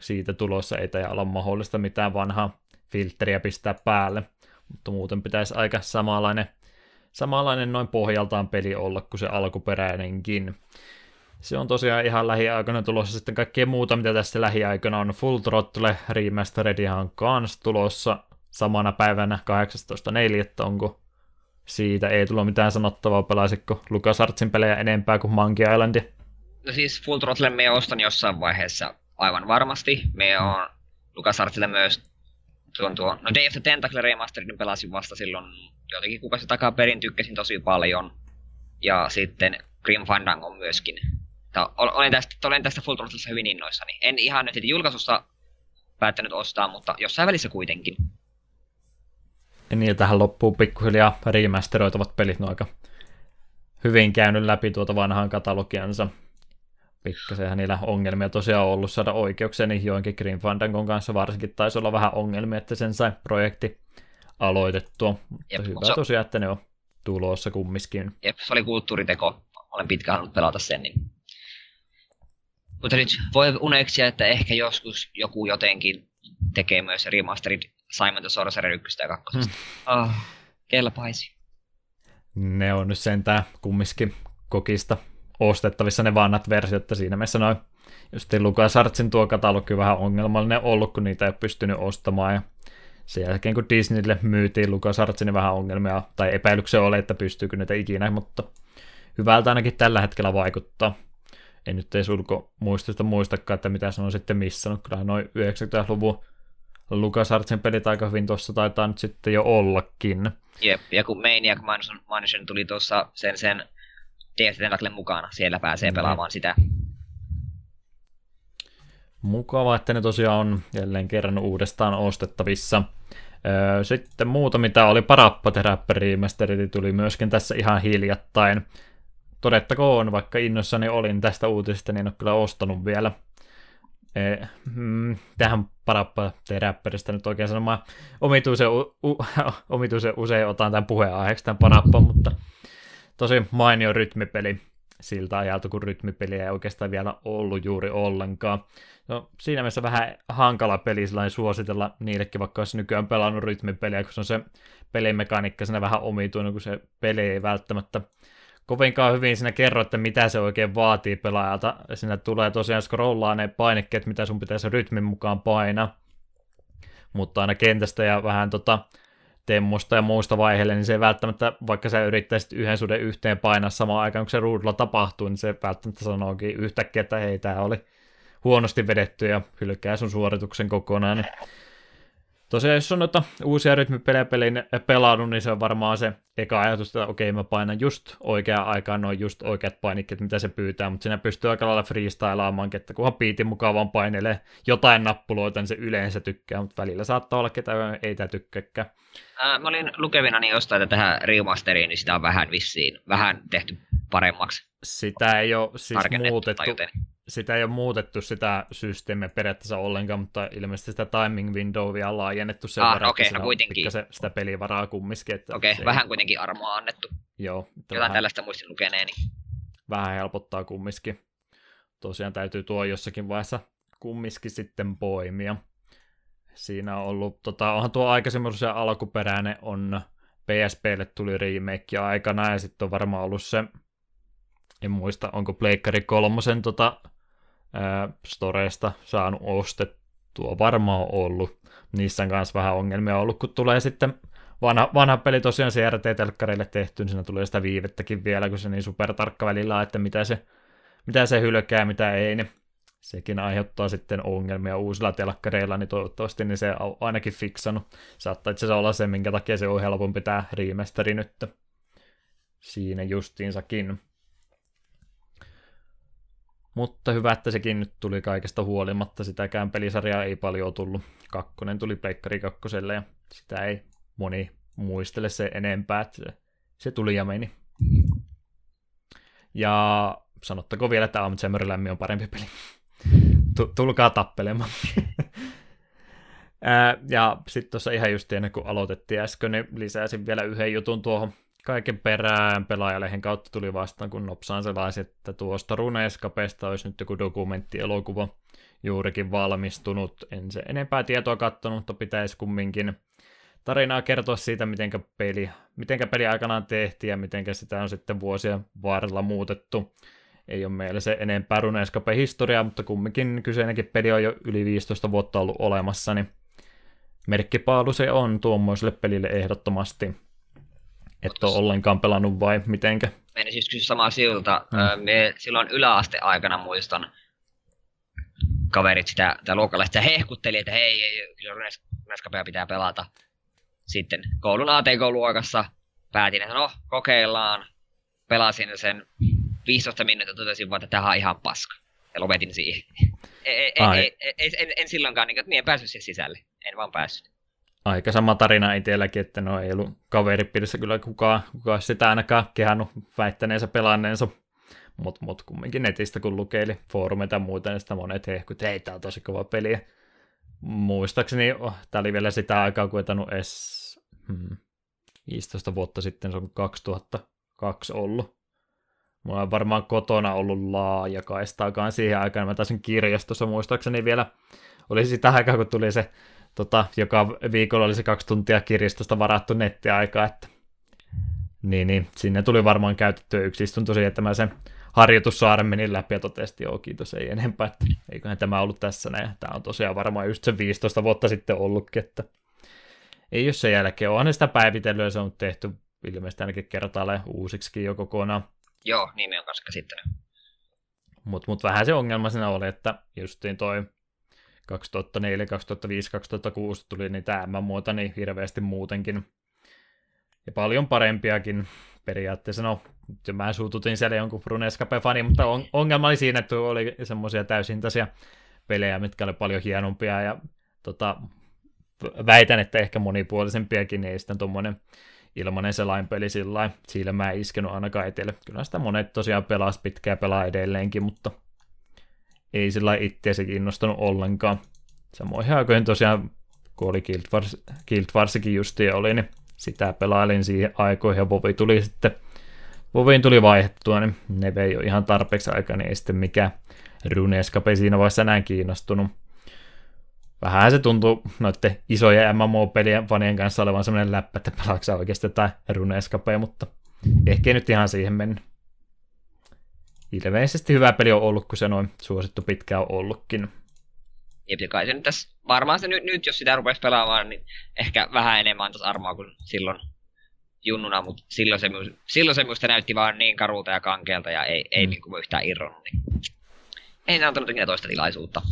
siitä tulossa, ei tai olla mahdollista mitään vanhaa filtteriä pistää päälle, mutta muuten pitäisi aika samanlainen, samanlainen noin pohjaltaan peli olla kuin se alkuperäinenkin. Se on tosiaan ihan lähiaikoina tulossa sitten kaikkea muuta, mitä tässä lähiaikoina on. Full Throttle Remastered ihan kans tulossa samana päivänä 18.4. Onko siitä ei tullut mitään sanottavaa, pelaisitko LucasArtsin pelejä enempää kuin Monkey Islandi? No siis Full Throttle me ostan jossain vaiheessa aivan varmasti. Me on LucasArtsille myös tuon tuo, no Day of the Tentacle Remasteredin pelasin vasta silloin jotenkin kuukausi takaperin, tykkäsin tosi paljon. Ja sitten Grim Fandango myöskin olen tästä, olen tästä Full Throttlessa hyvin innoissani. En ihan nyt julkaisusta päättänyt ostaa, mutta jossain välissä kuitenkin. Ja niin, tähän loppuu pikkuhiljaa remasteroitavat pelit, no aika hyvin käynyt läpi tuota vanhaan katalogiansa. Pikkasenhan niillä ongelmia tosiaan ollut saada oikeuksia, niin joinkin Green Fandangon kanssa varsinkin taisi olla vähän ongelmia, että sen sai projekti aloitettua. Mutta Jep, hyvä se... tosiaan, että ne on tulossa kumminkin. Jep, se oli kulttuuriteko. Olen pitkään halunnut pelata sen, niin mutta nyt voi uneksia, että ehkä joskus joku jotenkin tekee myös remasterid Simon the Sorcerer 1 ja 2. Hmm. Oh, kelpaisi. Ne on nyt sentään kumminkin kokista ostettavissa ne vanhat versiot, että siinä mielessä noin just LucasArtsin tuo katalogi vähän ongelmallinen ollut, kun niitä ei ole pystynyt ostamaan ja sen jälkeen kun Disneylle myytiin LucasArtsin, niin vähän ongelmia tai epäilyksen ole, että pystyykö niitä ikinä, mutta hyvältä ainakin tällä hetkellä vaikuttaa en nyt edes ulkomuistista muistakaan, että mitä se on sitten missannut. Kyllä noin 90-luvun LucasArtsin pelit aika hyvin tuossa taitaa nyt sitten jo ollakin. Jep, ja kun Maniac Mansion tuli tuossa sen, sen DS mukana, siellä pääsee mm. pelaamaan sitä. Mukava, että ne tosiaan on jälleen kerran uudestaan ostettavissa. Sitten muuta, mitä oli Parappa Therapy tuli myöskin tässä ihan hiljattain todettakoon, vaikka innossani olin tästä uutisesta, niin en ole kyllä ostanut vielä. E, mm, tähän parappa teräppäristä nyt oikein sanomaan omituisen, u, u, omituisen usein otan tämän puheenaiheeksi tämän parappa, mutta tosi mainio rytmipeli siltä ajalta, kun rytmipeliä ei oikeastaan vielä ollut juuri ollenkaan. No, siinä mielessä vähän hankala peli suositella niillekin, vaikka olisi nykyään pelannut rytmipeliä, kun se on se pelimekaniikka siinä vähän omituinen, kun se peli ei välttämättä kovinkaan hyvin siinä kerro, että mitä se oikein vaatii pelaajalta. Siinä tulee tosiaan scrollaa ne painikkeet, mitä sun pitäisi rytmin mukaan painaa. Mutta aina kentästä ja vähän tota, temmusta ja muusta vaiheelle, niin se ei välttämättä, vaikka sä yrittäisit yhden suden yhteen painaa samaan aikaan, kun se ruudulla tapahtuu, niin se välttämättä sanookin yhtäkkiä, että hei, tämä oli huonosti vedetty ja hylkää sun suorituksen kokonaan. Niin tosiaan jos on noita uusia rytmipelejä pelin pelannut, niin se on varmaan se eka ajatus, että okei, mä painan just oikeaan aikaan noin just oikeat painikkeet, mitä se pyytää, mutta siinä pystyy aika lailla freestylaamaan, että kunhan piitin mukaan vaan painelee jotain nappuloita, niin se yleensä tykkää, mutta välillä saattaa olla, ketä ei tämä tykkääkään. Ää, mä olin lukevinani jostain, että tähän remasteriin, niin sitä on vähän vissiin, vähän tehty paremmaksi. Sitä ei ole siis muutettu, sitä ei ole muutettu sitä systeemiä periaatteessa ollenkaan, mutta ilmeisesti sitä timing windowia on laajennettu sen ah, verran, okay, no kuitenkin. Se, sitä pelivaraa kumminkin. Okei, okay, vähän kuitenkin armoa annettu. Joo. Jotain vähän, tällaista muistin lukeneeni. Vähän helpottaa kumminkin. Tosiaan täytyy tuo jossakin vaiheessa kumminkin sitten poimia. Siinä on ollut, tota, onhan tuo aikaisemmin se alkuperäinen on PSPlle tuli remake aikana ja sitten on varmaan ollut se, en muista, onko Pleikkari kolmosen tota, ää, Storesta saanut ostettua, varmaan ollut. Niissä on myös vähän ongelmia ollut, kun tulee sitten vanha, vanha peli tosiaan CRT-telkkareille tehty, niin siinä tulee sitä viivettäkin vielä, kun se niin supertarkka välillä että mitä se, mitä se hylkää, mitä ei, niin sekin aiheuttaa sitten ongelmia uusilla telkkareilla, niin toivottavasti niin se on ainakin fiksannut. Saattaa itse asiassa olla se, minkä takia se on helpompi tämä remasteri nyt. Siinä justiinsakin. Mutta hyvä, että sekin nyt tuli kaikesta huolimatta. Sitäkään pelisarjaa ei paljon tullut. Kakkonen tuli Pleikkari kakkoselle ja sitä ei moni muistele se enempää, että se, tuli ja meni. Ja sanottako vielä, että Arm Lämmin on parempi peli. Tulkaa tappelemaan. ja sitten tuossa ihan just ennen kuin aloitettiin äsken, niin lisäsin vielä yhden jutun tuohon kaiken perään pelaajalehen kautta tuli vastaan, kun nopsaan sellaiset, että tuosta Runescapesta olisi nyt joku dokumenttielokuva juurikin valmistunut. En se enempää tietoa katsonut, mutta pitäisi kumminkin tarinaa kertoa siitä, miten peli, mitenkä peli aikanaan tehtiin ja miten sitä on sitten vuosien varrella muutettu. Ei ole meillä se enempää Runescape-historiaa, mutta kumminkin kyseinenkin peli on jo yli 15 vuotta ollut olemassa, niin merkkipaalu se on tuommoiselle pelille ehdottomasti. Et ole ollenkaan pelannut vai mitenkä? Meidän siis kysyä samaa siltä. Mm. Me silloin yläaste-aikana muistan, kaverit sitä, sitä luokalla sitä hehkutteli, että hei, ei, kyllä Runeskapea pitää pelata. Sitten koulun ATK-luokassa päätin, että no, kokeillaan. Pelasin sen 15 minuuttia, totesin vaan, että tämä on ihan paska. Ja lopetin siihen. Ei, ei, ei, ei, en, en silloinkaan, niin, että en päässyt siihen sisälle. En vaan päässyt aika sama tarina itselläkin, että no ei ollut kaveripiirissä kyllä kukaan, kukaan sitä ainakaan kehannut väittäneensä pelanneensa, mutta mut kumminkin netistä kun lukeili foorumeita ja muuta, niin sitä monet hehkut, hei tää on tosi kova peli. Muistaakseni oh, tää oli vielä sitä aikaa, kun etanut edes hmm, 15 vuotta sitten, se on 2002 ollut. Mulla on varmaan kotona ollut laajakaistaakaan siihen aikaan, mä taisin kirjastossa muistaakseni vielä, oli sitä aikaa, kun tuli se tota, joka viikolla oli se kaksi tuntia kirjastosta varattu nettiaika, että niin, niin, sinne tuli varmaan käytettyä yksi istunto siihen, että mä sen harjoitussaaren menin läpi ja totesin, joo kiitos, ei enempää, että eiköhän tämä ollut tässä näin. Tämä on tosiaan varmaan just se 15 vuotta sitten ollutkin, että ei ole sen jälkeen. Onhan sitä päivitellyt ja se on tehty ilmeisesti ainakin kertaalle uusiksi jo kokonaan. Joo, niin me on kanssa käsittänyt. Mutta mut vähän se ongelma siinä oli, että justiin toi 2004, 2005, 2006 tuli niitä M-muota niin hirveästi muutenkin. Ja paljon parempiakin periaatteessa. No, mä suututin siellä jonkun Runescape-fani, mutta on, ongelma oli siinä, että oli semmoisia täysintäisiä pelejä, mitkä oli paljon hienompia ja tota, väitän, että ehkä monipuolisempiakin, niin ei sitten tuommoinen ilmanen selainpeli sillä silmää iskenut ainakaan etelä. Kyllä sitä monet tosiaan pelaa pitkään pelaa edelleenkin, mutta ei sillä itseäsi kiinnostanut ollenkaan. Samoin aikoihin tosiaan, kun oli Guild, Wars, Guild Warsikin justiin oli, niin sitä pelailin siihen aikoihin ja Vovi tuli sitten, Voviin tuli vaihdettua, niin ne vei jo ihan tarpeeksi aikaa, niin ei sitten mikään Runescape siinä vaiheessa enää kiinnostunut. Vähän se tuntuu noiden isojen MMO-pelien fanien kanssa olevan sellainen läppä, että pelaaksa oikeasti jotain Runescapea, mutta ehkä nyt ihan siihen mennyt ilmeisesti hyvä peli on ollut, kun se noin suosittu pitkään on ollutkin. Jep, ja kai se nyt tässä, varmaan se nyt, nyt jos sitä rupesi pelaamaan, niin ehkä vähän enemmän antaisi armoa kuin silloin junnuna, mutta silloin se, silloin se minusta näytti vaan niin karuuta ja kankealta ja ei, ei mm. niin kuin yhtään irronnut. Niin. Ei ne antanut ikinä toista tilaisuutta.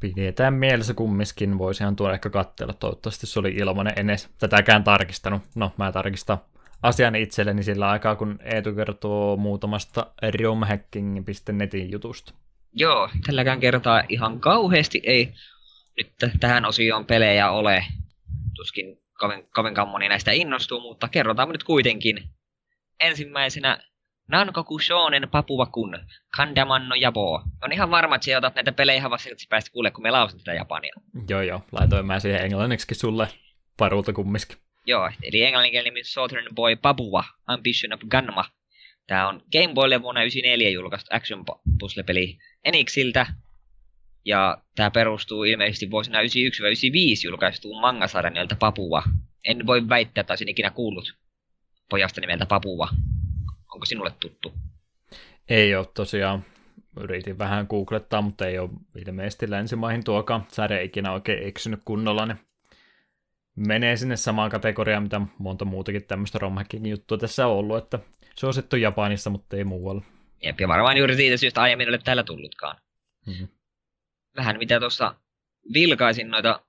Pidetään mielessä kumminkin, voisihan tuoda ehkä katsella, toivottavasti se oli ilmanen, en edes tätäkään tarkistanut. No, mä tarkistan asian itselleni sillä aikaa, kun Eetu kertoo muutamasta romhacking.netin jutusta. Joo, tälläkään kertaa ihan kauheasti ei nyt tähän osioon pelejä ole. Tuskin kovin, kovinkaan moni näistä innostuu, mutta kerrotaan nyt kuitenkin. Ensimmäisenä Nankoku Shonen Papua kun Kandamanno Jabo. On ihan varma, että sä otat näitä pelejä ihan vasta, että päästä kuulee, kun me lausun tätä japania. Joo joo, laitoin mä siihen englanniksi sulle parulta kumminkin. Joo, eli englanninkielinen nimi Southern Boy Papua, Ambition of Gunma. Tämä on Game Boylle vuonna 1994 julkaistu action puzzle-peli Enixiltä. Ja tämä perustuu ilmeisesti vuosina 91-95 julkaistuun mangasarjan nimeltä Papua. En voi väittää, että olisin ikinä kuullut pojasta nimeltä Papua. Onko sinulle tuttu? Ei ole tosiaan. Yritin vähän googlettaa, mutta ei ole ilmeisesti länsimaihin tuokaan sarja ikinä oikein eksynyt kunnolla, niin menee sinne samaan kategoriaan, mitä monta muutakin tämmöistä romhacking juttua tässä on ollut, että se on osittu Japanissa, mutta ei muualla. Jep, ja varmaan juuri siitä syystä aiemmin ole täällä tullutkaan. Mm-hmm. vähän mitä tuossa vilkaisin noita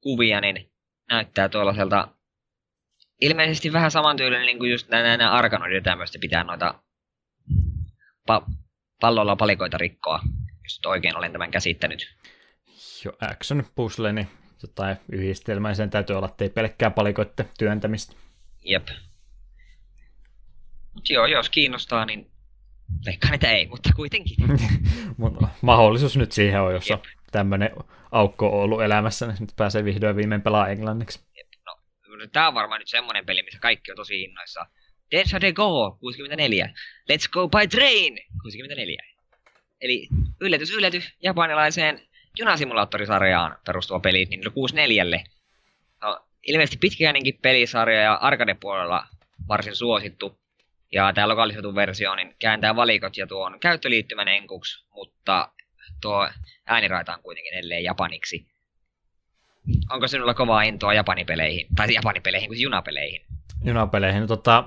kuvia, niin näyttää tuollaiselta ilmeisesti vähän samantyylinen niin kuin just näitä arkanoidit ja tämmöistä pitää noita pa- pallolla palikoita rikkoa, jos oikein olen tämän käsittänyt. Jo action puzzle, niin jotain yhdistelmää sen täytyy olla, ettei pelkkää palikoitte työntämistä. Jep. Mut joo, jos kiinnostaa, niin veikkaan, että ei, mutta kuitenkin. Mutta mahdollisuus nyt siihen on, jos on tämmöinen aukko on ollut elämässä, niin nyt pääsee vihdoin viimein pelaamaan englanniksi. Jep. No, tää on varmaan nyt semmonen peli, missä kaikki on tosi innoissa. Dance de Go, 64. Let's Go by Train, 64. Eli yllätys, yllätys, japanilaiseen junasimulaattorisarjaan perustuva peli Nintendo 64. No, ilmeisesti pitkäjäinenkin pelisarja ja arcade-puolella varsin suosittu. Ja tämä lokalisoitu versio niin kääntää valikot ja tuon käyttöliittymän enkuksi, mutta tuo ääniraita on kuitenkin edelleen japaniksi. Onko sinulla kovaa intoa japanipeleihin, tai japanipeleihin kuin junapeleihin? Junapeleihin, no tota,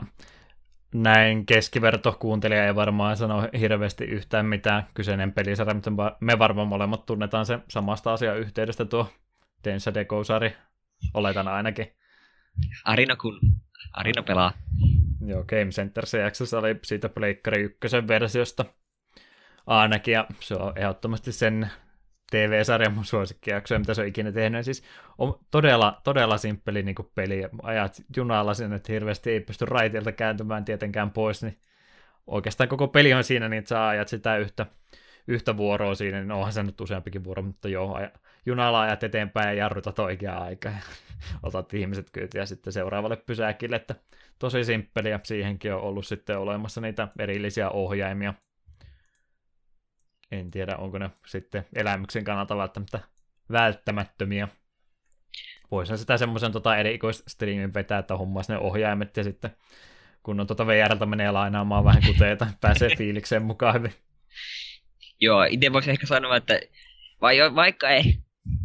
näin keskiverto kuuntelija ei varmaan sano hirveästi yhtään mitään kyseinen pelisarja, mutta me varmaan molemmat tunnetaan se samasta asiayhteydestä tuo Densa Deco-sari, oletan ainakin. Arino kun Arino pelaa. Joo, Game Center CX oli siitä Pleikkari ykkösen versiosta ainakin, ja se on ehdottomasti sen TV-sarjan mun suosikkijaksoja, mitä se on ikinä tehnyt. Siis on todella, todella simppeli niin kuin peli. Ajat junalla sinne, että hirveästi ei pysty raiteilta kääntymään tietenkään pois, niin oikeastaan koko peli on siinä, niin sä ajat sitä yhtä, yhtä vuoroa siinä, niin onhan se nyt useampikin vuoro, mutta joo, junalla ajat eteenpäin ja jarrutat oikeaan aikaan ja otat ihmiset kyytiä sitten seuraavalle pysäkille, että tosi simppeli ja siihenkin on ollut sitten olemassa niitä erillisiä ohjaimia, en tiedä, onko ne sitten elämyksen kannalta välttämättä välttämättömiä. Voisihan sitä semmoisen tota erikoistriimin vetää, että hommaisi ne ohjaimet ja sitten kun on tota VRltä menee lainaamaan vähän kuteita, pääsee fiilikseen mukaan hyvin. Joo, itse voisi ehkä sanoa, että vai, vaikka ei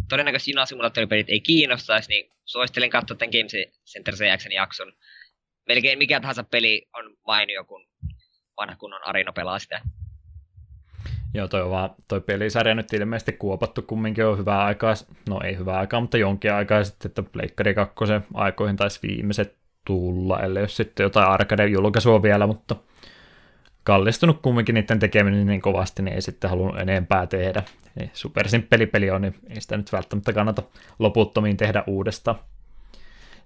todennäköisesti junasimulaattoripelit ei kiinnostaisi, niin suosittelen katsoa tämän Game Center CXn jakson. Melkein mikä tahansa peli on mainio, kun vanha kunnon Arino pelaa sitä. Joo, toi, vaan, toi pelisarja nyt ilmeisesti kuopattu kumminkin on hyvää aikaa, no ei hyvää aikaa, mutta jonkin aikaa sitten, että Pleikkari 2 aikoihin taisi viimeiset tulla, ellei jos sitten jotain arcade-julkaisua vielä, mutta kallistunut kumminkin niiden tekeminen niin kovasti, niin ei sitten halunnut enempää tehdä. Super simppeli peli on, niin ei sitä nyt välttämättä kannata loputtomiin tehdä uudestaan.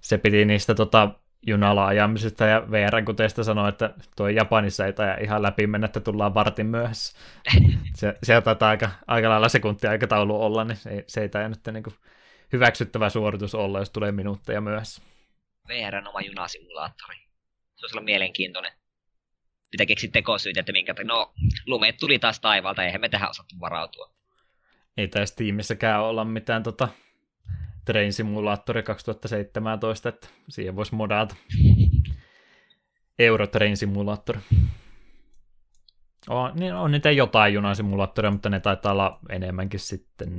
Se piti niistä tota, junalla ajamisesta ja VR, kun teistä sanoi, että tuo Japanissa ei taida ihan läpi mennä, että tullaan vartin myöhässä. Se, se taitaa aika, aika lailla sekuntiaikataulu olla, niin se, se ei taida nyt niin kuin hyväksyttävä suoritus olla, jos tulee minuutteja myöhässä. VRn oma junasimulaattori. Se olisi mielenkiintoinen. Mitä keksit tekosyitä, että minkä No, lumeet tuli taas taivaalta, eihän me tähän osattu varautua. Ei taisi tiimissäkään olla mitään tota, Train Simulaattori 2017, että siihen voisi modata. Euro Train Simulaattori. On, niin on niitä jotain junasimulaattoria, mutta ne taitaa olla enemmänkin sitten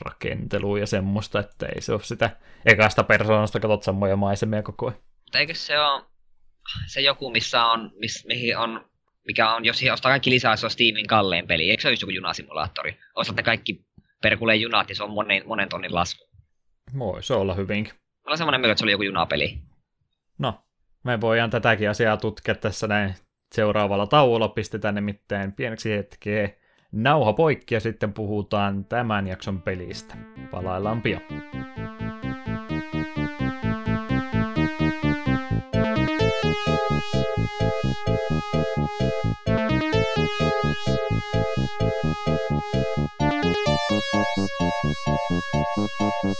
rakentelua ja semmoista, että ei se ole sitä ekasta persoonasta, katsot samoja maisemia koko ajan. Eikö se ole se joku, missä on, miss, mihin on, mikä on, jos ostaa kaikki lisää, se on Steamin kalleen peli, eikö se ole just joku junasimulaattori? Ostat ne kaikki perkuleen junat ja se on monen, monen tonnin lasku. Voisi olla hyvinkin. Mulla on semmoinen että se oli joku junapeli. No, me voidaan tätäkin asiaa tutkia tässä näin seuraavalla tauolla. Pistetään nimittäin pieneksi hetkeä nauha poikki ja sitten puhutaan tämän jakson pelistä. Palaillaan pian. Música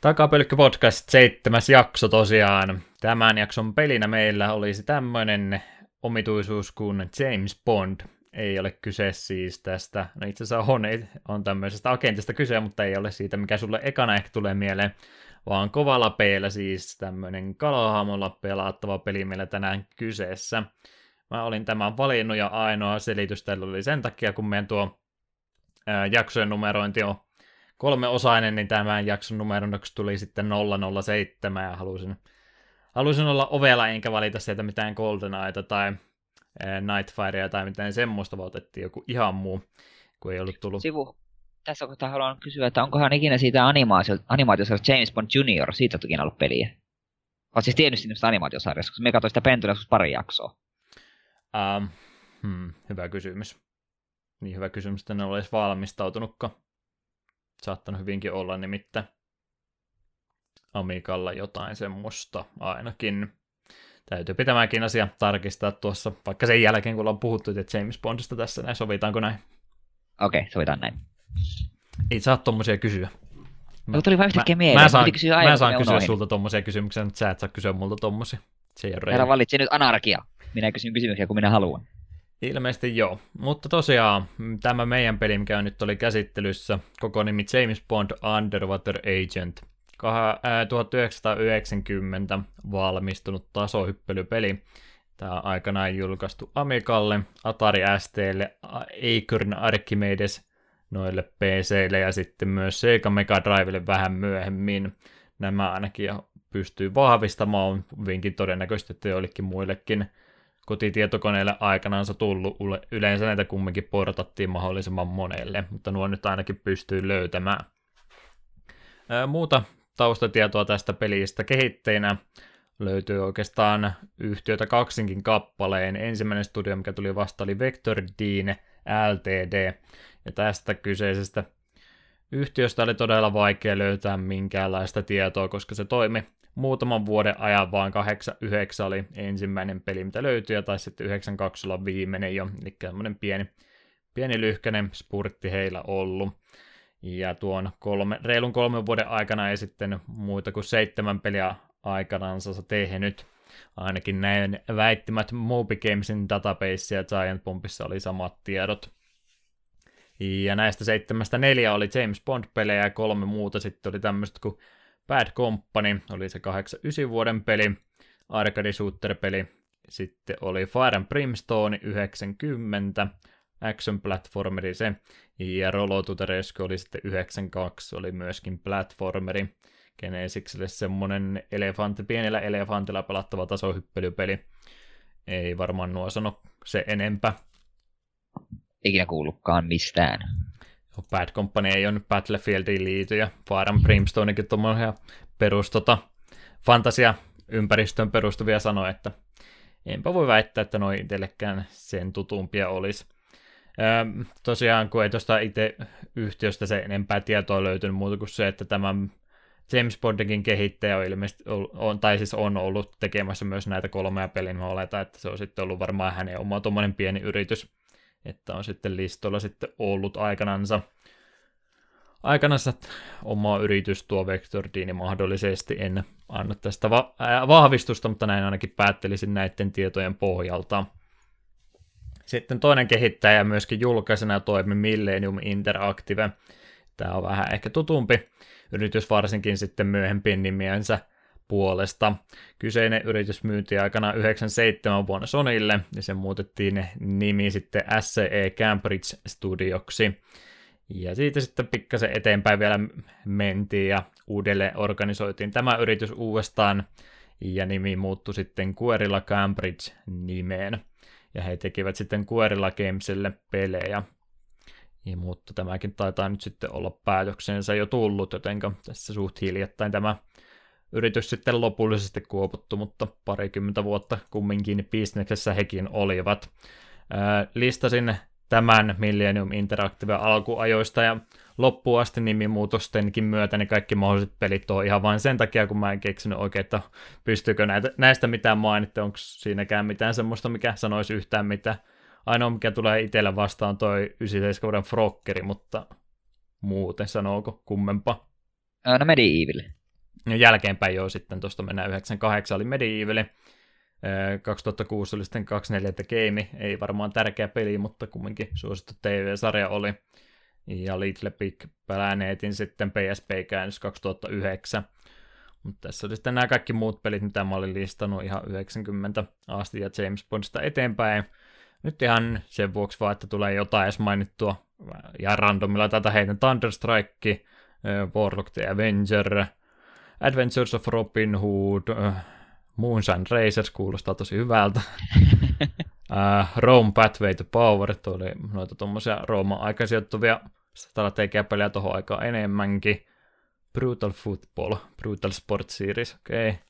Takapölkky podcast seitsemäs jakso tosiaan. Tämän jakson pelinä meillä olisi tämmöinen omituisuus kuin James Bond. Ei ole kyse siis tästä, no itse asiassa on, on tämmöisestä agentista kyse, mutta ei ole siitä, mikä sulle ekana ehkä tulee mieleen, vaan kovalla peillä siis tämmöinen kalahaamolla pelattava peli meillä tänään kyseessä. Mä olin tämän valinnut ja ainoa selitys tällä oli sen takia, kun meidän tuo ää, jaksojen numerointi on kolmeosainen, niin tämän jakson numeroinnoksi tuli sitten 007 ja halusin, halusin olla ovela enkä valita sieltä mitään GoldenEyeta tai Nightfirea tai mitään semmoista, vaan otettiin joku ihan muu, kun ei ollut tullut. Sivu, tässä kohtaa haluan kysyä, että onkohan ikinä siitä animaatiossa James Bond Junior, siitä on ollut peliä? Olet siis tiennyt sinne animaatiosarjassa, koska me katsoin sitä pentuna pari jaksoa. Um, hmm, hyvä kysymys. Niin hyvä kysymys, että ne olisi valmistautunutkaan. Saattanut hyvinkin olla nimittäin Amikalla jotain semmoista ainakin. Täytyy pitämäkin asia tarkistaa tuossa, vaikka sen jälkeen, kun ollaan puhuttu että James Bondista tässä, näin sovitaanko näin? Okei, okay, sovitaan näin. Ei saa tommosia kysyä. Mä, tuli vaan yhtäkkiä mieleen. Mä saan, kysyä, mä saan kysyä sulta tommosia kysymyksiä, mutta sä et saa kysyä multa tommosia. Se ei ole Herra valitsi nyt anarkia. Minä kysyn kysymyksiä, kun minä haluan. Ilmeisesti joo, mutta tosiaan tämä meidän peli, mikä nyt oli käsittelyssä, koko nimi James Bond Underwater Agent, 1990 valmistunut tasohyppelypeli. Tämä on aikanaan julkaistu Amigalle, Atari STlle, Acorn Archimedes noille PCille ja sitten myös Sega Mega Drivelle vähän myöhemmin. Nämä ainakin pystyy vahvistamaan, hyvinkin todennäköisesti, että joillekin muillekin kotitietokoneelle aikanaan tullut. Yleensä näitä kumminkin portattiin mahdollisimman monelle, mutta nuo nyt ainakin pystyy löytämään. Muuta taustatietoa tästä pelistä kehitteinä löytyy oikeastaan yhtiötä kaksinkin kappaleen. Ensimmäinen studio, mikä tuli vasta, oli Vector Dean Ltd. Ja tästä kyseisestä yhtiöstä oli todella vaikea löytää minkäänlaista tietoa, koska se toimi muutaman vuoden ajan, vaan 89 oli ensimmäinen peli, mitä löytyi, ja taisi sitten 92 olla viimeinen jo, eli tämmöinen pieni, pieni lyhkäinen spurtti heillä ollut. Ja tuon kolme, reilun kolmen vuoden aikana ei sitten muita kuin seitsemän peliä aikanansa tehnyt. Ainakin näin väittimät Moby Gamesin database ja Giant Bombissa oli samat tiedot. Ja näistä seitsemästä neljä oli James Bond-pelejä ja kolme muuta sitten oli tämmöistä kuin Bad Company, oli se 89 vuoden peli, Arcade Shooter-peli, sitten oli Fire and Brimstone 90, action platformeri se, ja Rollo to the Rescue oli sitten 92, oli myöskin platformeri, Genesikselle semmonen elefantti, pienellä elefantilla pelattava tasohyppelypeli. Ei varmaan nuo sano se enempää. Ikinä kuullutkaan mistään. Bad Company ei ole nyt Battlefieldiin liity, ja Fire Brimstonekin tuommoisia perustota fantasia ympäristön perustuvia sanoja, että enpä voi väittää, että noin itsellekään sen tutumpia olisi. Öö, tosiaan, kun ei tuosta itse yhtiöstä se enempää tietoa löytynyt muuta kuin se, että tämä James Bondin kehittäjä on ilmeisesti, on, tai siis on ollut tekemässä myös näitä kolmea peliä, niin mä oletan, että se on sitten ollut varmaan hänen oma tuommoinen pieni yritys, että on sitten listolla sitten ollut aikanansa aikanansa oma yritys tuo Vector Dini mahdollisesti en anna tästä va- äh, vahvistusta, mutta näin ainakin päättelisin näiden tietojen pohjalta. Sitten toinen kehittäjä myöskin julkaisena toimi Millennium Interactive. Tämä on vähän ehkä tutumpi yritys varsinkin sitten myöhempien nimiensä puolesta. Kyseinen yritys myytiin aikana 97 vuonna Sonille ja se muutettiin nimi sitten SCE Cambridge Studioksi. Ja siitä sitten pikkasen eteenpäin vielä mentiin ja uudelleen organisoitiin tämä yritys uudestaan ja nimi muuttui sitten Guerilla Cambridge nimeen. Ja he tekivät sitten Guerilla Gamesille pelejä. Ja, mutta tämäkin taitaa nyt sitten olla päätöksensä jo tullut, joten tässä suht hiljattain tämä yritys sitten lopullisesti kuoputtu, mutta parikymmentä vuotta kumminkin bisneksessä hekin olivat. Listasin tämän Millennium Interactive alkuajoista ja loppuun asti nimimuutostenkin myötä niin kaikki mahdolliset pelit on ihan vain sen takia, kun mä en keksinyt oikein, että pystyykö näitä, näistä mitään mainittu, onko siinäkään mitään semmoista, mikä sanoisi yhtään mitä. Ainoa, mikä tulee itsellä vastaan, on toi 97 vuoden Frokkeri, mutta muuten sanooko kummempaa. No Medieval. Ja jälkeenpäin jo sitten tuosta mennään 98 oli Medieval. 2006 oli sitten 24 Game, ei varmaan tärkeä peli, mutta kumminkin suosittu TV-sarja oli. Ja Little Big Planetin sitten PSP-käännös 2009. Mutta tässä oli sitten nämä kaikki muut pelit, mitä mä olin listannut ihan 90 asti ja James Bondista eteenpäin. Nyt ihan sen vuoksi vaan, että tulee jotain edes mainittua ihan randomilla tätä heidän Thunderstrike, Warlock the Avenger, Adventures of Robin Hood, Moonshine Racers kuulostaa tosi hyvältä. uh, Rome Pathway to Power, oli noita tuommoisia Rooman aikaisijoittuvia strategiapelejä tuohon aikaan enemmänkin. Brutal Football, Brutal Sport Series, okei. Okay.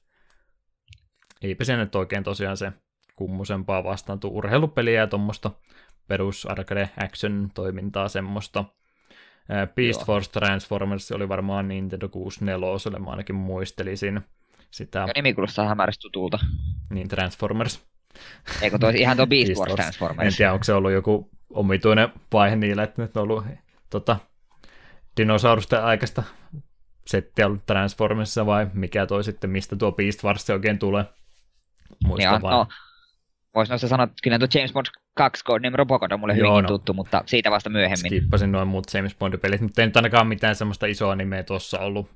Eipä se nyt oikein tosiaan se kummusempaa vastaan tuu urheilupeliä ja tuommoista perus arcade action toimintaa semmoista. Beast Joo. Force Transformers oli varmaan Nintendo 64, mä ainakin muistelisin sitä. Ja nimi kuulostaa hämärästi tutulta. Niin, Transformers. Eikö toi ihan tuo Beast Wars Transformers? En tiedä, onko se ollut joku omituinen vaihe niillä, että nyt on ollut tota, dinosaurusten aikaista settiä ollut Transformersissa vai mikä toi sitten, mistä tuo Beast Wars oikein tulee. Muista niin, No, voisi noista sanoa, että kyllä tuo James Bond 2 Codename Robocop on mulle Joo, hyvinkin no. tuttu, mutta siitä vasta myöhemmin. Skippasin noin muut James Bond-pelit, mutta ei nyt ainakaan mitään semmoista isoa nimeä tuossa ollut,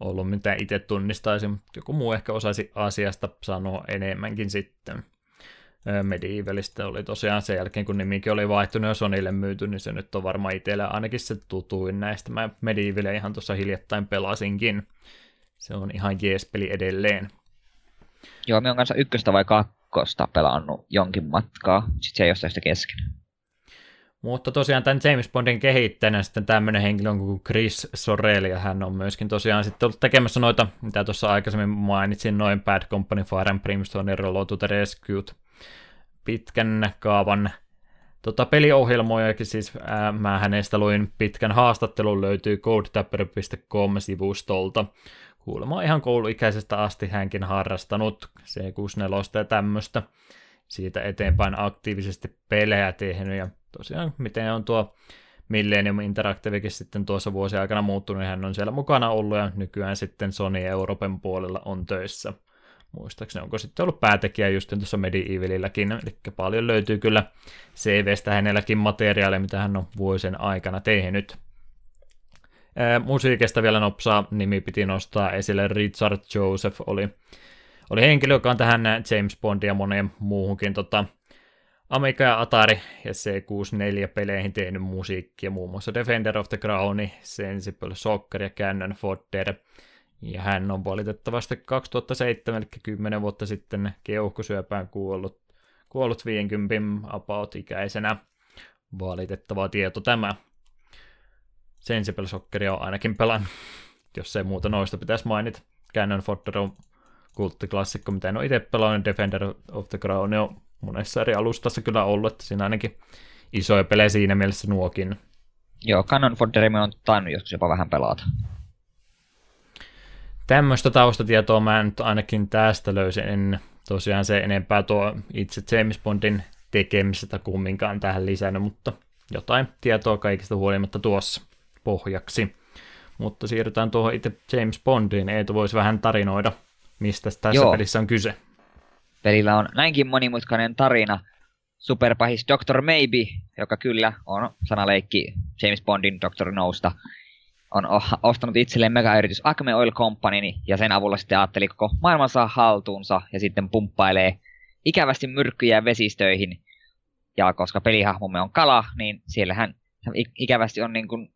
ollut mitä itse tunnistaisin, mutta joku muu ehkä osaisi asiasta sanoa enemmänkin sitten. Medievalista oli tosiaan sen jälkeen, kun nimikin oli vaihtunut ja Sonille myyty, niin se nyt on varmaan itsellä ainakin se tutuin näistä. Mä Medievalia ihan tuossa hiljattain pelasinkin. Se on ihan jees-peli edelleen. Joo, me on kanssa ykköstä vai kakkosta pelannut jonkin matkaa, sitten se ei jostain sitä kesken. Mutta tosiaan tämän James Bondin kehittäjänä sitten tämmöinen henkilö kuin Chris Sorel, ja hän on myöskin tosiaan sitten ollut tekemässä noita, mitä tuossa aikaisemmin mainitsin, noin Bad Company, Fire and Brimstone, Reload to the Rescue, pitkän kaavan tota, peliohjelmojakin, siis ää, mä hänestä luin pitkän haastattelun, löytyy codetapper.com-sivustolta. Kuulemma ihan kouluikäisestä asti hänkin harrastanut C64 ja tämmöistä. Siitä eteenpäin aktiivisesti pelejä tehnyt ja tosiaan miten on tuo Millennium Interactivekin sitten tuossa vuosien aikana muuttunut, niin hän on siellä mukana ollut ja nykyään sitten Sony Euroopan puolella on töissä muistaakseni onko sitten ollut päätekijä just tuossa Medievalilläkin, eli paljon löytyy kyllä CVstä hänelläkin materiaalia, mitä hän on vuosien aikana tehnyt. Musiikista vielä nopsaa nimi piti nostaa esille, Richard Joseph oli, oli henkilö, joka on tähän James Bondin ja moneen muuhunkin tota, Amiga ja Atari ja C64-peleihin tehnyt musiikkia, muun muassa Defender of the Crown, Sensible Soccer ja Cannon Fodder. Ja hän on valitettavasti 2007, eli 10 vuotta sitten keuhkosyöpään kuollut, kuollut 50 about-ikäisenä. Valitettava tieto tämä. Sensible Soccer on ainakin pelannut, jos ei muuta noista pitäisi mainita. Cannon Fodder on kulttiklassikko, mitä en ole itse pelannut. Defender of the Crown on monessa eri alustassa kyllä ollut, että siinä ainakin isoja pelejä siinä mielessä nuokin. Joo, Cannon Fodder on tainnut joskus jopa vähän pelata. Tämmöistä taustatietoa mä nyt ainakin tästä löysin. En tosiaan se enempää tuo itse James Bondin tekemisestä kumminkaan tähän lisännyt, mutta jotain tietoa kaikista huolimatta tuossa pohjaksi. Mutta siirrytään tuohon itse James Bondiin. Eetu voisi vähän tarinoida, mistä tässä Joo. pelissä on kyse. Pelillä on näinkin monimutkainen tarina. Superpahis Dr. Maybe, joka kyllä on sanaleikki James Bondin Dr. Nousta on ostanut itselleen megayritys Acme Oil Company, ja sen avulla sitten ajatteli koko maailman saa haltuunsa, ja sitten pumppailee ikävästi myrkkyjä vesistöihin. Ja koska pelihahmomme on kala, niin siellähän ikävästi on niin kuin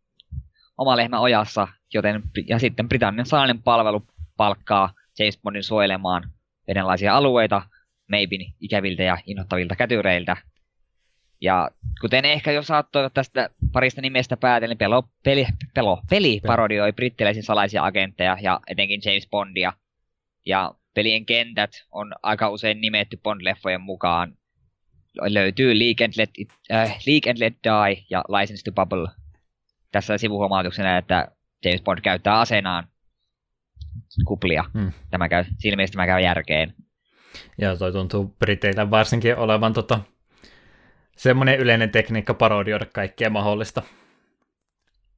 oma lehmä ojassa, joten, ja sitten Britannian salainen palvelu palkkaa James Bondin suojelemaan vedenlaisia alueita Maybin ikäviltä ja inhottavilta kätyreiltä, ja kuten ehkä jo saattoi tästä parista nimestä päätellä, niin pelo, peli, pelo, peli parodioi brittiläisiä salaisia agentteja ja etenkin James Bondia. Ja pelien kentät on aika usein nimetty Bond-leffojen mukaan. Löytyy League and, Let, äh, League and Let Die ja License to Bubble. Tässä sivuhuomautuksena, että James Bond käyttää aseenaan kuplia. Hmm. Tämä käy, mielessä tämä käy järkeen. Ja toi tuntuu Briteillä varsinkin olevan tota, semmoinen yleinen tekniikka parodioida kaikkea mahdollista.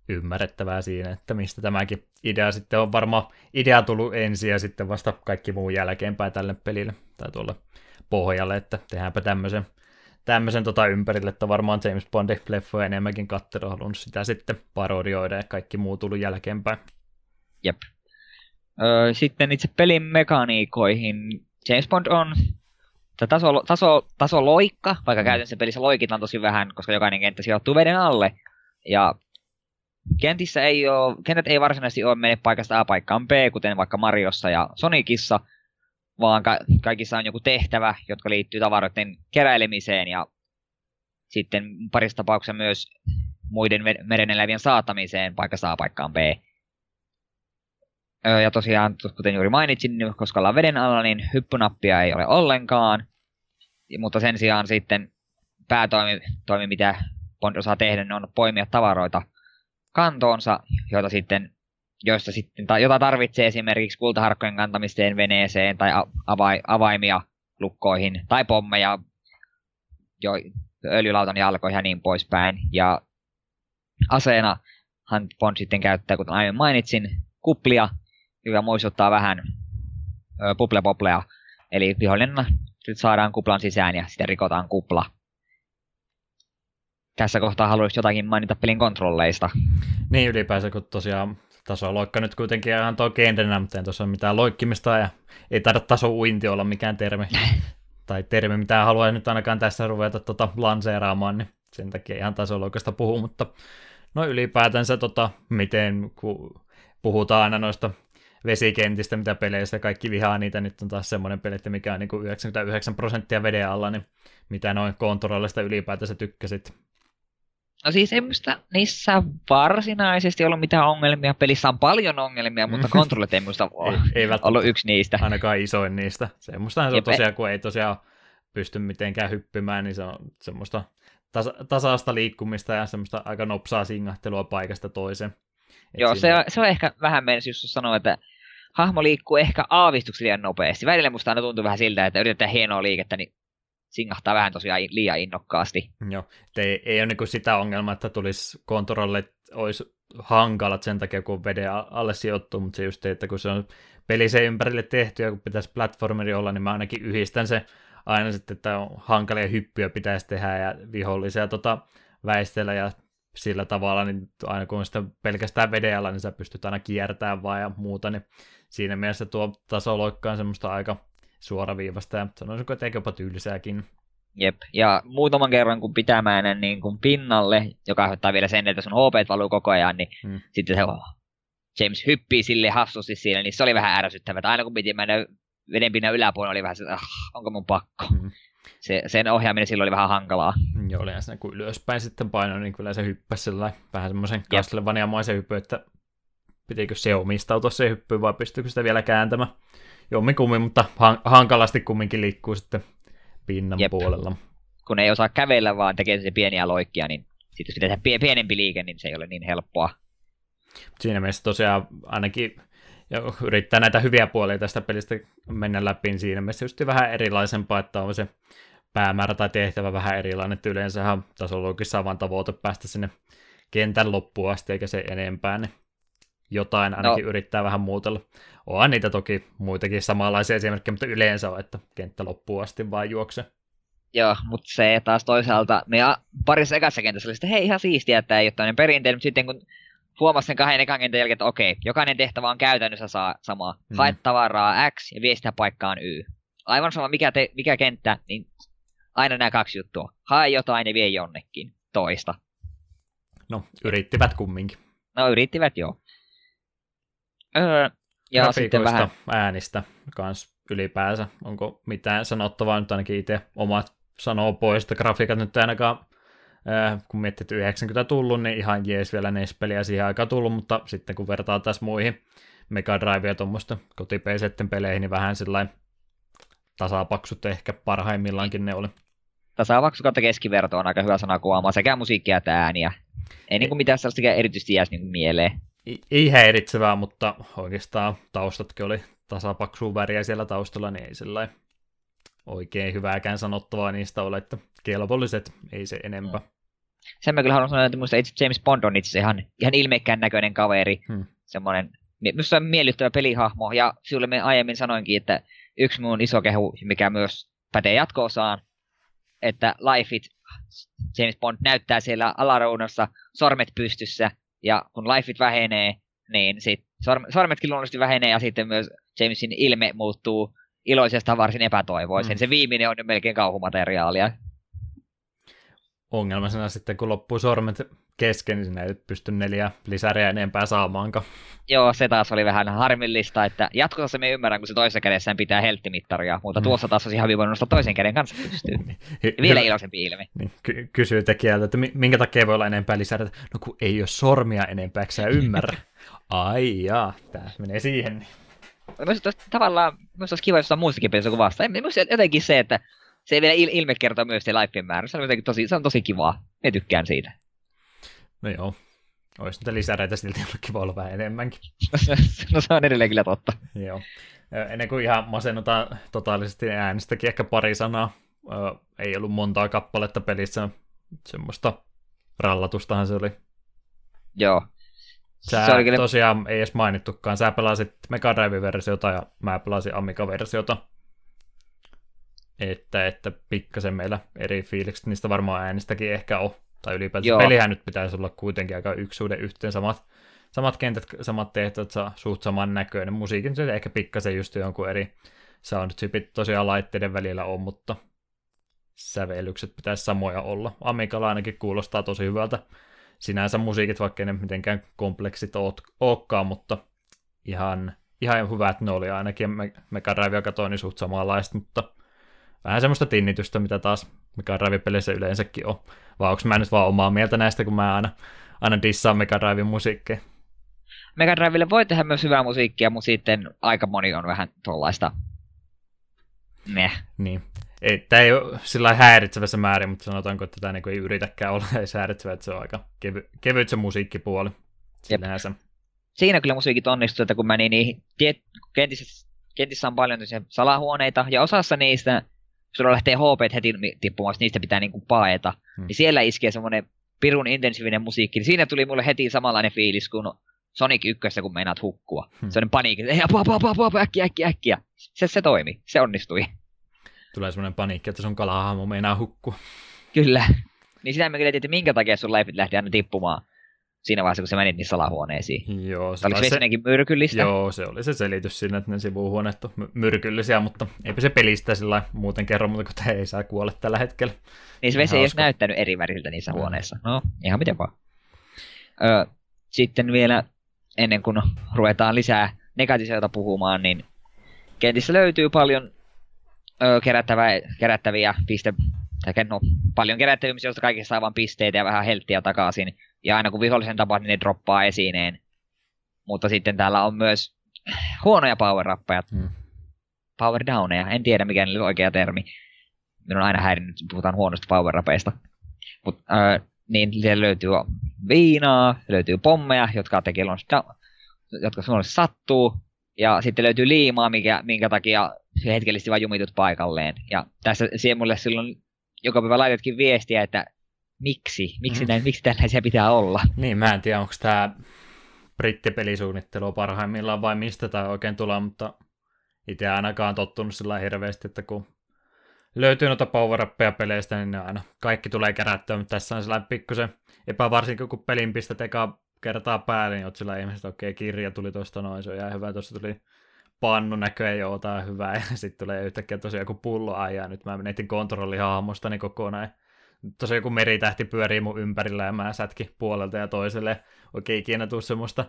ymmärrettävää siinä, että mistä tämäkin idea sitten on varmaan idea tullut ensin ja sitten vasta kaikki muu jälkeenpäin tälle pelille tai tuolle pohjalle, että tehdäänpä tämmöisen, tämmöisen tota ympärille, että varmaan James Bondi leffoja enemmänkin kattelu halunnut sitä sitten parodioida ja kaikki muu tullut jälkeenpäin. Jep. Öö, sitten itse pelin mekaniikoihin. James Bond on taso, taso, taso loikka, vaikka mm. käytännössä pelissä loikitaan tosi vähän, koska jokainen kenttä sijoittuu veden alle. Ja kentissä ei ole, kentät ei varsinaisesti ole mene paikasta A paikkaan B, kuten vaikka Mariossa ja Sonicissa, vaan ka- kaikissa on joku tehtävä, jotka liittyy tavaroiden keräilemiseen ja sitten parissa tapauksessa myös muiden merenelävien saattamiseen paikasta A paikkaan B. Ja tosiaan, kuten juuri mainitsin, niin koska ollaan veden alla, niin hyppynappia ei ole ollenkaan. Mutta sen sijaan sitten päätoimi, toimi, mitä Bond osaa tehdä, on poimia tavaroita kantoonsa, joita sitten, joista sitten, tai jota tarvitsee esimerkiksi kultaharkkojen kantamiseen veneeseen tai avai, avaimia lukkoihin tai pommeja jo, öljylautan jalkoihin ja niin poispäin. Ja aseena Bond sitten käyttää, kuten aiemmin mainitsin, kuplia, joka muistuttaa vähän puple Eli vihollinen saadaan kuplan sisään ja sitten rikotaan kupla. Tässä kohtaa haluaisin jotakin mainita pelin kontrolleista. Niin ylipäänsä, kun tosiaan loikka nyt kuitenkin ihan tuo kentenä, mutta ei tuossa ole mitään loikkimista ja ei taida taso uinti olla mikään termi. tai termi, mitä haluan nyt ainakaan tässä ruveta tota lanseeraamaan, niin sen takia ihan tasoloikasta puhuu, mutta no ylipäätänsä tota, miten kun puhutaan aina noista vesikentistä, mitä peleissä kaikki vihaa niitä, nyt on taas semmoinen peli, että mikä on niin kuin 99 prosenttia veden alla, niin mitä noin kontrollista ylipäätänsä tykkäsit? No siis ei musta niissä varsinaisesti ollut mitään ongelmia. Pelissä on paljon ongelmia, mutta kontrollit ei ole ei, ei ollut yksi niistä. Ainakaan isoin niistä. Semmoista se on tosiaan, kun ei tosiaan pysty mitenkään hyppimään, niin se on semmoista tasa- tasaista liikkumista ja semmoista aika nopsaa singahtelua paikasta toiseen. Et Joo, siinä... se, on, se on ehkä vähän mennessä just sanoa, että hahmo liikkuu ehkä aavistuksi liian nopeasti. Välillä musta aina tuntuu vähän siltä, että yritetään hienoa liikettä, niin singahtaa vähän tosiaan liian innokkaasti. Joo, ei, ei ole niin sitä ongelmaa, että tulisi kontrollit, olisi hankalat sen takia, kun veden alle sijoittuu, mutta se just, että kun se on peli sen ympärille tehty ja kun pitäisi platformeri olla, niin mä ainakin yhdistän se aina sitten, että on hankalia hyppyjä pitäisi tehdä ja vihollisia tota, väistellä ja sillä tavalla, niin aina kun sitä pelkästään veden alla, niin sä pystyt aina kiertämään vaan ja muuta, niin siinä mielessä tuo tasoloikka on semmoista aika suoraviivasta ja sanoisinko, että jopa tylsääkin. Jep, ja muutaman kerran kun pitää niin kuin pinnalle, joka aiheuttaa vielä sen, että sun HP valuu koko ajan, niin hmm. sitten se James hyppii sille hassusti siinä, niin se oli vähän ärsyttävää. Aina kun piti mennä vedenpinnan yläpuolella, oli vähän se, ah, onko mun pakko. Hmm. Se, sen ohjaaminen silloin oli vähän hankalaa. Joo, oli siinä kun ylöspäin sitten paino, niin kyllä se hyppäsi vähän semmoisen kastelevaniamaisen hyppy, että pitikö se omistautua se hyppy vai pystyykö sitä vielä kääntämään jommikummin, mutta hankalasti kumminkin liikkuu sitten pinnan Jep. puolella. Kun ei osaa kävellä, vaan tekee se pieniä loikkia, niin sitten jos pitää tehdä pienempi liike, niin se ei ole niin helppoa. Siinä mielessä tosiaan ainakin ja yrittää näitä hyviä puolia tästä pelistä mennä läpi, niin siinä mielessä just vähän erilaisempaa, että on se päämäärä tai tehtävä vähän erilainen, että yleensähän tasoloogissa on vaan tavoite päästä sinne kentän loppuun asti, eikä se enempää, niin jotain ainakin no. yrittää vähän muutella. Onhan niitä toki muitakin samanlaisia esimerkkejä, mutta yleensä on, että kenttä loppuun asti vaan juokse. Joo, mutta se taas toisaalta, me parissa ekassa kentässä oli että hei ihan siistiä, että ei ole tämmöinen perinteinen, mutta sitten kun huomasi sen kahden ekan kentän jälkeen, että okei, jokainen tehtävä on käytännössä saa samaa. Mm. Haet tavaraa X ja vie sitä paikkaan Y. Aivan sama mikä, te, mikä kenttä, niin aina nämä kaksi juttua. Hae jotain ja vie jonnekin toista. No, yrittivät kumminkin. No, yrittivät joo. Öö, ja sitten vähän... äänistä kans ylipäänsä. Onko mitään sanottavaa nyt ainakin itse omat sanoo pois, että grafiikat nyt ainakaan, äh, kun miettii, että 90 tullut, niin ihan jees vielä NES-peliä siihen aikaan tullut, mutta sitten kun vertaa taas muihin Mega Drive ja tuommoista kotipeisetten peleihin, niin vähän sellainen tasapaksut ehkä parhaimmillaankin ne oli. Tasapaksu kautta keskiverto on aika hyvä sana kuvaamaan sekä musiikkia että ääniä. Ei niin kuin mitään sellaista erityisesti jäisi niin mieleen ei häiritsevää, mutta oikeastaan taustatkin oli tasapaksua väriä siellä taustalla, niin ei sellainen oikein hyvääkään sanottavaa niistä ole, että kelvolliset, ei se enempää. Sen mä kyllä haluan sanoa, että muista itse James Bond on itse ihan, ihan ilmeikkään näköinen kaveri. Hmm. Semmoinen, minusta on miellyttävä pelihahmo. Ja sinulle me aiemmin sanoinkin, että yksi mun iso kehu, mikä myös pätee jatko-osaan, että Life It, James Bond näyttää siellä alareunassa sormet pystyssä, ja kun Life It vähenee, niin sit sormetkin luonnollisesti vähenee, ja sitten myös Jamesin ilme muuttuu iloisesta varsin epätoivoisen. Mm. Se viimeinen on jo melkein kauhumateriaalia. Ongelmasena sitten, kun loppuu sormet kesken, niin sinä ei pysty neljä lisäriä enempää saamaankaan. Joo, se taas oli vähän harmillista, että jatkossa me ymmärrän, kun se toisessa kädessään pitää helttimittaria, mutta mm. tuossa taas olisi ihan hyvin nostaa toisen käden kanssa pystyyn. Niin. Vielä iloisempi ilme. Niin. Ky- kysyy tekijältä, että minkä takia voi olla enempää lisäriä. No kun ei ole sormia enempää, sä ymmärrä. Ai jaa, tää menee siihen. Minusta tavallaan, minusta olisi kiva jossain muistakin pelissä kuin vasta. Minusta jotenkin se, että se vielä il- ilme kertoo myös se lifeen määrä. Se on jotenkin tosi, se on tosi kivaa. Me tykkään siitä. No joo. Olisi niitä lisäreitä silti ollut kiva olla vähän enemmänkin. no se on edelleen kyllä totta. joo. Ennen kuin ihan masennutaan totaalisesti äänestäkin ehkä pari sanaa. Ei ollut montaa kappaletta pelissä. Semmoista rallatustahan se oli. Joo. Sä se oli kyllä... tosiaan ei edes mainittukaan. Sä pelasit Mega Drive-versiota ja mä pelasin Amiga-versiota. Että, että pikkasen meillä eri fiilikset niistä varmaan äänestäkin ehkä on. Tai ylipäätään Joo. pelihän nyt pitäisi olla kuitenkin aika yksuuden yhteen samat, samat kentät, samat tehtävät, suht saman näköinen. Musiikin se ehkä pikkasen just jonkun eri soundchipit tosiaan laitteiden välillä on, mutta sävellykset pitäisi samoja olla. Amigalla ainakin kuulostaa tosi hyvältä. Sinänsä musiikit, vaikka ne mitenkään kompleksit olekaan, mutta ihan, ihan hyvät ne oli ainakin. Mega Drive katsoin niin suht samanlaista, mutta vähän semmoista tinnitystä, mitä taas Mega Drive-peleissä yleensäkin on. Vai onko mä nyt vaan omaa mieltä näistä, kun mä aina, aina dissaan Mega Driven musiikkia? Mega Drivelle voi tehdä myös hyvää musiikkia, mutta sitten aika moni on vähän tuollaista meh. Niin. Ei, tämä ei ole sillä häiritsevässä määrin, mutta sanotaanko, että tämä niin ei yritäkään olla edes häiritsevä, että se on aika kevy, kevyt se musiikkipuoli. Se. Siinä kyllä musiikit onnistuu, että kun meni niihin, tiet, kentissä, kentissä on paljon salahuoneita, ja osassa niistä sulla lähtee HP heti tippumaan, niistä pitää niinku paeta. Hmm. Niin siellä iskee semmoinen pirun intensiivinen musiikki. Niin siinä tuli mulle heti samanlainen fiilis kuin Sonic 1, kun meinaat hukkua. Hmm. Sellainen paniikki, että apua, apua, apua, apua, äkkiä, äkkiä, äkkiä. Se, se toimi, se onnistui. Tulee semmoinen paniikki, että sun kalahahmo meinaa hukkua. Kyllä. Niin sitä me kyllä että minkä takia sun leipit lähti aina tippumaan siinä vaiheessa, kun sä menit niissä salahuoneisiin. Joo, se Oliko se myrkyllistä? Joo, se oli se selitys siinä, että ne sivuhuoneet on myrkyllisiä, mutta eipä se pelistä sillä muuten kerro, mutta kun ei saa kuolle tällä hetkellä. Niin se vesi ei olisi näyttänyt eri väriltä niissä no. huoneissa. No, ihan miten vaan. Ö, sitten vielä ennen kuin ruvetaan lisää negatiiviselta puhumaan, niin kentissä löytyy paljon ö, kerättävä, kerättäviä piste, tai no, paljon kerättäviä, joista kaikista saa vain pisteitä ja vähän helttiä takaisin. Ja aina kun vihollisen tapaa, niin ne droppaa esineen. Mutta sitten täällä on myös huonoja power. Hmm. Power downeja. En tiedä mikä on oikea termi. Minun on aina häirinnyt, puhutaan huonosta power upeista. Mut, äh, niin siellä löytyy viinaa, löytyy pommeja, jotka tekee jotka luonnollisesti sattuu. Ja sitten löytyy liimaa, mikä, minkä takia se hetkellisesti vain jumitut paikalleen. Ja tässä siihen mulle silloin joka päivä laitetkin viestiä, että miksi, miksi, mm. näin, miksi tällaisia pitää olla. Niin, mä en tiedä, onko tämä brittipelisuunnittelu parhaimmillaan vai mistä tämä oikein tulee, mutta itse ainakaan tottunut sillä hirveästi, että kun löytyy noita power peleistä, niin ne aina kaikki tulee kerättyä, mutta tässä on sellainen pikkusen epävarsinkin, kun pelin pistät eka kertaa päälle, niin oot sillä ihmisestä, okei, okay, kirja tuli tuosta noin, se on ihan hyvä, tuossa tuli pannu näköjään, joo, tää on hyvä, ja sitten tulee yhtäkkiä tosiaan joku pullo ajaa, nyt mä menetin kontrollihahmostani kokonaan, tosiaan joku meritähti pyörii mun ympärillä ja mä sätki puolelta ja toiselle. Oikein ikinä tuu semmoista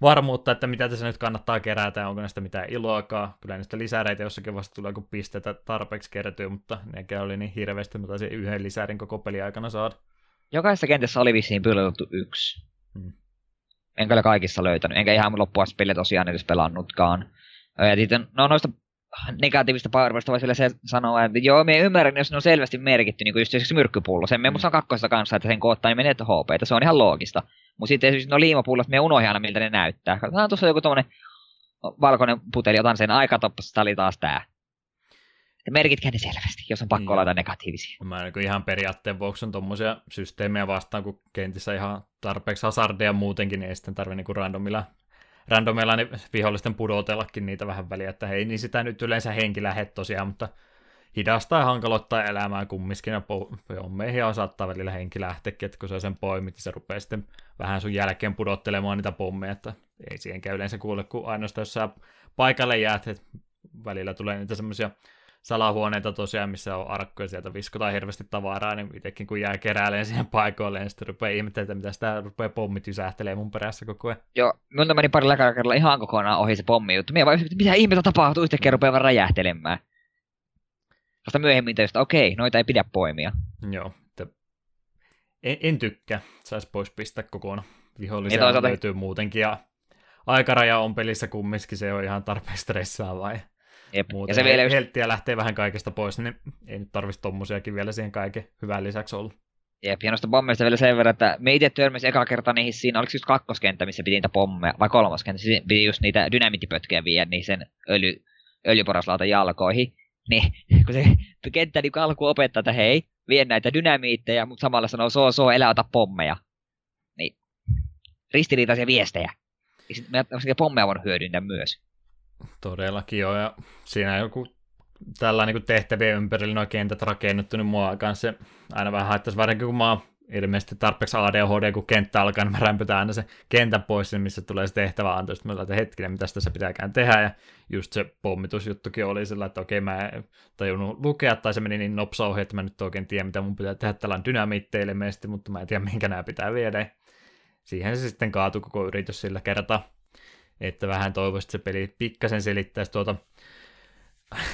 varmuutta, että mitä tässä nyt kannattaa kerätä, onko näistä mitään iloakaan. Kyllä näistä lisäreitä jossakin vasta tulee, kun pistetä tarpeeksi kertyy, mutta nekin oli niin hirveästi, että taisin yhden lisärin koko peli aikana saada. Jokaisessa kentässä oli vissiin pyörätetty yksi. Hmm. En kyllä kaikissa löytänyt, enkä ihan loppua peliä tosiaan edes pelannutkaan. Ja sitten, no noista negatiivista powerboista voisi vielä sanoa, että joo, me ymmärrän, jos ne on selvästi merkitty, niin kuin just esimerkiksi myrkkypullo. Sen me mm. on kakkosessa kanssa, että sen koottaa, niin menee HP, se on ihan loogista. Mutta sitten esimerkiksi no liimapullot, me unohdin aina, miltä ne näyttää. Katsotaan tuossa joku tommonen valkoinen puteli, otan sen aikatoppassa, tämä oli taas tää. merkitkää ne selvästi, jos on pakko olla negatiivisia. Mä niin ihan periaatteen vuoksi on tuommoisia systeemejä vastaan, kun kentissä ihan tarpeeksi hazardeja muutenkin, niin ei sitten tarvitse niin randomilla, randomilla niin vihollisten pudotellakin niitä vähän väliä, että hei, niin sitä nyt yleensä henki lähde tosiaan, mutta hidastaa ja hankaloittaa elämää kumminkin, ja pommeihin ja saattaa välillä henki lähteäkin, että kun se sen poimit, niin se rupeaa sitten vähän sun jälkeen pudottelemaan niitä pommeja, että ei siihen käy yleensä kuule, kun ainoastaan jos sä paikalle jäät, että välillä tulee niitä semmoisia salahuoneita tosiaan, missä on arkkoja, sieltä viskotaan hirveästi tavaraa, niin itsekin kun jää kerääleen siihen paikoille, niin sitten rupeaa ihmettelemään, mitä sitä rupeaa pommit ysähtelee mun perässä koko ajan. Joo, minulta meni pari kerralla ihan kokonaan ohi se pommi juttu. Minä vaan, mitä ihmettä tapahtuu, yhtäkkiä rupeaa vaan räjähtelemään. Vasta myöhemmin että okei, noita ei pidä poimia. Joo, että en, en tykkää, saisi pois pistää kokonaan. Vihollisia toisaalta... löytyy muutenkin ja aikaraja on pelissä kumminkin, se on ihan tarpeeksi stressaavaa. Jep. Muuten ja se vielä helttiä lähtee vähän kaikesta pois, niin ei nyt tarvitsisi tommosiakin vielä siihen kaiken hyvän lisäksi olla. Jep, ja noista pommeista vielä sen verran, että me itse törmäsin eka kerta niihin siinä, oliko just kakkoskenttä, missä piti niitä pommeja, vai kolmoskenttä, siis piti just niitä dynamiittipötkiä viedä niin sen öljy, öljyporaslautan jalkoihin. Niin, kun se kenttä niin alku opettaa, että hei, vie näitä dynamiitteja, mutta samalla sanoo, soo, soo, elä ota pommeja. Niin, ristiriitaisia viestejä. Ja sitten me pommeja voinut hyödyntää myös. Todellakin joo, ja siinä joku tällä niin tehtävien ympärillä nuo kentät rakennettu, niin mua kanssa se aina vähän haittaisi, varsinkin kun mä oon ilmeisesti tarpeeksi ADHD, kun kenttä alkaa, niin mä rämpytään aina se kentän pois, niin missä tulee se tehtävä anto, sitten mä laitan hetkinen, mitä tässä pitääkään tehdä, ja just se pommitusjuttukin oli sillä, että okei, mä en tajunnut lukea, tai se meni niin nopsa ohi, että mä nyt oikein tiedä, mitä mun pitää tehdä, tällä on dynamiitti mutta mä en tiedä, minkä nämä pitää viedä. Siihen se sitten kaatui koko yritys sillä kertaa että vähän toivoisin, että se peli pikkasen selittäisi tuota,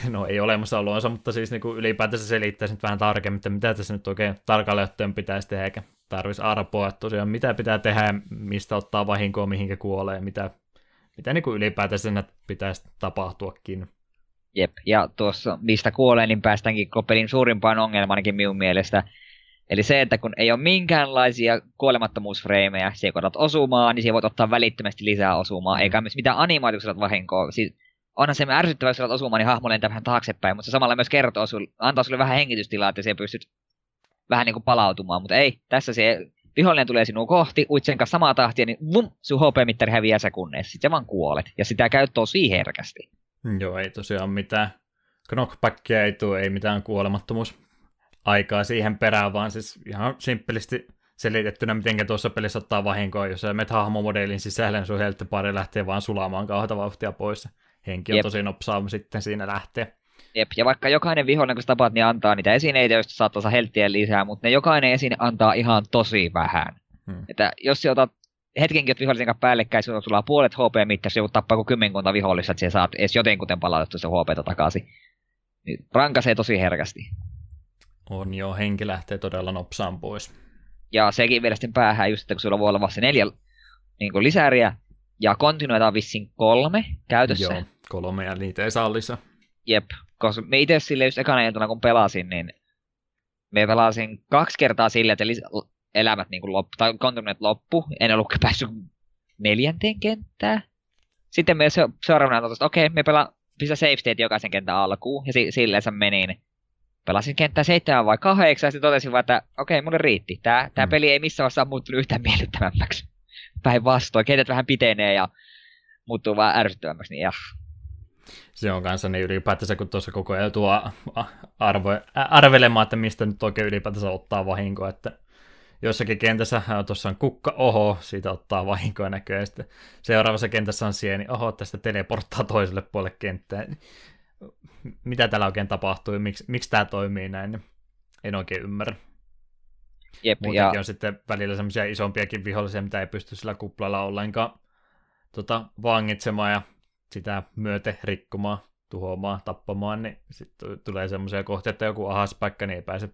no ei olemassaoloonsa, mutta siis niin kuin ylipäätänsä selittäisi nyt vähän tarkemmin, että mitä tässä nyt oikein tarkalleen ottaen pitäisi tehdä, eikä tarvitsisi arpoa, että tosiaan mitä pitää tehdä, mistä ottaa vahinkoa, mihinkä kuolee, mitä, mitä niin kuin ylipäätänsä pitäisi tapahtuakin. Jep, ja tuossa mistä kuolee, niin päästäänkin pelin suurimpaan ongelmaan ainakin minun mielestä, Eli se, että kun ei ole minkäänlaisia kuolemattomuusfreimejä, se kun otat osumaan, niin siihen voit ottaa välittömästi lisää osumaa, mm. eikä myös mitään animaatioksia vahinkoa. Siis onhan se ärsyttävää, jos otat osumaan, niin hahmo lentää vähän taaksepäin, mutta se samalla myös kertoo sulle, antaa sulle vähän hengitystilaa, että se pystyt vähän niin kuin palautumaan, mutta ei, tässä se vihollinen tulee sinua kohti, uit sen kanssa samaa tahtia, niin vum, sun HP-mittari häviää sekunneissa, sitten vaan kuolet, ja sitä käy tosi herkästi. Joo, ei tosiaan mitään knockbackia ei tule, ei mitään kuolemattomuus aikaa siihen perään, vaan siis ihan simppelisti selitettynä, miten tuossa pelissä ottaa vahinkoa, jos sä menet hahmomodelin sisälle, niin sun pari lähtee vaan sulamaan kauheita vauhtia pois. Henki on Jep. tosi nopsaa sitten siinä lähtee. Jep, ja vaikka jokainen vihollinen, kun sä tapaat, niin antaa niitä esineitä, joista saattaa saa helttiä lisää, mutta ne jokainen esine antaa ihan tosi vähän. Hmm. Että jos sä otat hetkenkin, että vihollisen kanssa päällekkäin, sulla on puolet HP mittaista, joku tappaa kuin kymmenkunta vihollista, että sä saat edes jotenkuten palautettu se HP takaisin. Niin rankasee tosi herkästi. On jo, henki lähtee todella nopsaan pois. Ja sekin vielä sitten päähän just, että kun sulla voi olla vasta neljä niin kuin lisäriä, ja kontinuita on vissiin kolme käytössä. Joo, kolme, ja niitä ei saa lisää. Jep, koska me itse sille just ekana iltana kun pelasin, niin me pelasin kaksi kertaa sille, että lis- elämät niin loppu, tai kontinuit loppu, en ollut päässyt neljänteen kenttään. Sitten me seuraavana että okei, okay, me pelaa pistä save state jokaisen kentän alkuun, ja si- silleen se meni. Pelasin kenttää 7 vai 8, ja sitten totesin vaan, että okei, okay, mulle riitti. Tämä, tämä mm. peli ei missään vaiheessa muuttunut yhtään miellyttävämmäksi. Päinvastoin, kentät vähän pitenee ja muuttuu vaan ärsyttävämmäksi, niin ja. Se on kanssa niin ylipäätänsä, kun tuossa koko ajan tuo arvo, arvelemaan, että mistä nyt oikein ylipäätänsä ottaa vahinkoa, että jossakin kentässä tuossa on kukka, oho, siitä ottaa vahinkoa näköjään, sitten seuraavassa kentässä on sieni, oho, tästä teleporttaa toiselle puolelle kenttää mitä täällä oikein tapahtuu ja miksi, miksi tämä toimii näin, niin en oikein ymmärrä. Jep, Muutenkin ja... on sitten välillä semmoisia isompiakin vihollisia, mitä ei pysty sillä kuplalla ollenkaan tota, vangitsemaan ja sitä myöte rikkomaan, tuhoamaan, tappamaan, niin sitten tulee semmoisia kohtia, että joku ahas paikka, niin ei pääse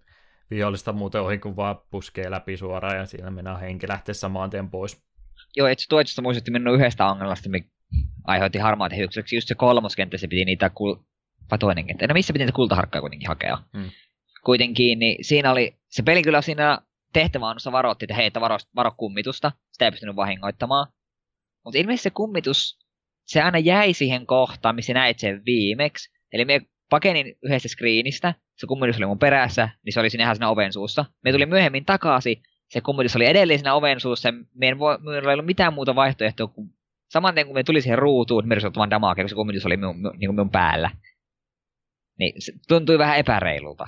vihollista muuten ohi, kun vaan puskee läpi suoraan ja siinä mennään henki lähteä samaan tien pois. Joo, itse tuosta muistutti minun yhdestä ongelmasta, mikä aiheutti harmaat hiukseksi. Just se kolmoskenttä, se piti niitä kul- vai toinen kenttä. No missä piti niitä kultaharkkaa kuitenkin hakea. Hmm. Kuitenkin, niin siinä oli, se peli kyllä siinä tehtäväannossa varoitti, että hei, että varo, varo kummitusta. Sitä ei pystynyt vahingoittamaan. Mutta ilmeisesti se kummitus, se aina jäi siihen kohtaan, missä näit sen viimeksi. Eli me pakenin yhdestä screenistä, se kummitus oli mun perässä, niin se oli siinä ihan siinä oven suussa. Me tuli myöhemmin takaisin, se kummitus oli edelleen siinä oven suussa, meidän voi, meillä ei ollut mitään muuta vaihtoehtoa kuin saman tien kun me tuli siihen ruutuun, me vaan damage, kun se kummitus oli minun, minun, niin minun päällä. Niin se tuntui vähän epäreilulta.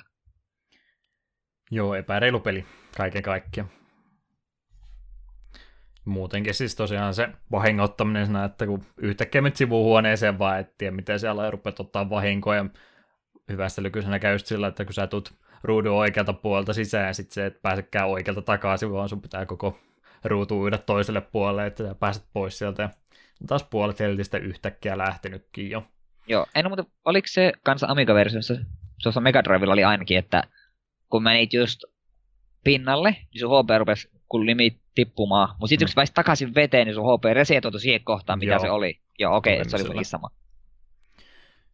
Joo, epäreilu peli kaiken kaikkiaan. Muutenkin siis tosiaan se vahingoittaminen siinä, että kun yhtäkkiä menet sivuhuoneeseen vaan et tiedä, miten siellä rupeat ottaa vahinkoja. Hyvästä lykyisenä käy sillä, että kun sä tulet ruudun oikealta puolelta sisään, sit se et pääsekään oikealta takaisin, vaan sun pitää koko ruutu uida toiselle puolelle, että sä pääset pois sieltä. Ja taas puolet heltistä yhtäkkiä lähtenytkin jo. Joo, en mutta oliko se kanssa Amiga-versiossa, tuossa Mega Drivella oli ainakin, että kun menit just pinnalle, niin sun HP rupesi kun limit tippumaan. Mutta sitten mm. kun pääsit takaisin veteen, niin sun HP resetoitu siihen kohtaan, mitä Joo. se oli. Joo, okei, okay, se oli kuitenkin sama.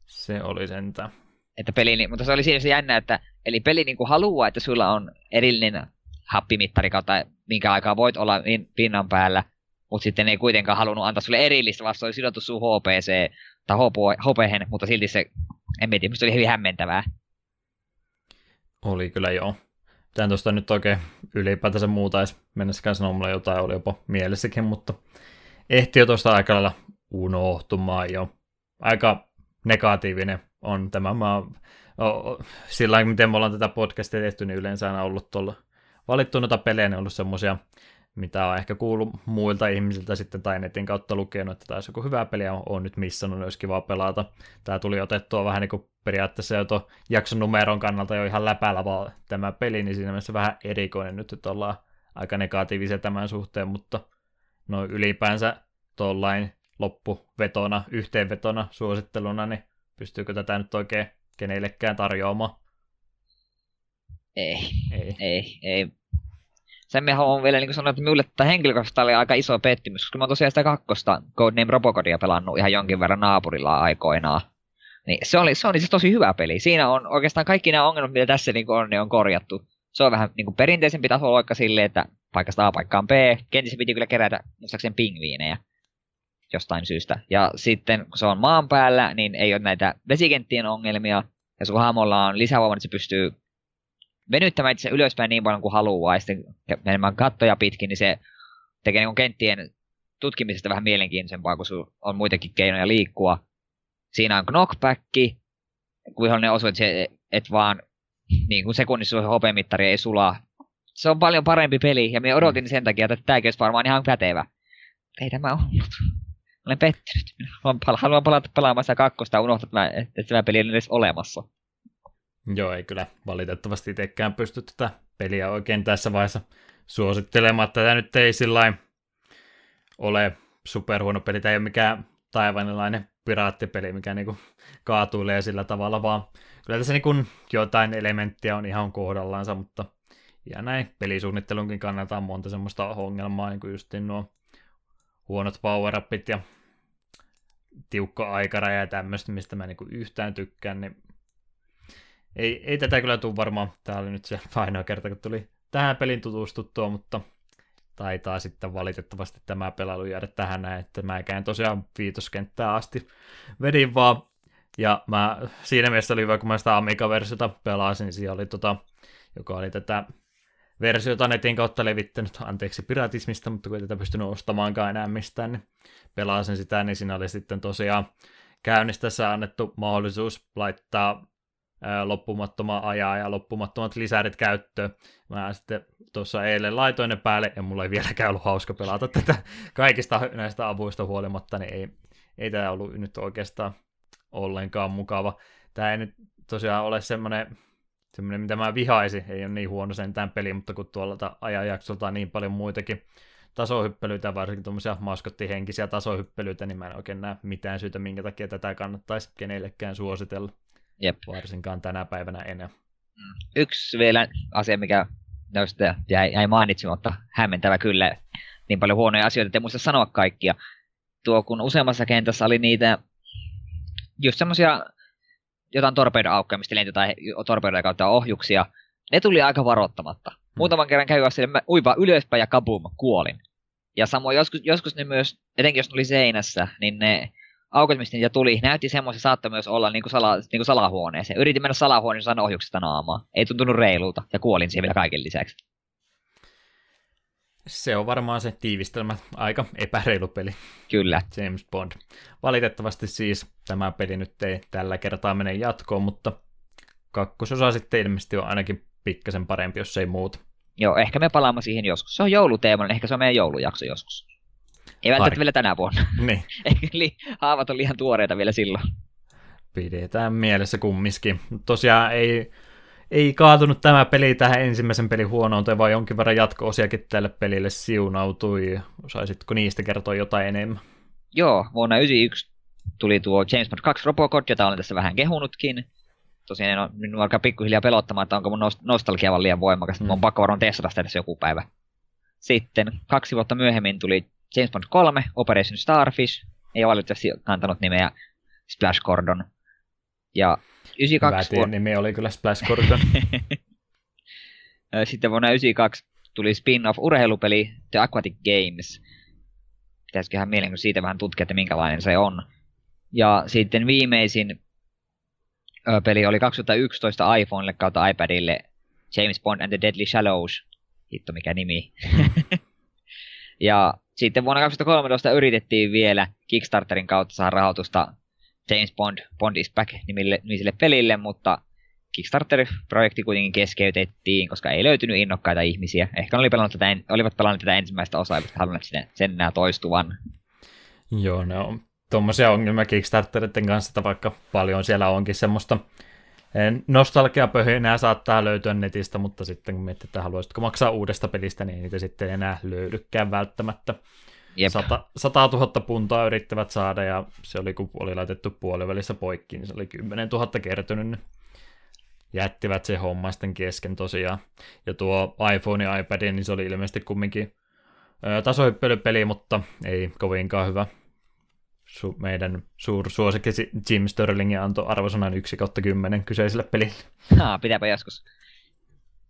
Se oli sentä. Että peli, niin, mutta se oli siinä se jännä, että eli peli niin kuin haluaa, että sulla on erillinen happimittari kautta, minkä aikaa voit olla pinnan päällä, mutta sitten ei kuitenkaan halunnut antaa sulle erillistä, vaan se oli sidottu sun HPC tai HP, mutta silti se, en tiedä, se oli hyvin hämmentävää. Oli kyllä joo. Tän tuosta nyt oikein ylipäätänsä muuta edes mennessäkään sanoa, mulla jotain oli jopa mielessäkin, mutta ehti jo tuosta aika lailla unohtumaan jo. Aika negatiivinen on tämä. Mä, sillä miten me ollaan tätä podcastia tehty, niin yleensä on ollut tuolla valittu noita pelejä, ne on ollut semmoisia mitä on ehkä kuullut muilta ihmisiltä sitten tai netin kautta lukenut, että taisi joku hyvä peli on, on nyt missannut, niin olisi kiva pelata. Tämä tuli otettua vähän niin kuin periaatteessa jo tuon jakson numeron kannalta jo ihan läpällä vaan tämä peli, niin siinä mielessä vähän erikoinen nyt, että ollaan aika negatiivisia tämän suhteen, mutta no ylipäänsä tuollain loppuvetona, yhteenvetona, suositteluna, niin pystyykö tätä nyt oikein kenellekään tarjoamaan? Ei, ei, ei, ei sen mä haluan vielä niin sanoa, että minulle tämä henkilökohtaisesti oli aika iso pettymys, koska mä oon tosiaan sitä kakkosta Codename Robocodia pelannut ihan jonkin verran naapurilla aikoinaan. Niin se oli, se oli siis tosi hyvä peli. Siinä on oikeastaan kaikki nämä ongelmat, mitä tässä niin on, niin on korjattu. Se on vähän niin perinteisempi tasoloikka silleen, että paikasta A paikkaan B. Kentissä piti kyllä kerätä muistaakseni pingviinejä jostain syystä. Ja sitten kun se on maan päällä, niin ei ole näitä vesikenttien ongelmia. Ja sun hahmolla on lisävoima, että se pystyy venyttämään itse ylöspäin niin paljon kuin haluaa, ja sitten menemään kattoja pitkin, niin se tekee niin kenttien tutkimisesta vähän mielenkiintoisempaa, kun on muitakin keinoja liikkua. Siinä on knockback, kun vihollinen osuu, että se, et vaan niin kuin sekunnissa sun hopemittari ei sulaa. Se on paljon parempi peli, ja minä odotin sen takia, että tämäkin olisi varmaan ihan pätevä. Ei tämä ollut. Olen pettynyt. Haluan, haluan palata pelaamaan sitä kakkosta unohtaa, että tämä peli on edes olemassa. Joo, ei kyllä valitettavasti itsekään pysty tätä peliä oikein tässä vaiheessa suosittelemaan. Tätä nyt ei sillä ole superhuono peli, tämä ei ole mikään taivanilainen piraattipeli, mikä niinku kaatuilee sillä tavalla, vaan kyllä tässä niinku jotain elementtiä on ihan kohdallaansa, mutta ja näin pelisuunnittelunkin kannalta on monta semmoista ongelmaa, niin kuin just nuo huonot power ja tiukko aikaraja ja tämmöistä, mistä mä niinku yhtään tykkään, niin ei, ei tätä kyllä tule varmaan. Tämä oli nyt se ainoa kerta, kun tuli tähän pelin tutustuttua, mutta taitaa sitten valitettavasti tämä pelailu jäädä tähän näin, että mä käyn tosiaan viitoskenttää asti vedin vaan, ja mä, siinä mielessä oli hyvä, kun mä sitä Amiga-versiota pelasin, siellä oli tota, joka oli tätä versiota netin kautta levittänyt, anteeksi piratismista, mutta kun ei tätä pystynyt ostamaankaan enää mistään, niin pelasin sitä, niin siinä oli sitten tosiaan käynnistässä annettu mahdollisuus laittaa loppumattoman ajaa ja loppumattomat lisärit käyttöön. Mä sitten tuossa eilen laitoin ne päälle ja mulla ei vieläkään ollut hauska pelata tätä kaikista näistä avuista huolimatta, niin ei, ei tämä ollut nyt oikeastaan ollenkaan mukava. Tämä ei nyt tosiaan ole semmoinen, semmoinen mitä mä vihaisin, ei ole niin huono sentään peli, mutta kun tuolta ajanjaksolta on niin paljon muitakin tasohyppelyitä, varsinkin tuommoisia maskottihenkisiä tasohyppelyitä, niin mä en oikein näe mitään syytä, minkä takia tätä kannattaisi kenellekään suositella. Jep. Varsinkaan tänä päivänä enää. Mm. Yksi vielä asia, mikä noista jäi, jäi mainitsematta, hämmentävä kyllä. Niin paljon huonoja asioita, että muista sanoa kaikkia. Tuo, kun useammassa kentässä oli niitä just semmoisia jotain torpeidon aukkeamista, tai torpeidon kautta ohjuksia, ne tuli aika varoittamatta. Hmm. Muutaman kerran käy sille, uiva ylöspäin ja kabum, kuolin. Ja samoin joskus, joskus ne myös, etenkin jos ne oli seinässä, niin ne aukot, mistä niitä tuli, näytti semmoisen, saattoi myös olla niin kuin, sala, niin kuin salahuoneeseen. Yritin mennä salahuoneeseen saada ohjuksesta naamaa. Ei tuntunut reilulta ja kuolin siihen vielä kaiken lisäksi. Se on varmaan se tiivistelmä. Aika epäreilu peli. Kyllä. James Bond. Valitettavasti siis tämä peli nyt ei tällä kertaa mene jatkoon, mutta kakkososa sitten ilmeisesti on ainakin pikkasen parempi, jos ei muuta. Joo, ehkä me palaamme siihen joskus. Se on jouluteemainen, ehkä se on meidän joulujakso joskus. Ei välttämättä vielä tänä vuonna. Niin. Ehkä li- haavat on liian tuoreita vielä silloin. Pidetään mielessä kummiskin. Tosiaan ei, ei kaatunut tämä peli tähän ensimmäisen pelin huonouteen, vaan jonkin verran jatko-osiakin tälle pelille siunautui. Saisitko niistä kertoa jotain enemmän? Joo, vuonna 1991 tuli tuo James Bond 2 Robocod, jota olen tässä vähän kehunutkin. Tosiaan en ole minun alkaa pikkuhiljaa pelottamaan, että onko mun nostalgia vaan liian voimakas. Mm. on pakko varmaan testata sitä edes joku päivä. Sitten kaksi vuotta myöhemmin tuli James Bond 3, Operation Starfish, ei valitettavasti kantanut nimeä Splash Gordon. Ja 92 Hyvä nimi oli kyllä Splash Gordon. Sitten vuonna 92 tuli spin-off urheilupeli The Aquatic Games. Pitäisiköhän mieleen, kun siitä vähän tutkia, että minkälainen se on. Ja sitten viimeisin peli oli 2011 iPhonelle kautta iPadille James Bond and the Deadly Shallows. Hitto mikä nimi. ja sitten vuonna 2013 yritettiin vielä Kickstarterin kautta saada rahoitusta James Bond, Bond is Back nimille, nimiselle pelille, mutta Kickstarter-projekti kuitenkin keskeytettiin, koska ei löytynyt innokkaita ihmisiä. Ehkä oli pelannut tätä, olivat pelanneet tätä ensimmäistä osaa, eivät halunneet sen, sen enää toistuvan. Joo, ne on tuommoisia ongelmia Kickstarteritten kanssa, että vaikka paljon siellä onkin semmoista nostalgiapöhinää saattaa löytyä netistä, mutta sitten kun miettii, että haluaisitko maksaa uudesta pelistä, niin niitä sitten ei enää löydykään välttämättä. Jep. 100, 100 000 puntaa yrittävät saada, ja se oli, kun oli laitettu puolivälissä poikki, niin se oli 10 000 kertynyt. Niin jättivät se homma sitten kesken tosiaan. Ja tuo iPhone ja iPad, niin se oli ilmeisesti kumminkin tasohyppelypeli, mutta ei kovinkaan hyvä su- meidän suursuosikki Jim Sterling antoi arvosanan 1 kautta 10 kyseiselle pelille. Haa, pitääpä joskus.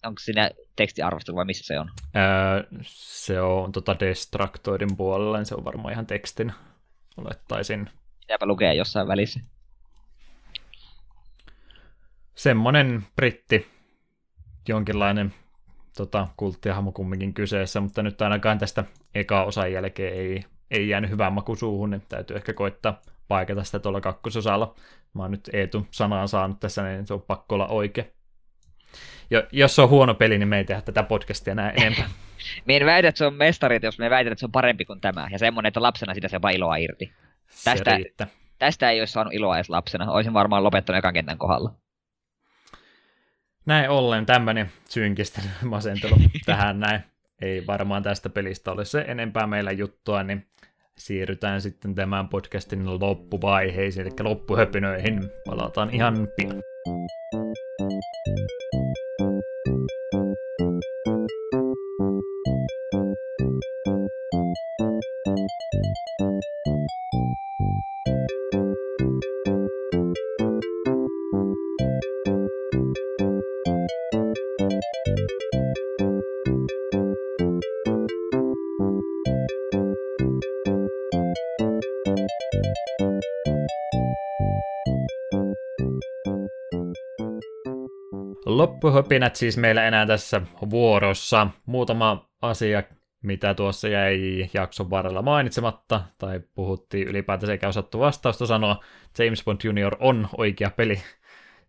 Onko siinä tekstiarvostelu vai missä se on? Öö, se on tota Destructoidin puolella, niin se on varmaan ihan tekstin, olettaisin. Pitääpä lukea jossain välissä. Semmonen britti, jonkinlainen tota, kulttihahmo kumminkin kyseessä, mutta nyt ainakaan tästä eka osan jälkeen ei ei jäänyt hyvää maku suuhun, niin täytyy ehkä koittaa paikata sitä tuolla kakkososalla. Mä oon nyt Eetu sanaan saanut tässä, niin se on pakko olla oikein. Jo, jos se on huono peli, niin me ei tehdä tätä podcastia enää enempää. me en väitä, että se on mestari, jos me väitän, että se on parempi kuin tämä. Ja semmonen, että lapsena sitä se vaan iloa irti. Se tästä, riittää. tästä ei olisi saanut iloa edes lapsena. Olisin varmaan lopettanut ekan kentän kohdalla. Näin ollen tämmöinen synkistä masentelu tähän näin. Ei varmaan tästä pelistä ole se enempää meillä juttua, niin siirrytään sitten tämän podcastin loppuvaiheisiin, eli loppuhöpinöihin. Palataan ihan pian. Loppuhöpinät siis meillä enää tässä vuorossa. Muutama asia, mitä tuossa jäi jakson varrella mainitsematta, tai puhuttiin ylipäätään eikä osattu vastausta sanoa. James Bond Junior on oikea peli,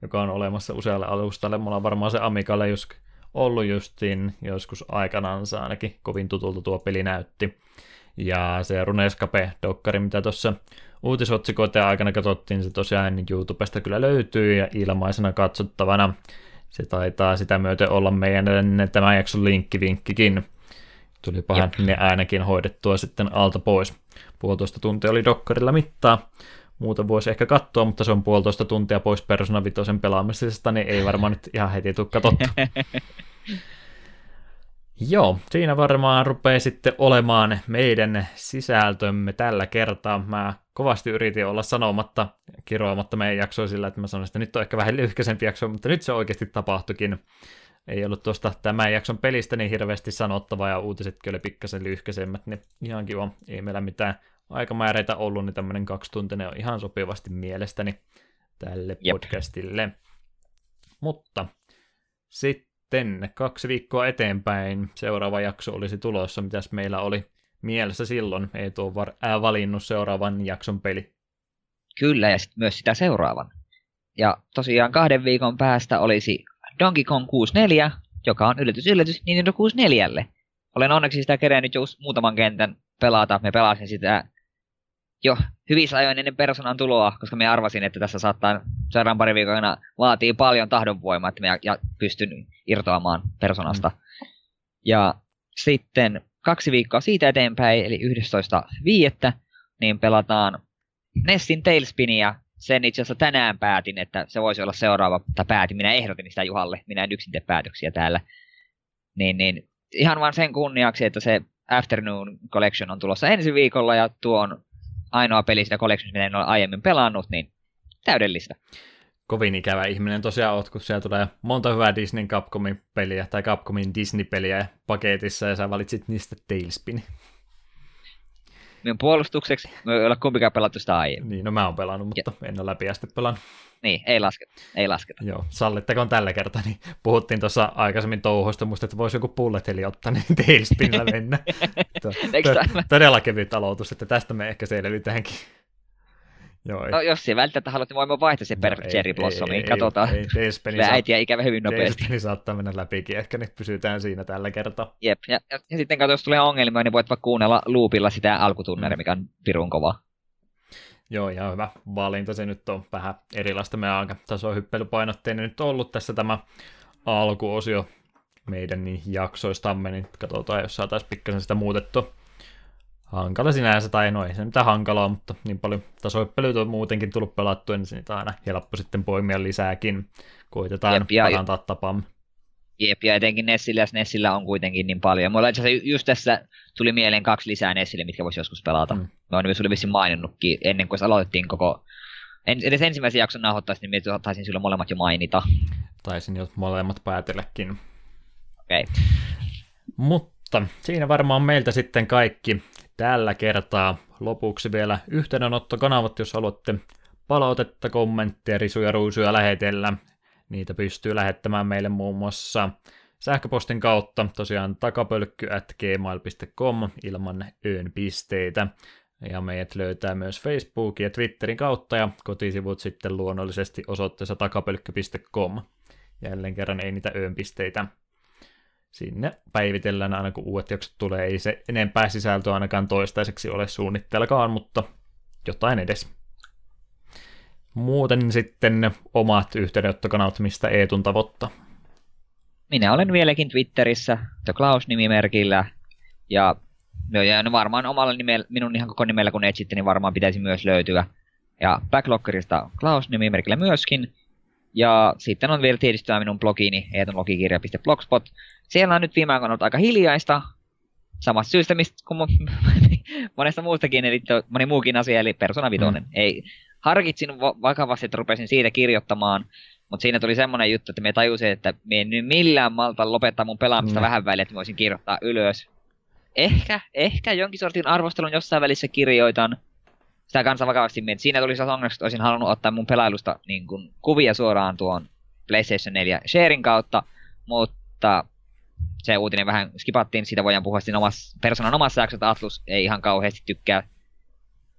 joka on olemassa usealle alustalle. Mulla on varmaan se Amigalle just ollut justiin joskus aikanaan ainakin kovin tutulta tuo peli näytti. Ja se Runescape-dokkari, mitä tuossa uutisotsikoiden aikana katsottiin, se tosiaan YouTubesta kyllä löytyy ja ilmaisena katsottavana. Se taitaa sitä myöten olla meidän tämän jakson linkkivinkkikin. Tulipahan ne ainakin hoidettua sitten alta pois. Puolitoista tuntia oli dokkarilla mittaa. Muuta voisi ehkä katsoa, mutta se on puolitoista tuntia pois Persona Vitosen pelaamisesta, niin ei varmaan nyt ihan heti tule katsottu. Joo, siinä varmaan rupeaa sitten olemaan meidän sisältömme tällä kertaa. Mä kovasti yritin olla sanomatta, kiroamatta meidän jaksoa sillä, että mä sanoin, että nyt on ehkä vähän lyhkäisempi jakso, mutta nyt se oikeasti tapahtuikin. Ei ollut tuosta tämän jakson pelistä niin hirveästi sanottavaa ja uutisetkin oli pikkasen lyhkäisemmät, niin ihan kiva. Ei meillä mitään aikamääreitä ollut, niin tämmöinen kaksituntinen on ihan sopivasti mielestäni tälle Jep. podcastille. Mutta sitten kaksi viikkoa eteenpäin seuraava jakso olisi tulossa, mitäs meillä oli mielessä silloin. Ei tuo var- ää, valinnut seuraavan jakson peli. Kyllä, ja sit myös sitä seuraavan. Ja tosiaan kahden viikon päästä olisi Donkey Kong 64, joka on yllätys yllätys Nintendo 64. Olen onneksi sitä kerennyt jo muutaman kentän pelata. Me pelasin sitä jo hyvissä ajoin ennen personan tuloa, koska me arvasin, että tässä saattaa seuraavan pari viikon vaatii paljon tahdonvoimaa, että me ja pystyn irtoamaan personasta. Mm. Ja sitten kaksi viikkoa siitä eteenpäin, eli 11.5. niin pelataan Nessin Tailspinia. Sen itse asiassa tänään päätin, että se voisi olla seuraava, tai päätin, minä ehdotin sitä Juhalle, minä en yksin tee päätöksiä täällä. Niin, niin ihan vaan sen kunniaksi, että se Afternoon Collection on tulossa ensi viikolla, ja tuo on ainoa peli sitä Collectionista, mitä en ole aiemmin pelannut, niin täydellistä. Kovin ikävä ihminen tosiaan oot, kun siellä tulee monta hyvää Disney Capcomin peliä tai Capcomin Disney-peliä paketissa ja sä valitsit niistä Tailspin. Minun puolustukseksi me ei ole kumpikaan pelattu sitä aiemmin. Niin, no mä oon pelannut, mutta ja. en ole läpi asti pelannut. Niin, ei lasketa. Ei lasketa. Joo, sallittakoon tällä kertaa, niin puhuttiin tuossa aikaisemmin touhoista, musta, että voisi joku pulleteli ottaa, niin tailspinillä mennä. Todella kevyt aloitus, että tästä me ehkä selvitäänkin. Joo, ei. No jos se välttämättä haluat, niin voimme vaihtaa se Perfect no, Cherry Blossomiin, katsotaan. Ei, ei, ei äitiä ikävä hyvin nopeasti. Tailspini saattaa mennä läpikin, ehkä niin pysytään siinä tällä kertaa. Jep, ja, ja, ja sitten kato, jos tulee ongelmia, niin voit vaikka kuunnella loopilla sitä alkutunneri, mm. mikä on pirun kova. Joo, ihan hyvä valinta. Se nyt on vähän erilaista. Me aika tasohyppelypainotteinen nyt ollut tässä tämä alkuosio meidän niin jaksoistamme, niin katsotaan, jos saataisiin pikkasen sitä muutettua. Hankala sinänsä, tai no ei se mitään hankalaa, mutta niin paljon tasohyppelyitä on muutenkin tullut pelattua, niin niitä aina helppo sitten poimia lisääkin. Koitetaan Jep, ja parantaa tapaamme. Jep, ja etenkin Nessillä ja Nessillä on kuitenkin niin paljon. Mulla itse asiassa just tässä tuli mieleen kaksi lisää Nessille, mitkä voisi joskus pelata. Mm. Mä oon myös vissiin maininnutkin ennen kuin aloitettiin koko... En, edes ensimmäisen jakson nauhoittaisi, niin mä taisin sillä molemmat jo mainita. Taisin jo molemmat päätelläkin. Okei. Okay. Mutta siinä varmaan meiltä sitten kaikki tällä kertaa. Lopuksi vielä yhteydenottokanavat, jos haluatte palautetta, kommentteja, risuja, ruusuja lähetellä Niitä pystyy lähettämään meille muun muassa sähköpostin kautta, tosiaan takapölkky at gmail.com ilman öön pisteitä. Ja meidät löytää myös Facebookin ja Twitterin kautta ja kotisivut sitten luonnollisesti osoitteessa takapölkky.com. Jälleen kerran ei niitä öönpisteitä. Sinne päivitellään aina kun uudet jaksot tulee. Ei se enempää sisältöä ainakaan toistaiseksi ole suunnittelkaan, mutta jotain edes muuten sitten omat yhteydenottokanavat, mistä Eetun tavoittaa? Minä olen vieläkin Twitterissä, The Klaus-nimimerkillä, ja no varmaan omalla nimellä, minun ihan koko nimellä kun etsitte, niin varmaan pitäisi myös löytyä. Ja Backloggerista Klaus-nimimerkillä myöskin. Ja sitten on vielä tietysti minun blogini, eetonlogikirja.blogspot. Siellä on nyt viime aikoina ollut aika hiljaista, samasta syystä mistä kuin monesta muustakin, eli moni muukin asia, eli Persona 5. Mm. Ei, harkitsin vakavasti, että rupesin siitä kirjoittamaan, mutta siinä tuli semmoinen juttu, että me tajusin, että me en nyt millään malta lopettaa mun pelaamista no. vähän väliin, että voisin kirjoittaa ylös. Ehkä, ehkä jonkin sortin arvostelun jossain välissä kirjoitan. Sitä kanssa vakavasti mietin. Siinä tuli se ongelma, että olisin halunnut ottaa mun pelailusta niin kun, kuvia suoraan tuon PlayStation 4 sharing kautta, mutta se uutinen vähän skipattiin, siitä voidaan puhua siinä omassa, Personan omassa jaksossa, Atlus ei ihan kauheasti tykkää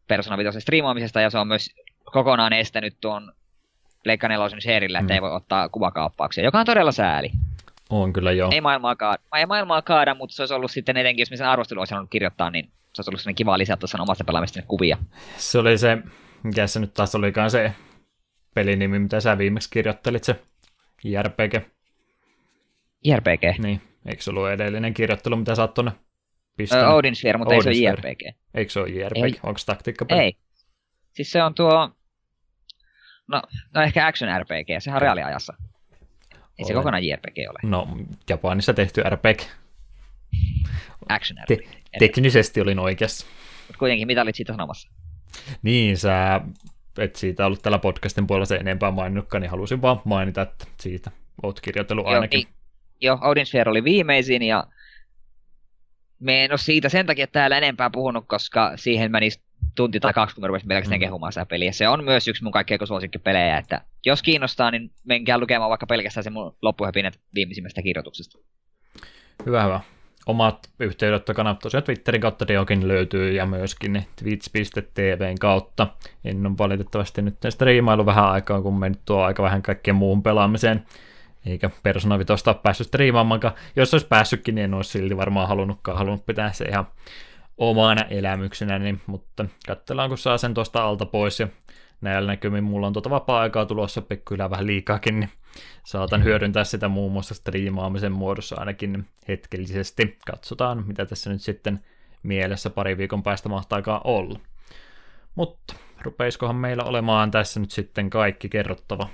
Persona 5 striimaamisesta, ja se on myös kokonaan estänyt tuon Pleikka 4 sheerillä, että mm. ei voi ottaa kuvakaappauksia, joka on todella sääli. On kyllä joo. Ei maailmaa kaada, ei maailmaa kaada mutta se olisi ollut sitten etenkin, jos sen arvostelu olisi halunnut kirjoittaa, niin se olisi ollut kiva lisätä tuossa omasta pelaamista kuvia. Se oli se, mikä se nyt taas olikaan se pelinimi, mitä sä viimeksi kirjoittelit, se JRPG. JRPG? Niin, eikö se ollut edellinen kirjoittelu, mitä sä oot tuonne pistänyt? Odin Sphere, mutta Odin ei se ole JRPG. Eikö se ole JRPG? Ei. Onko se taktiikkapeli? Ei. Siis se on tuo, no, no ehkä action RPG, sehän on reaaliajassa. Ei Olen. se kokonaan JRPG ole. No, Japanissa tehty RPG. Action. Te- teknisesti olin oikeassa. Mutta kuitenkin, mitä olit siitä sanomassa? Niin, sä et siitä ollut tällä podcastin puolella se enempää maininnutkaan, niin halusin vaan mainita, että siitä oot kirjoitellut ainakin. Joo, niin, joo Odin Sphere oli viimeisin ja me en ole siitä sen takia täällä enempää puhunut, koska siihen meni tunti tai kaksi, kun mä rupesin pelkästään mm. kehumaan sitä peliä. Se on myös yksi mun kaikkein suosikkipelejä, että jos kiinnostaa, niin menkää lukemaan vaikka pelkästään se mun loppuhöpinet viimeisimmästä kirjoituksesta. Hyvä, hyvä. Omat yhteydenottokanavat tosiaan Twitterin kautta Deokin löytyy ja myöskin twitch.tvn kautta. En ole valitettavasti nyt striimailu vähän aikaa, kun mennyt tuo aika vähän kaikkeen muuhun pelaamiseen eikä Persona 5 ole päässyt striimaamaankaan. Jos olisi päässytkin, niin en olisi silti varmaan halunnutkaan halunnut pitää se ihan omana elämyksenä, niin, mutta katsellaan, kun saa sen tuosta alta pois ja näillä näkymin mulla on tuota vapaa-aikaa tulossa pikkuhiljaa vähän liikaakin, niin saatan hyödyntää sitä muun muassa striimaamisen muodossa ainakin hetkellisesti. Katsotaan, mitä tässä nyt sitten mielessä pari viikon päästä mahtaakaan olla. Mutta rupeiskohan meillä olemaan tässä nyt sitten kaikki kerrottava?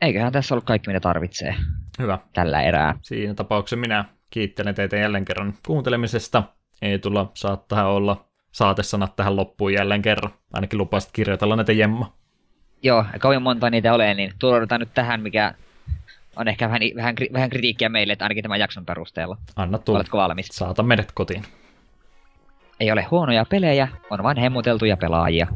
Eiköhän tässä ollut kaikki, mitä tarvitsee. Hyvä. Tällä erää. Siinä tapauksessa minä kiittelen teitä jälleen kerran kuuntelemisesta. Ei tulla saattaa olla saatesanat tähän loppuun jälleen kerran. Ainakin lupasit kirjoitella näitä jemma. Joo, kovin monta niitä ole, niin turvaudutaan nyt tähän, mikä on ehkä vähän, vähän, vähän kritiikkiä meille, että ainakin tämän jakson perusteella. Anna tulla. Oletko valmis? Saata meidät kotiin. Ei ole huonoja pelejä, on vain hemmoteltuja pelaajia.